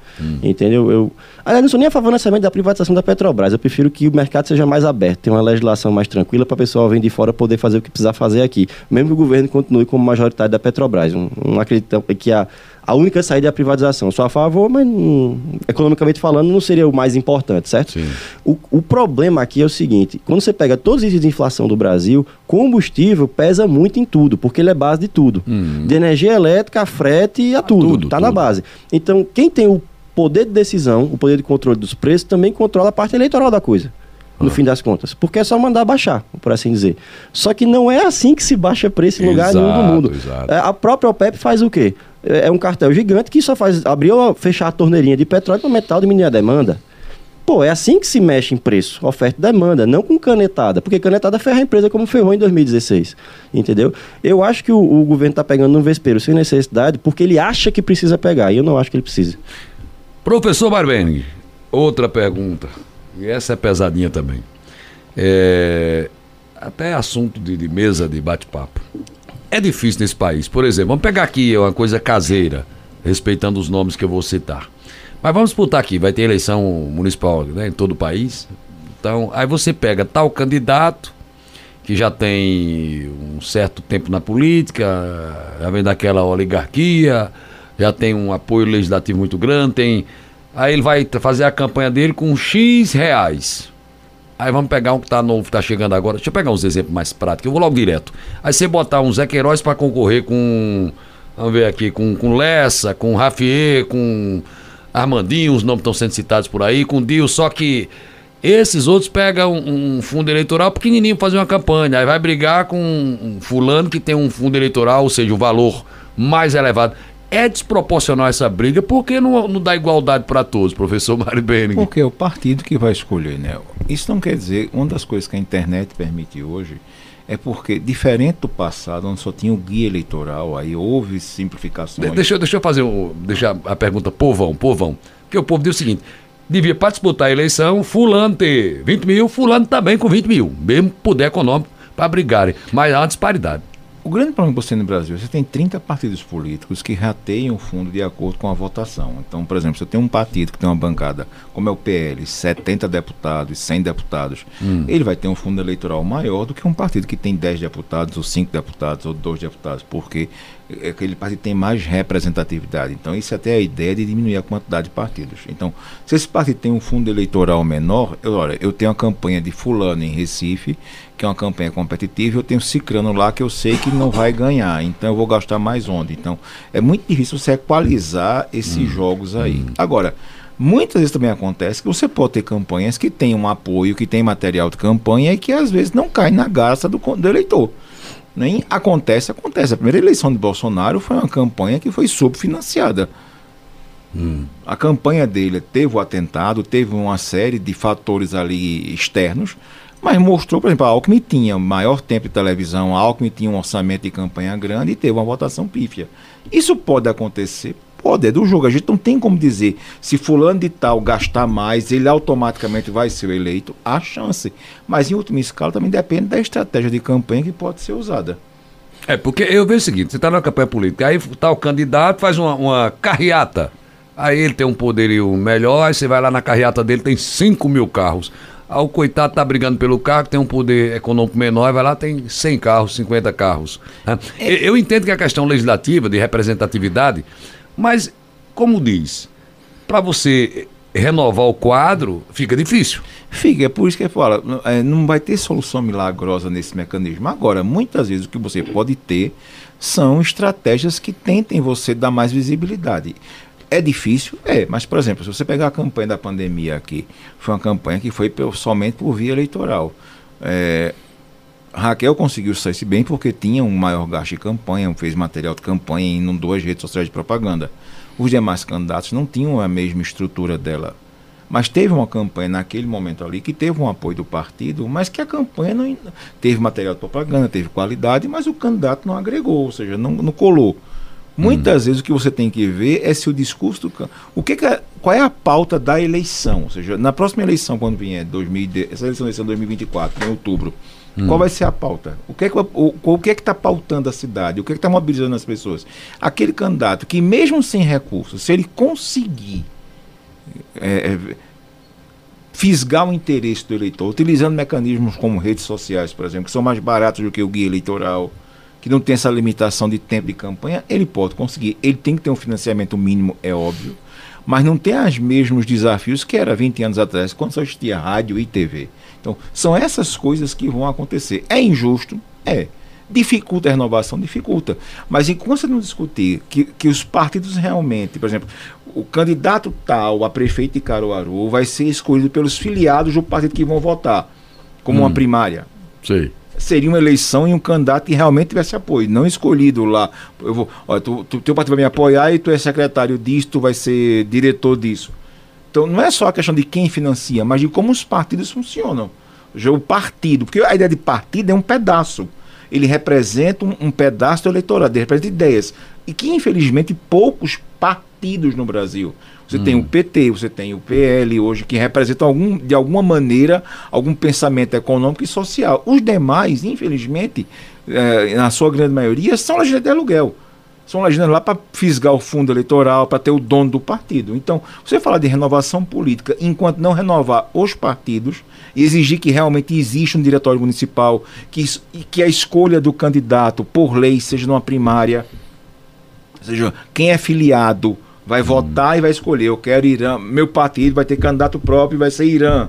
Entendeu? Eu, aliás, não sou nem a favor necessariamente da privatização da Petrobras. Eu prefiro que o mercado seja mais aberto, tenha uma legislação mais tranquila para o pessoal vir de fora poder fazer o que precisar fazer aqui. Mesmo que o governo continue como majoritário da Petrobras. Não, não acredito que a, a única saída é a privatização. Sou a favor, mas hum, economicamente falando não seria o mais importante, certo? O, o problema aqui é o seguinte: quando você pega todos os índices de inflação do Brasil, combustível pesa muito em tudo, porque ele é base de tudo. De energia elétrica, a frete e a tudo. tudo, tá na base. Então, quem tem o poder de decisão, o poder de controle dos preços, também controla a parte eleitoral da coisa. No fim das contas. Porque é só mandar baixar, por assim dizer. Só que não é assim que se baixa preço em lugar nenhum do Exato, mundo. exato. É, A própria OPEP faz o quê? É é um cartel gigante que só faz abrir ou fechar a torneirinha de petróleo para metal diminuir a demanda. Pô, é assim que se mexe em preço, oferta e demanda, não com canetada, porque canetada ferra a empresa como ferrou em 2016, entendeu? Eu acho que o, o governo está pegando no vespeiro sem necessidade, porque ele acha que precisa pegar, e eu não acho que ele precisa. Professor Barbeni, outra pergunta. E essa é pesadinha também. É, até assunto de, de mesa de bate-papo. É difícil nesse país. Por exemplo, vamos pegar aqui uma coisa caseira, respeitando os nomes que eu vou citar. Mas vamos disputar aqui, vai ter eleição municipal né, em todo o país. Então, aí você pega tal candidato que já tem um certo tempo na política, já vem daquela oligarquia, já tem um apoio legislativo muito grande, tem. Aí ele vai fazer a campanha dele com X reais. Aí vamos pegar um que tá novo, tá chegando agora. Deixa eu pegar uns exemplos mais práticos, eu vou logo direto. Aí você botar um Zé Queiroz para concorrer com. Vamos ver aqui, com, com Lessa, com Rafier, com Armandinho, os nomes estão sendo citados por aí, com Dio, só que esses outros pegam um, fundo eleitoral pequenininho pra fazer uma campanha, aí vai brigar com um fulano que tem um fundo eleitoral, ou seja, um valor mais elevado. É desproporcional essa briga, porque não, não dá igualdade para todos, professor Mário Benning. Porque é o partido que vai escolher, né? Isso não quer dizer, uma das coisas que a internet permite hoje é porque, diferente do passado, onde só tinha o guia eleitoral, aí houve simplificações. De- deixa, eu- deixa eu fazer um, deixar a pergunta povão, povão. Porque o povo diz o seguinte: devia para disputar a eleição, fulano ter 20 mil, fulano também com 20 mil, mesmo poder econômico para brigarem. Mas há uma disparidade. O grande problema que você tem no Brasil, você tem 30 partidos políticos que rateiam o fundo de acordo com a votação. Então, por exemplo, você tem um partido que tem uma bancada, como é o PL, 70 deputados, 100 deputados, ele vai ter um fundo eleitoral maior do que um partido que tem 10 deputados, ou 5 deputados, ou 2 deputados, porque aquele partido tem mais representatividade. Então, isso é até a ideia de diminuir a quantidade de partidos. Então, se esse partido tem um fundo eleitoral menor, eu, olha, eu tenho a campanha de fulano em Recife, que é uma campanha competitiva, eu tenho Cicrano lá que eu sei que não vai ganhar, então eu vou gastar mais onde. Então, é muito difícil você equalizar esses jogos aí. Agora, muitas vezes também acontece que você pode ter campanhas que têm um apoio, que tem material de campanha e que às vezes não cai na graça do, do eleitor. Nem acontece, acontece. A primeira eleição de Bolsonaro foi uma campanha que foi subfinanciada. A campanha dele teve o atentado, teve uma série de fatores ali externos, mas mostrou, por exemplo, a Alckmin tinha maior tempo de televisão, a Alckmin tinha um orçamento de campanha grande e teve uma votação pífia. Isso pode acontecer? Pode, é do jogo. A gente não tem como dizer se fulano de tal gastar mais, ele automaticamente vai ser eleito. Há chance. Mas em última escala também depende da estratégia de campanha que pode ser usada. É, porque eu vejo o seguinte: você está na campanha política, aí tá o candidato, faz uma, uma carreata. Aí ele tem um poderio melhor, aí você vai lá na carreata dele, tem 5 mil carros. Aí o coitado tá brigando pelo carro, que tem um poder econômico menor, vai lá, tem 100 carros, 50 carros. né? Eu, entendo que é a questão legislativa, de representatividade, mas, como diz, para você renovar o quadro, fica difícil. Fica, é por isso que eu falo, não- é, não vai ter solução milagrosa nesse mecanismo. Agora, muitas vezes o que você pode ter são estratégias que tentem você dar mais visibilidade. É difícil? É, mas, por exemplo, se você pegar a campanha da pandemia aqui, foi uma campanha que foi somente por via eleitoral. É, Raquel conseguiu sair bem porque tinha um maior gasto de campanha, fez material de campanha e inundou as redes sociais de propaganda. Os demais candidatos não tinham a mesma estrutura dela. Mas teve uma campanha naquele momento ali que teve um apoio do partido, mas que a campanha não teve material de propaganda, teve qualidade, mas o candidato não agregou, ou seja, não, não colou. Muitas vezes o que você tem que ver é se o discurso do o que, que é, qual é a pauta da eleição, ou seja, na próxima eleição quando vier 2000, essa eleição vai ser 2024, em outubro. Hum. Qual vai ser a pauta? O que é que o, o que é está pautando a cidade? O que é que está mobilizando as pessoas? Aquele candidato que mesmo sem recursos, se ele conseguir é, é fisgar o interesse do eleitor, utilizando mecanismos como redes sociais, por exemplo, que são mais baratos do que o guia eleitoral, que não tem essa limitação de tempo de campanha, ele pode conseguir. Ele tem que ter um financiamento mínimo, é óbvio, mas não tem os mesmos desafios que era 20 anos atrás, quando só existia rádio e TV. Então, são essas coisas que vão acontecer. É injusto? É. Dificulta a renovação? Dificulta. Mas enquanto você não discutir que, que os partidos realmente, por exemplo, o candidato tal a prefeito de Caruaru vai ser escolhido pelos filiados do partido que vão votar, como hum. uma primária. Sim seria uma eleição e um candidato que realmente tivesse apoio, não escolhido lá. Eu vou, olha, tu, tu, teu partido vai me apoiar e tu é secretário disso, tu vai ser diretor disso. Então não é só a questão de quem financia, mas de como os partidos funcionam. O partido, porque a ideia de partido é um pedaço. Ele representa um, um pedaço do eleitorado, ele representa ideias. E que, infelizmente, poucos partidos no Brasil você hum. tem o PT, você tem o PL hoje, que representam algum, de alguma maneira algum pensamento econômico e social. Os demais, infelizmente, é, na sua grande maioria, são legendas de aluguel. São legendas lá para fisgar o fundo eleitoral, para ter o dono do partido. Então, você falar de renovação política, enquanto não renovar os partidos e exigir que realmente exista um diretório municipal, que, que a escolha do candidato por lei seja numa primária, ou seja, quem é filiado vai hum. votar e vai escolher. Eu quero Irã. Meu partido vai ter candidato próprio e vai ser Irã.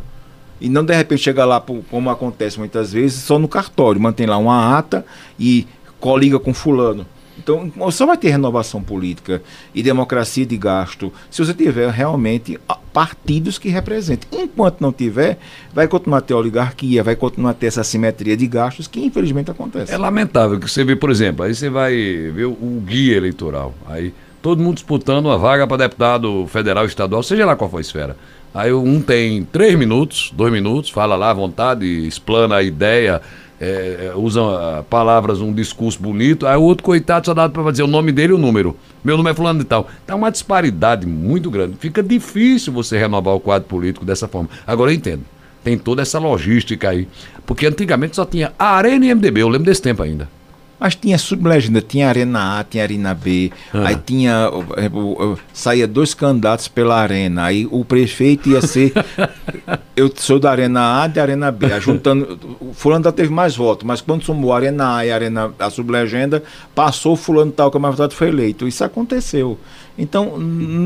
E não de repente chegar lá, como acontece muitas vezes, só no cartório. Mantém lá uma ata e coliga com fulano. Então, só vai ter renovação política e democracia de gasto se você tiver realmente partidos que representem. Enquanto não tiver, vai continuar a ter oligarquia, vai continuar a ter essa simetria de gastos que infelizmente acontece. É lamentável que você vê, por exemplo, aí você vai ver o guia eleitoral. Aí todo mundo disputando uma vaga para deputado federal, estadual, seja lá qual for a esfera. Aí um tem três minutos, dois minutos, fala lá à vontade, explana a ideia, é, é usa ah, palavras, um discurso bonito. Aí o outro, coitado, só dá para dizer o nome dele e o número. Meu nome é fulano de tal. Tá uma disparidade muito grande. Fica difícil você renovar o quadro político dessa forma. Agora eu entendo. Tem toda essa logística aí. Porque antigamente só tinha Arena e MDB, eu lembro desse tempo ainda. Mas tinha sublegenda, tinha Arena A, tinha Arena B, ah. aí tinha. saía dois candidatos pela Arena, aí o prefeito ia ser. eu sou da Arena A e da Arena B. Aí juntando. O fulano ainda teve mais votos, mas quando somou a Arena A e a Arena a sublegenda, passou o fulano tal que é mais votado foi eleito. Isso aconteceu. Então,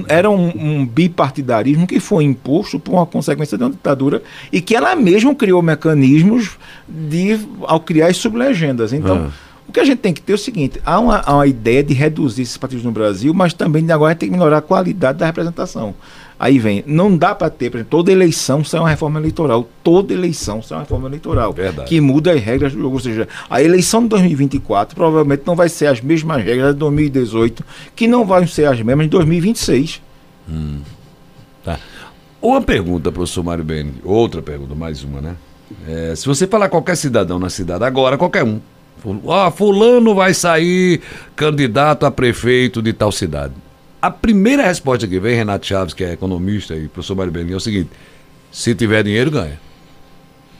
era um, um, bipartidarismo que foi imposto por uma consequência de uma ditadura e que ela mesma criou mecanismos de, ao criar as sublegendas. Então. Ah o que a gente tem que ter é o seguinte: há uma, há uma ideia de reduzir esses partidos no Brasil, mas também agora tem que melhorar a qualidade da representação. Aí vem, não dá para ter, por exemplo, toda eleição sai uma reforma eleitoral. Toda eleição sai uma reforma eleitoral. Verdade. Que muda as regras do jogo. Ou seja, a eleição de 2024 provavelmente não vai ser as mesmas regras de 2018, que não vão ser as mesmas de 2026. Hum. Tá. Uma pergunta, professor Mário Beni. Outra pergunta, mais uma, né? É, se você falar qualquer cidadão na cidade agora, qualquer um, ah, fulano vai sair candidato a prefeito de tal cidade. A primeira resposta que vem, Renato Chaves, que é economista, e professor Mário Benin, é o seguinte: se tiver dinheiro, ganha.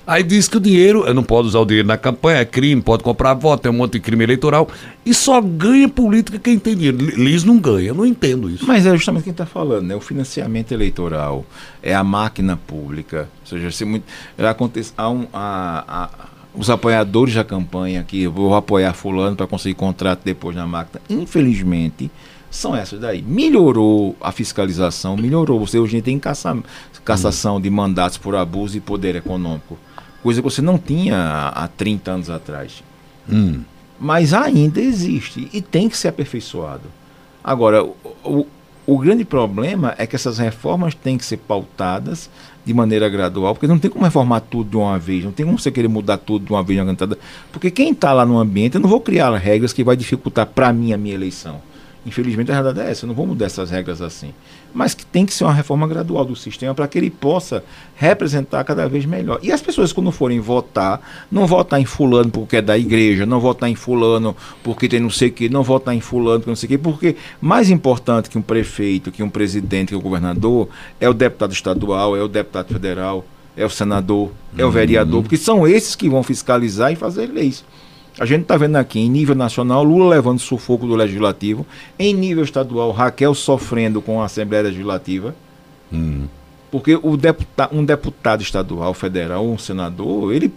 Aí diz que o dinheiro, eu não pode usar o dinheiro na campanha, é crime, pode comprar voto, tem um monte de crime eleitoral. E só ganha política quem tem dinheiro. Liz não ganha, eu não entendo isso. Mas é justamente quem está falando, né? O financiamento eleitoral é a máquina pública. Ou seja, se muito, acontece, há um, a, a os apoiadores da campanha que eu vou apoiar fulano para conseguir contrato depois na máquina, infelizmente, são essas daí. Melhorou a fiscalização, melhorou. Você hoje tem caça, cassação de mandatos por abuso e poder econômico. Coisa que você não tinha há 30 anos atrás. Hum. Mas ainda existe e tem que ser aperfeiçoado. Agora, o, o, o grande problema é que essas reformas têm que ser pautadas de maneira gradual, porque não tem como reformar tudo de uma vez, não tem como você querer mudar tudo de uma vez na cantada, porque quem está lá no ambiente, eu não vou criar regras que vai dificultar para mim a minha eleição. Infelizmente a realidade é essa, eu não vou mudar essas regras assim. Mas que tem que ser uma reforma gradual do sistema para que ele possa representar cada vez melhor. E as pessoas, quando forem votar, não votar em fulano porque é da igreja, não votar em fulano porque tem não sei o quê, não votar em fulano porque não sei o quê, porque mais importante que um prefeito, que um presidente, que um governador, é o deputado estadual, é o deputado federal, é o senador, é o vereador, porque são esses que vão fiscalizar e fazer leis. A gente está vendo aqui, em nível nacional, Lula levando sufoco do Legislativo. Em nível estadual, Raquel sofrendo com a Assembleia Legislativa. Hum. Porque o deputa, um deputado estadual, federal, um senador, ele,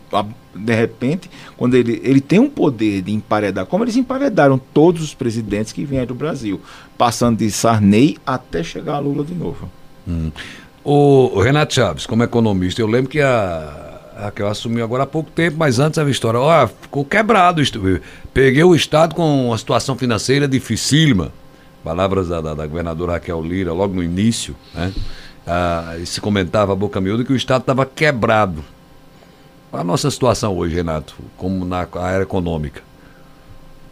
de repente, quando ele, ele tem um poder de emparedar, como eles emparedaram todos os presidentes que vieram do Brasil, passando de Sarney até chegar a Lula de novo. O, o Renato Chaves, como economista, eu lembro que a Raquel assumiu agora há pouco tempo, mas antes a história, ó, ficou quebrado. Peguei o Estado com uma situação financeira dificílima. Palavras da, da- da governadora Raquel Lira, logo no início, né? Ah, e se comentava a boca miúda que o Estado estava quebrado. Qual a nossa situação hoje, Renato, como na área econômica?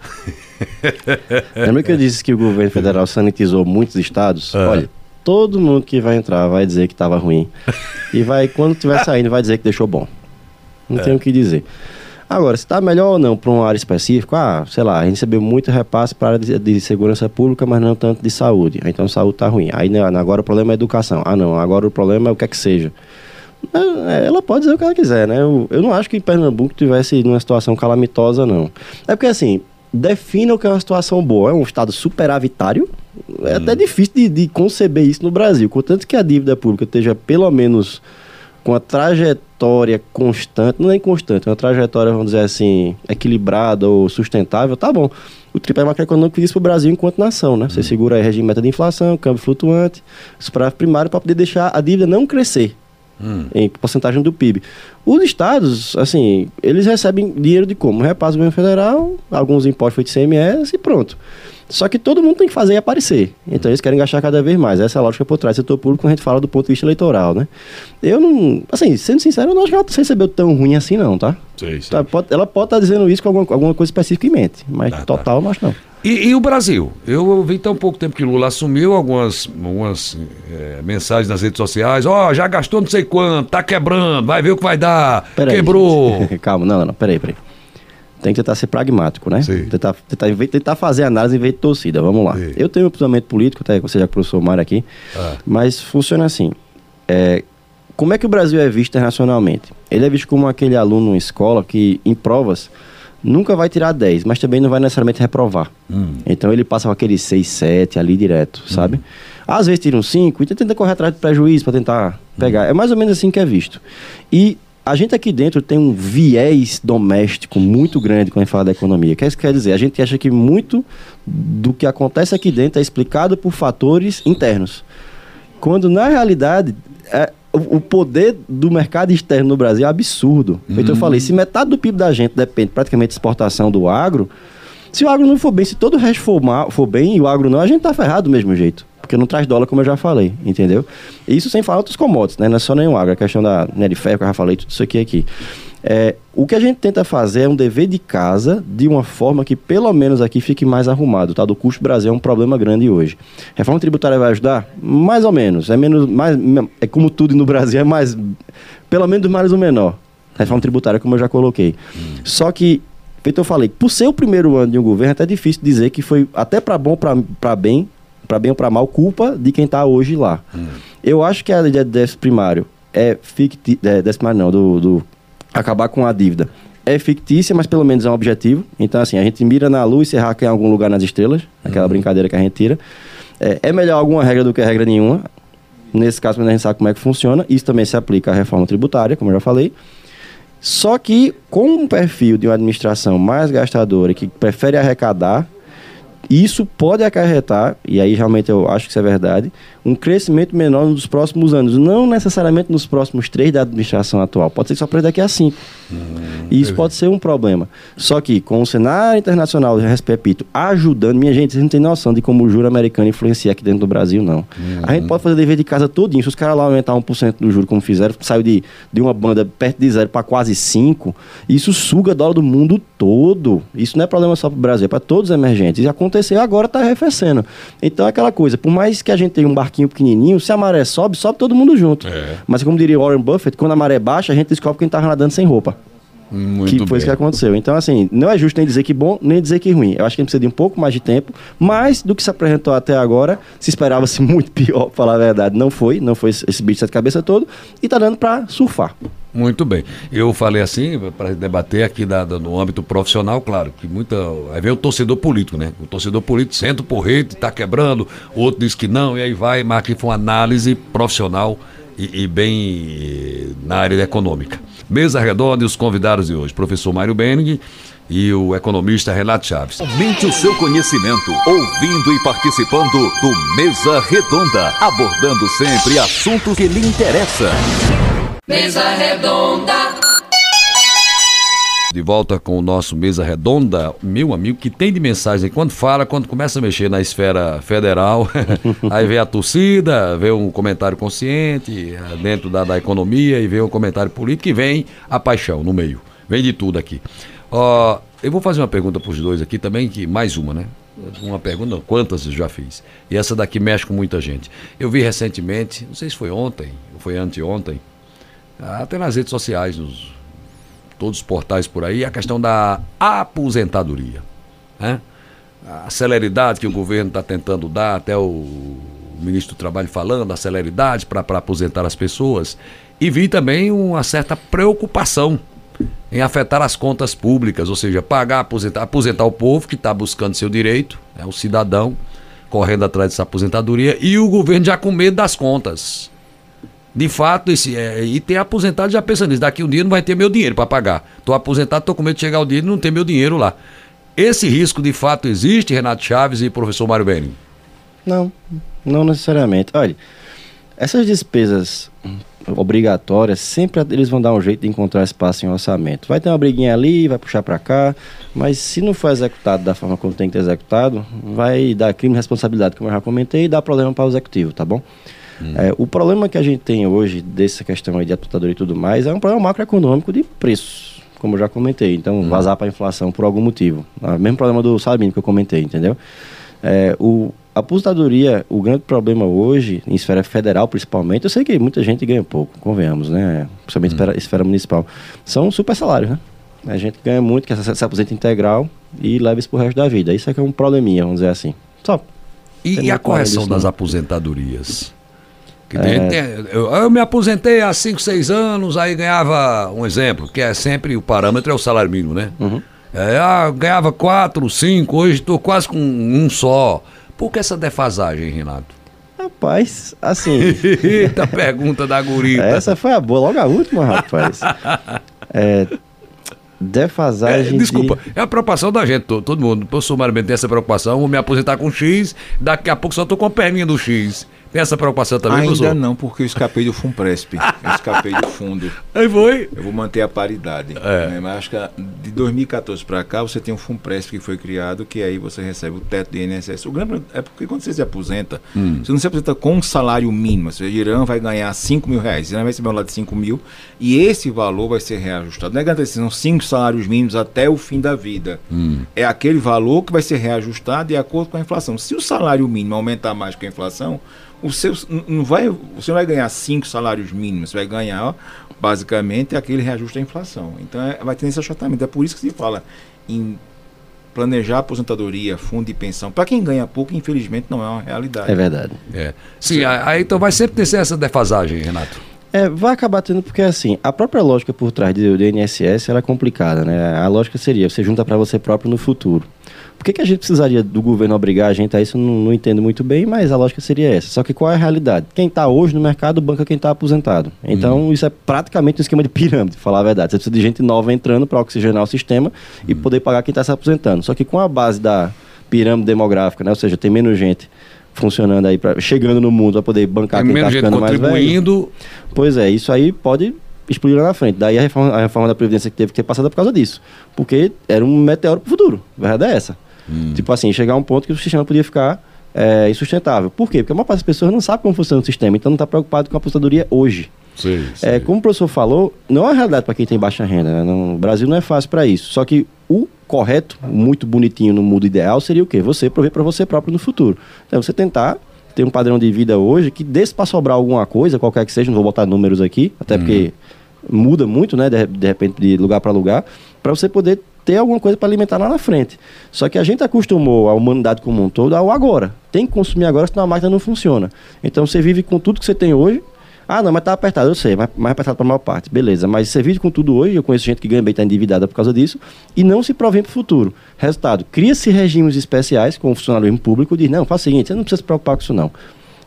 Lembra que eu disse que o governo federal sanitizou muitos estados? Olha, todo mundo que vai entrar vai dizer que estava ruim. e vai, quando estiver saindo, vai dizer que deixou bom. Não tem o que dizer. Agora, se está melhor ou não para uma área específica, ah, sei lá, a gente recebeu muito repasse para a área de, de segurança pública, mas não tanto de saúde. Então, saúde está ruim. Aí, não, agora o problema é educação. Ah, não, agora o problema é o que é que seja. É, Ela pode dizer o que ela quiser, né? Eu, eu não acho que Pernambuco tivesse numa situação calamitosa, não. É porque, assim, defina o que é uma situação boa. É um estado superavitário. É até difícil de, de conceber isso no Brasil. Contanto que a dívida pública esteja pelo menos com a trajetória constante, não é constante, uma trajetória, vamos dizer assim, equilibrada ou sustentável, tá bom. O tripé macroeconômico isso para o Brasil enquanto nação, né? Você segura aí regime meta de inflação, câmbio flutuante, superávit primário para poder deixar a dívida não crescer em porcentagem do PIB. Os estados, assim, eles recebem dinheiro de como? Repasse do governo federal, alguns impostos de CMS e pronto. Só que todo mundo tem que fazer e aparecer. Então eles querem gastar cada vez mais. Essa é a lógica por trás do setor público quando a gente fala do ponto de vista eleitoral, né? Eu não. Assim, sendo sincero, eu não acho que ela recebeu tão ruim assim, não, tá? Sei, sei. Tá, pode- ela pode estar dizendo isso com alguma, alguma coisa específica em mente, mas Tá, tá. total eu não acho não. E, e o Brasil? Eu vi tão pouco tempo que Lula assumiu algumas, algumas eh, mensagens nas redes sociais. Ó, já gastou não sei quanto, tá quebrando, vai ver o que vai dar. Peraí. Quebrou. Calma, não, não, não, peraí, peraí. Tem que tentar ser pragmático, né? Sim. Tentar, tentar, tentar fazer análise em vez de torcida. Vamos lá. Sim. Eu tenho um posicionamento político, até você já professor Mário aqui, Ah. mas funciona assim. É, como é que o Brasil é visto internacionalmente? Ele é visto como aquele aluno em escola que, em provas, nunca vai tirar 10, mas também não vai necessariamente reprovar. Então ele passa com aquele 6, 7 ali direto, sabe? Às vezes tira um 5 e tenta correr atrás do prejuízo para tentar pegar. É mais ou menos assim que é visto. E a gente aqui dentro tem um viés doméstico muito grande quando a gente fala da economia. O que isso quer dizer? A gente acha que muito do que acontece aqui dentro é explicado por fatores internos. Quando na realidade é, o o poder do mercado externo no Brasil é absurdo. Feito eu falei, se metade do PIB da gente depende praticamente de exportação do agro, se o agro não for bem, se todo o resto for, mal, for bem e o agro não, a gente tá ferrado do mesmo jeito. Porque não traz dólar, como eu já falei, entendeu? Isso sem falar outros commodities, né? Não é só nenhum agro, é a questão da né, de ferro, que eu já falei, tudo isso aqui aqui. É, o que a gente tenta fazer é um dever de casa de uma forma que pelo menos aqui fique mais arrumado, tá? Do custo Brasil é um problema grande hoje. Reforma tributária vai ajudar? Mais ou menos. É menos, mais, é como tudo no Brasil, é mais, pelo menos dos males o menor. Reforma tributária, como eu já coloquei. Só que, feito eu falei, por ser o primeiro ano de um governo, é até difícil dizer que foi até para bom, para bem, para bem ou para mal, culpa de quem está hoje lá. Eu acho que a ideia de déficit primário é fictícia, é, déficit primário não, do, do acabar com a dívida. É fictícia, mas pelo menos é um objetivo. Então, assim, a gente mira na lua e se errar em algum lugar nas estrelas, aquela brincadeira que a gente tira. É, é melhor alguma regra do que regra nenhuma. Nesse caso, a gente sabe como é que funciona, isso também se aplica à reforma tributária, como eu já falei. Só que com um perfil de uma administração mais gastadora, que prefere arrecadar, isso pode acarretar, e aí realmente eu acho que isso é verdade, um crescimento menor nos próximos anos. Não necessariamente nos próximos três da administração atual. Pode ser que só para daqui a cinco. e isso pode ser um problema. Só que com o cenário internacional, repito, ajudando, minha gente, vocês não têm noção de como o juro americano influencia aqui dentro do Brasil, não. A gente pode fazer dever de casa todinho. Se os caras lá aumentar 1% do juro, como fizeram, saiu de, de uma banda perto de zero para quase 5, isso suga dólar do mundo todo. Isso não é problema só para o Brasil, é para todos os emergentes. E aconteceu agora está arrefecendo. Então é aquela coisa, por mais que a gente tenha um barquinho pequenininho, se a maré sobe, sobe todo mundo junto. É. Mas como diria Warren Buffett, quando a maré baixa, a gente descobre quem estava nadando sem roupa. Muito que foi isso que aconteceu. Então, assim, não é justo nem dizer que bom, nem dizer que ruim. Eu acho que a gente precisa de um pouco mais de tempo, mas do que se apresentou até agora, se esperava-se muito pior, pra falar a verdade. Não foi, não foi esse bicho de sete cabeça todo, e tá dando pra surfar. Muito bem. Eu falei assim, para debater aqui da- da- no âmbito profissional, claro, que muita. Aí vem o torcedor político, né? O torcedor político senta o porrete, tá quebrando, outro diz que não, e aí vai, mas aqui foi uma análise profissional e, e bem eh, na área econômica. Mesa redonda e os convidados de hoje, professor Mário Benning e o economista Renato Chaves. Aumente o seu conhecimento, ouvindo e participando do Mesa Redonda, abordando sempre assuntos que lhe interessam. Mesa redonda, De volta com o nosso Mesa Redonda, meu amigo, que tem de mensagem. Quando fala, quando começa a mexer na esfera federal, aí vem a torcida, vê um comentário consciente eh, dentro da, da economia e vê um comentário político e vem a paixão no meio. Vem de tudo aqui. Ó, eu vou fazer uma pergunta para os dois aqui também, que mais uma, né? Uma pergunta, quantas eu já fiz? E essa daqui mexe com muita gente. Eu vi recentemente, não sei se foi ontem ou foi anteontem, até nas redes sociais, nos, todos os portais por aí, a questão da aposentadoria. Né? A celeridade que o governo está tentando dar, até o ministro do Trabalho falando, a celeridade para aposentar as pessoas. E vi também uma certa preocupação em afetar as contas públicas, ou seja, pagar, aposentar, aposentar o povo que está buscando seu direito, né, o cidadão correndo atrás dessa aposentadoria, e o governo já com medo das contas. De fato, esse, é, e tem aposentado já pensando nisso. Daqui um dia não vai ter meu dinheiro para pagar. Estou aposentado, estou com medo de chegar o dia e não ter meu dinheiro lá. Esse risco de fato existe, Renato Chaves e professor Mário Benning? Não, não necessariamente. Olha, essas despesas obrigatórias, sempre eles vão dar um jeito de encontrar espaço em orçamento. Vai ter uma briguinha ali, vai puxar para cá, mas se não for executado da forma como tem que ter executado, vai dar crime de responsabilidade, como eu já comentei, e dá problema para o executivo, tá bom? É, o problema que a gente tem hoje dessa questão aí de aposentadoria e tudo mais é um problema macroeconômico de preços, como eu já comentei. Então, vazar para a inflação por algum motivo. O mesmo problema do salário mínimo que eu comentei, entendeu? É, o, a aposentadoria, o grande problema hoje, em esfera federal principalmente, eu sei que muita gente ganha pouco, convenhamos, né? Principalmente esfera, esfera municipal. São super salários, né? A gente ganha muito, que se se aposenta integral e leva isso pro resto da vida. Isso é que é um probleminha, vamos dizer assim. Só. E, e a correção disso, das não. aposentadorias? Que tem- eu, eu me aposentei há 5, 6 anos, aí ganhava, um exemplo, que é sempre o parâmetro é o salário mínimo, né? É, ah, ganhava 4, 5, hoje estou quase com um só. Por que essa defasagem, Renato? Rapaz, assim. Eita pergunta da gurita. essa foi a boa, logo a última, rapaz. É, É, defasagem. desculpa, de- é a preocupação da gente, to- todo mundo. Eu sou Mário tem essa preocupação, vou me aposentar com X, daqui a pouco só estou com a perninha do X. Tem essa preocupação também, Ainda professor? não, porque eu escapei do Funpresp. Eu escapei do fundo. Aí foi. Eu vou manter a paridade. É. né? Mas acho que de 2014 para cá você tem um Funpresp que foi criado, que aí você recebe o teto do INSS. O grande é porque quando você se aposenta, Hum. você não se aposenta com um salário mínimo. Você Irã vai ganhar 5 mil reais. Irã vai receber um lado de 5 mil e esse valor vai ser reajustado. Não é garantia, são 5 salários mínimos até o fim da vida. Hum. É aquele valor que vai ser reajustado de acordo com a inflação. Se o salário mínimo aumentar mais que a inflação, o seu, não vai, você não vai ganhar cinco salários mínimos, você vai ganhar basicamente aquele reajuste da inflação. Então é- vai ter esse achatamento. É por isso que se fala em planejar aposentadoria, fundo de pensão. Para quem ganha pouco, infelizmente, não é uma realidade. É verdade. É. Sim, a- aí então vai sempre ter essa defasagem, Renato. É, vai acabar tendo porque assim, a própria lógica por trás do, do INSS ela é complicada, né? A lógica seria você junta para você próprio no futuro. Por que, que a gente precisaria do governo obrigar a gente a isso? Eu não, não entendo muito bem, mas a lógica seria essa. Só que qual é a realidade? Quem está hoje no mercado banca quem está aposentado. Então isso é praticamente um esquema de pirâmide, falar a verdade. Você precisa de gente nova entrando para oxigenar o sistema e poder pagar quem está se aposentando. Só que com a base da pirâmide demográfica, né? Ou seja, tem menos gente funcionando aí, pra, chegando no mundo para poder bancar Tem quem está ficando mais velho. contribuindo. Pois é, isso aí pode explodir lá na frente. Daí a reforma, a reforma da Previdência que teve que ser passada por causa disso. Porque era um meteoro pro futuro. A verdade é essa. Tipo assim, chegar a um ponto que o sistema podia ficar é, insustentável. Por quê? Porque a maior parte das pessoas não sabe como funciona o sistema, então não está preocupado com a aposentadoria hoje. Sim, É, como o professor falou, não é realidade para quem tem baixa renda. né? Não- o Brasil não é fácil para isso. Só que o correto, muito bonitinho no mundo ideal, seria o quê? Você prover para você próprio no futuro. Então, você tentar ter um padrão de vida hoje que desse para sobrar alguma coisa, qualquer que seja, não vou botar números aqui, até uhum. porque muda muito, né, de, de repente, de lugar para lugar, para você poder ter alguma coisa para alimentar lá na frente. Só que a gente acostumou a humanidade como um todo ao agora. Tem que consumir agora, senão a máquina não funciona. Então você vive com tudo que você tem hoje. Ah, não, mas tá apertado, eu sei, mas mais apertado para a maior parte. Beleza, mas você vive com tudo hoje, eu conheço gente que ganha bem, está endividada por causa disso, e não se provém para o futuro. Resultado, cria-se regimes especiais com o funcionalismo público, diz, não, faz o seguinte, você não precisa se preocupar com isso não.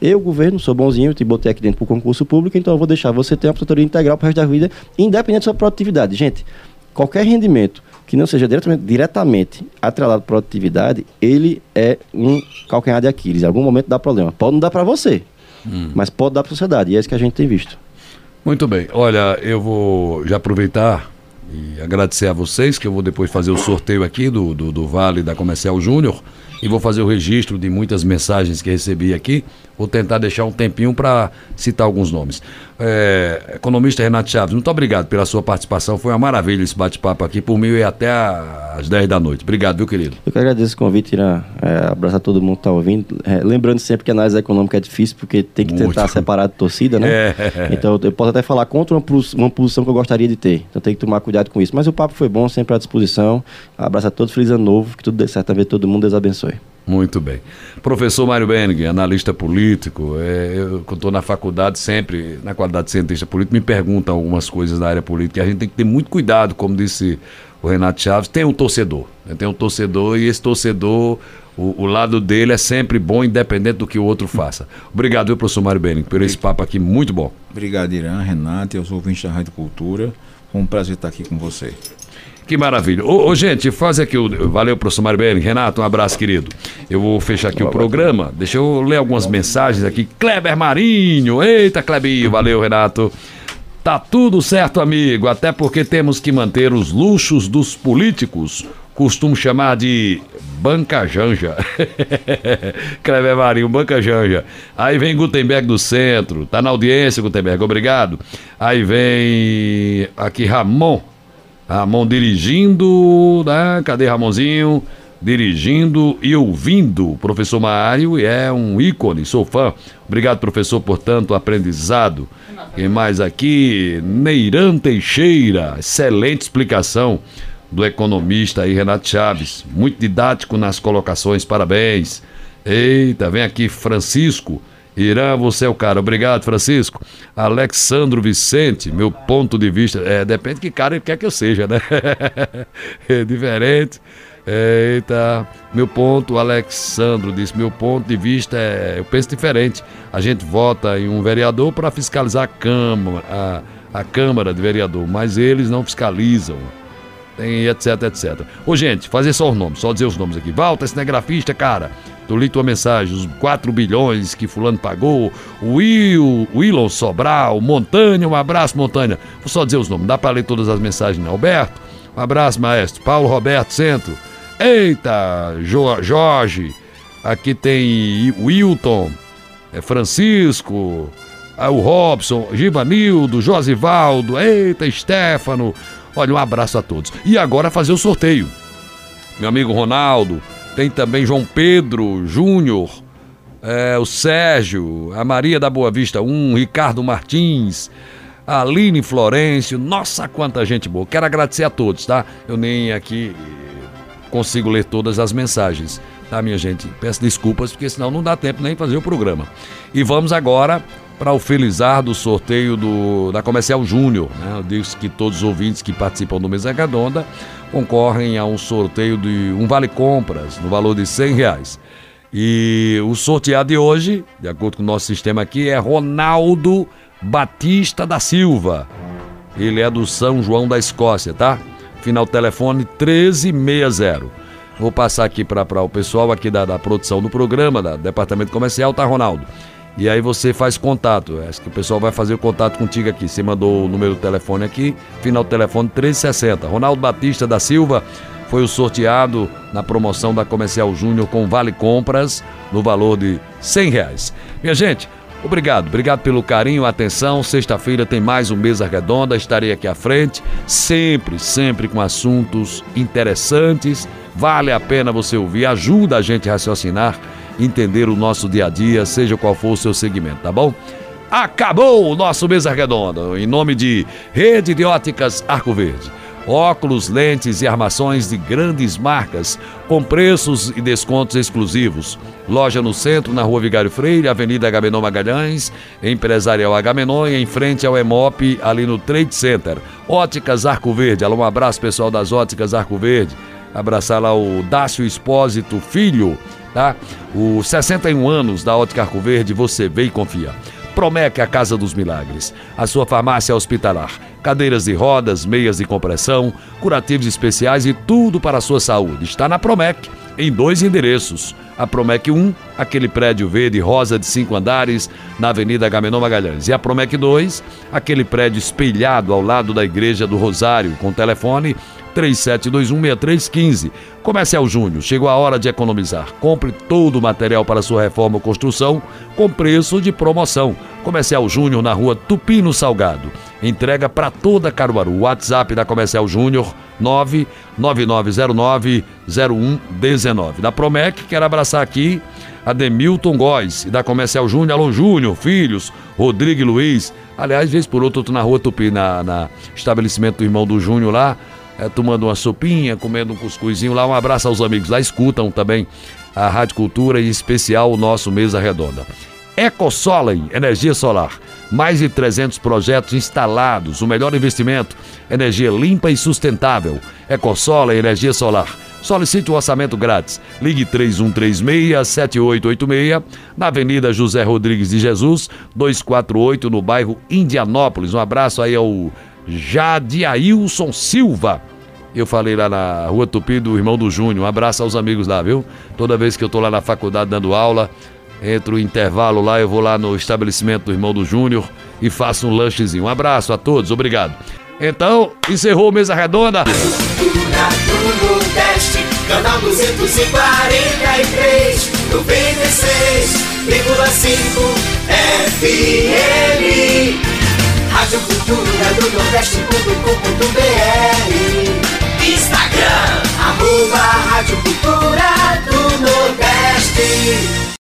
Eu, governo, sou bonzinho, te botei aqui dentro para o concurso público, então eu vou deixar você ter uma aposentadoria integral para o resto da vida, independente da sua produtividade. Gente, qualquer rendimento que não seja diretamente, diretamente atrelado à produtividade, ele é um calcanhar de Aquiles. Em algum momento dá problema. Pode não dar para você, hum. mas pode dar para a sociedade. E é isso que a gente tem visto. Muito bem. Olha, eu vou já aproveitar e agradecer a vocês, que eu vou depois fazer o sorteio aqui do, do, do Vale da Comercial Júnior e vou fazer o registro de muitas mensagens que recebi aqui. Vou tentar deixar um tempinho para citar alguns nomes. É, economista Renato Chaves, muito obrigado pela sua participação. Foi uma maravilha esse bate-papo aqui. Por mim, e até às 10 da noite. Obrigado, viu, querido? Eu que agradeço o convite, Irã. É, abraçar todo mundo que está ouvindo. É, lembrando sempre que a análise econômica é difícil, porque tem que tentar muito. separar de torcida, né? É. Então, eu posso até falar contra uma, uma posição que eu gostaria de ter. Então, tem que tomar cuidado com isso. Mas o papo foi bom, sempre à disposição. Abraço a todos, feliz ano novo, que tudo dê certo, ver todo mundo, Deus abençoe. Muito bem. Professor Mário Benig, analista político, é, eu estou na faculdade sempre, na qualidade de cientista político, me perguntam algumas coisas da área política a gente tem que ter muito cuidado, como disse o Renato Chaves, tem um torcedor, né? tem um torcedor e esse torcedor, o, o, lado dele é sempre bom, independente do que o outro faça. Obrigado, viu, professor Mário Benig, por esse papo aqui, muito bom. Obrigado, Irã, Renato, eu sou ouvinte da Rádio Cultura, foi um prazer estar aqui com você. Que maravilha. Ô, ô, gente, faz aqui o. Valeu, professor Marbelli. Renato, um abraço, querido. Eu vou fechar aqui o programa. Deixa eu ler algumas mensagens aqui. Kleber Marinho. Eita, Klebinho. Valeu, Renato. Tá tudo certo, amigo. Até porque temos que manter os luxos dos políticos. Costumo chamar de banca janja. Kleber Marinho, banca janja. Aí vem Gutenberg do centro. Tá na audiência, Gutenberg. Obrigado. Aí vem aqui Ramon. Ramon dirigindo, né? Cadê Ramonzinho? Dirigindo e ouvindo. Professor Mário é um ícone, sou fã. Obrigado, professor, por tanto aprendizado. Quem mais aqui? Neiran Teixeira, excelente explicação do economista aí, Renato Chaves. Muito didático nas colocações, parabéns. Eita, vem aqui Francisco. Irã, você é o cara. Obrigado, Francisco. Alexandro Vicente, meu ponto de vista. É, depende de que cara ele quer que eu seja, né? é diferente. Eita, meu ponto, Alexandro disse, meu ponto de vista é, eu penso diferente. A gente vota em um vereador para fiscalizar a Câmara, a, a Câmara de Vereador, mas eles não fiscalizam. Tem etc, etc. Ô, gente, fazer só os nomes, só dizer os nomes aqui. Walter, cinegrafista, cara. Tu li tua mensagem, os 4 bilhões que fulano pagou, Will, Willon Sobral, Montanha, um abraço, Montanha. Vou só dizer os nomes, dá para ler todas as mensagens, né? Alberto, um abraço, maestro. Paulo Roberto Centro. Eita, jo Jorge. Aqui tem Wilton, é Francisco, ah, o Robson, Givanildo, Josivaldo, eita, Stefano. Olha, um abraço a todos. E agora fazer o sorteio. Meu amigo Ronaldo, tem também João Pedro Júnior, é, o Sérgio, a Maria da Boa Vista 1, Ricardo Martins, a Aline Florencio. Nossa, quanta gente boa. Quero agradecer a todos, tá? Eu nem aqui consigo ler todas as mensagens, tá, minha gente? Peço desculpas, porque senão não dá tempo nem fazer o programa. E vamos agora para o felizar do sorteio do, da Comercial Júnior. Né? Eu que todos os ouvintes que participam do Mesa Redonda concorrem a um sorteio de um vale compras no valor de 100 reais. E o sorteado de hoje, de acordo com o nosso sistema aqui, é Ronaldo Batista da Silva. Ele é do São João da Escócia, tá? Final telefone 1360. Vou passar aqui para o pessoal aqui da, da produção do programa, da Departamento Comercial, tá, Ronaldo? E aí você faz contato. Acho que o pessoal vai fazer o contato contigo aqui. Você mandou o número do telefone aqui, final do telefone 1360. Ronaldo Batista da Silva foi o sorteado na promoção da Comercial Júnior com Vale Compras no valor de 100 reais. Minha gente, Obrigado, obrigado pelo carinho, atenção. Sexta-feira tem mais um Mesa Redonda, estarei aqui à frente, sempre, sempre com assuntos interessantes. Vale a pena você ouvir, ajuda a gente a raciocinar, entender o nosso dia a dia, seja qual for o seu segmento, tá bom? Acabou o nosso Mesa Redonda, em nome de Rede de Óticas Arco Verde. Óculos, lentes e armações de grandes marcas, com preços e descontos exclusivos. Loja no centro, na rua Vigário Freire, Avenida Agamenon Magalhães, Empresarial Agamenon em frente ao EMOP, ali no Trade Center. Óticas Arco Verde. Alô, um abraço pessoal das Óticas Arco Verde. Abraçar lá o Dácio Espósito Filho, tá? Os 61 anos da Ótica Arco Verde, você vê e confia. Promec, a Casa dos Milagres. A sua farmácia hospitalar. Cadeiras de rodas, meias de compressão, curativos especiais e tudo para a sua saúde. Está na Promec, em dois endereços. A Promec 1, aquele prédio verde rosa de cinco andares, na Avenida Gamenon Magalhães. E a Promec 2, aquele prédio espelhado ao lado da Igreja do Rosário, com telefone 37216315. Comercial Júnior, chegou a hora de economizar. Compre todo o material para sua reforma ou construção com preço de promoção. Comercial Júnior na rua Tupino Salgado. Entrega para toda Caruaru. WhatsApp da Comercial Júnior 999090119. Da Promec, quero abraçar aqui a Demilton Góes e da Comercial Júnior, Alô Júnior, filhos, Rodrigo e Luiz. Aliás, vez por outro, eu tô na rua Tupi, na, na estabelecimento do irmão do Júnior lá é, tomando uma sopinha, comendo um cuscuzinho lá. Um abraço aos amigos lá, escutam também a Rádio Cultura e em especial o nosso Mesa Redonda. EcoSolen, energia solar. Mais de 300 projetos instalados. O melhor investimento, energia limpa e sustentável. EcoSolen, energia solar. Solicite o um orçamento grátis. Ligue 3136-7886, na Avenida José Rodrigues de Jesus, 248, no bairro Indianópolis. Um abraço aí ao Jadiailson Silva. Eu falei lá na Rua Tupi do irmão do Júnior. Um abraço aos amigos lá, viu? Toda vez que eu tô lá na faculdade dando aula, entre o intervalo lá, eu vou lá no estabelecimento do irmão do Júnior e faço um lanchezinho. Um abraço a todos, obrigado. Então, encerrou Mesa Redonda. Canal 243, 96,5 FM. Rádio Cultura do Nordeste.com.br Instagram, arroba Rádio Cultura do Nordeste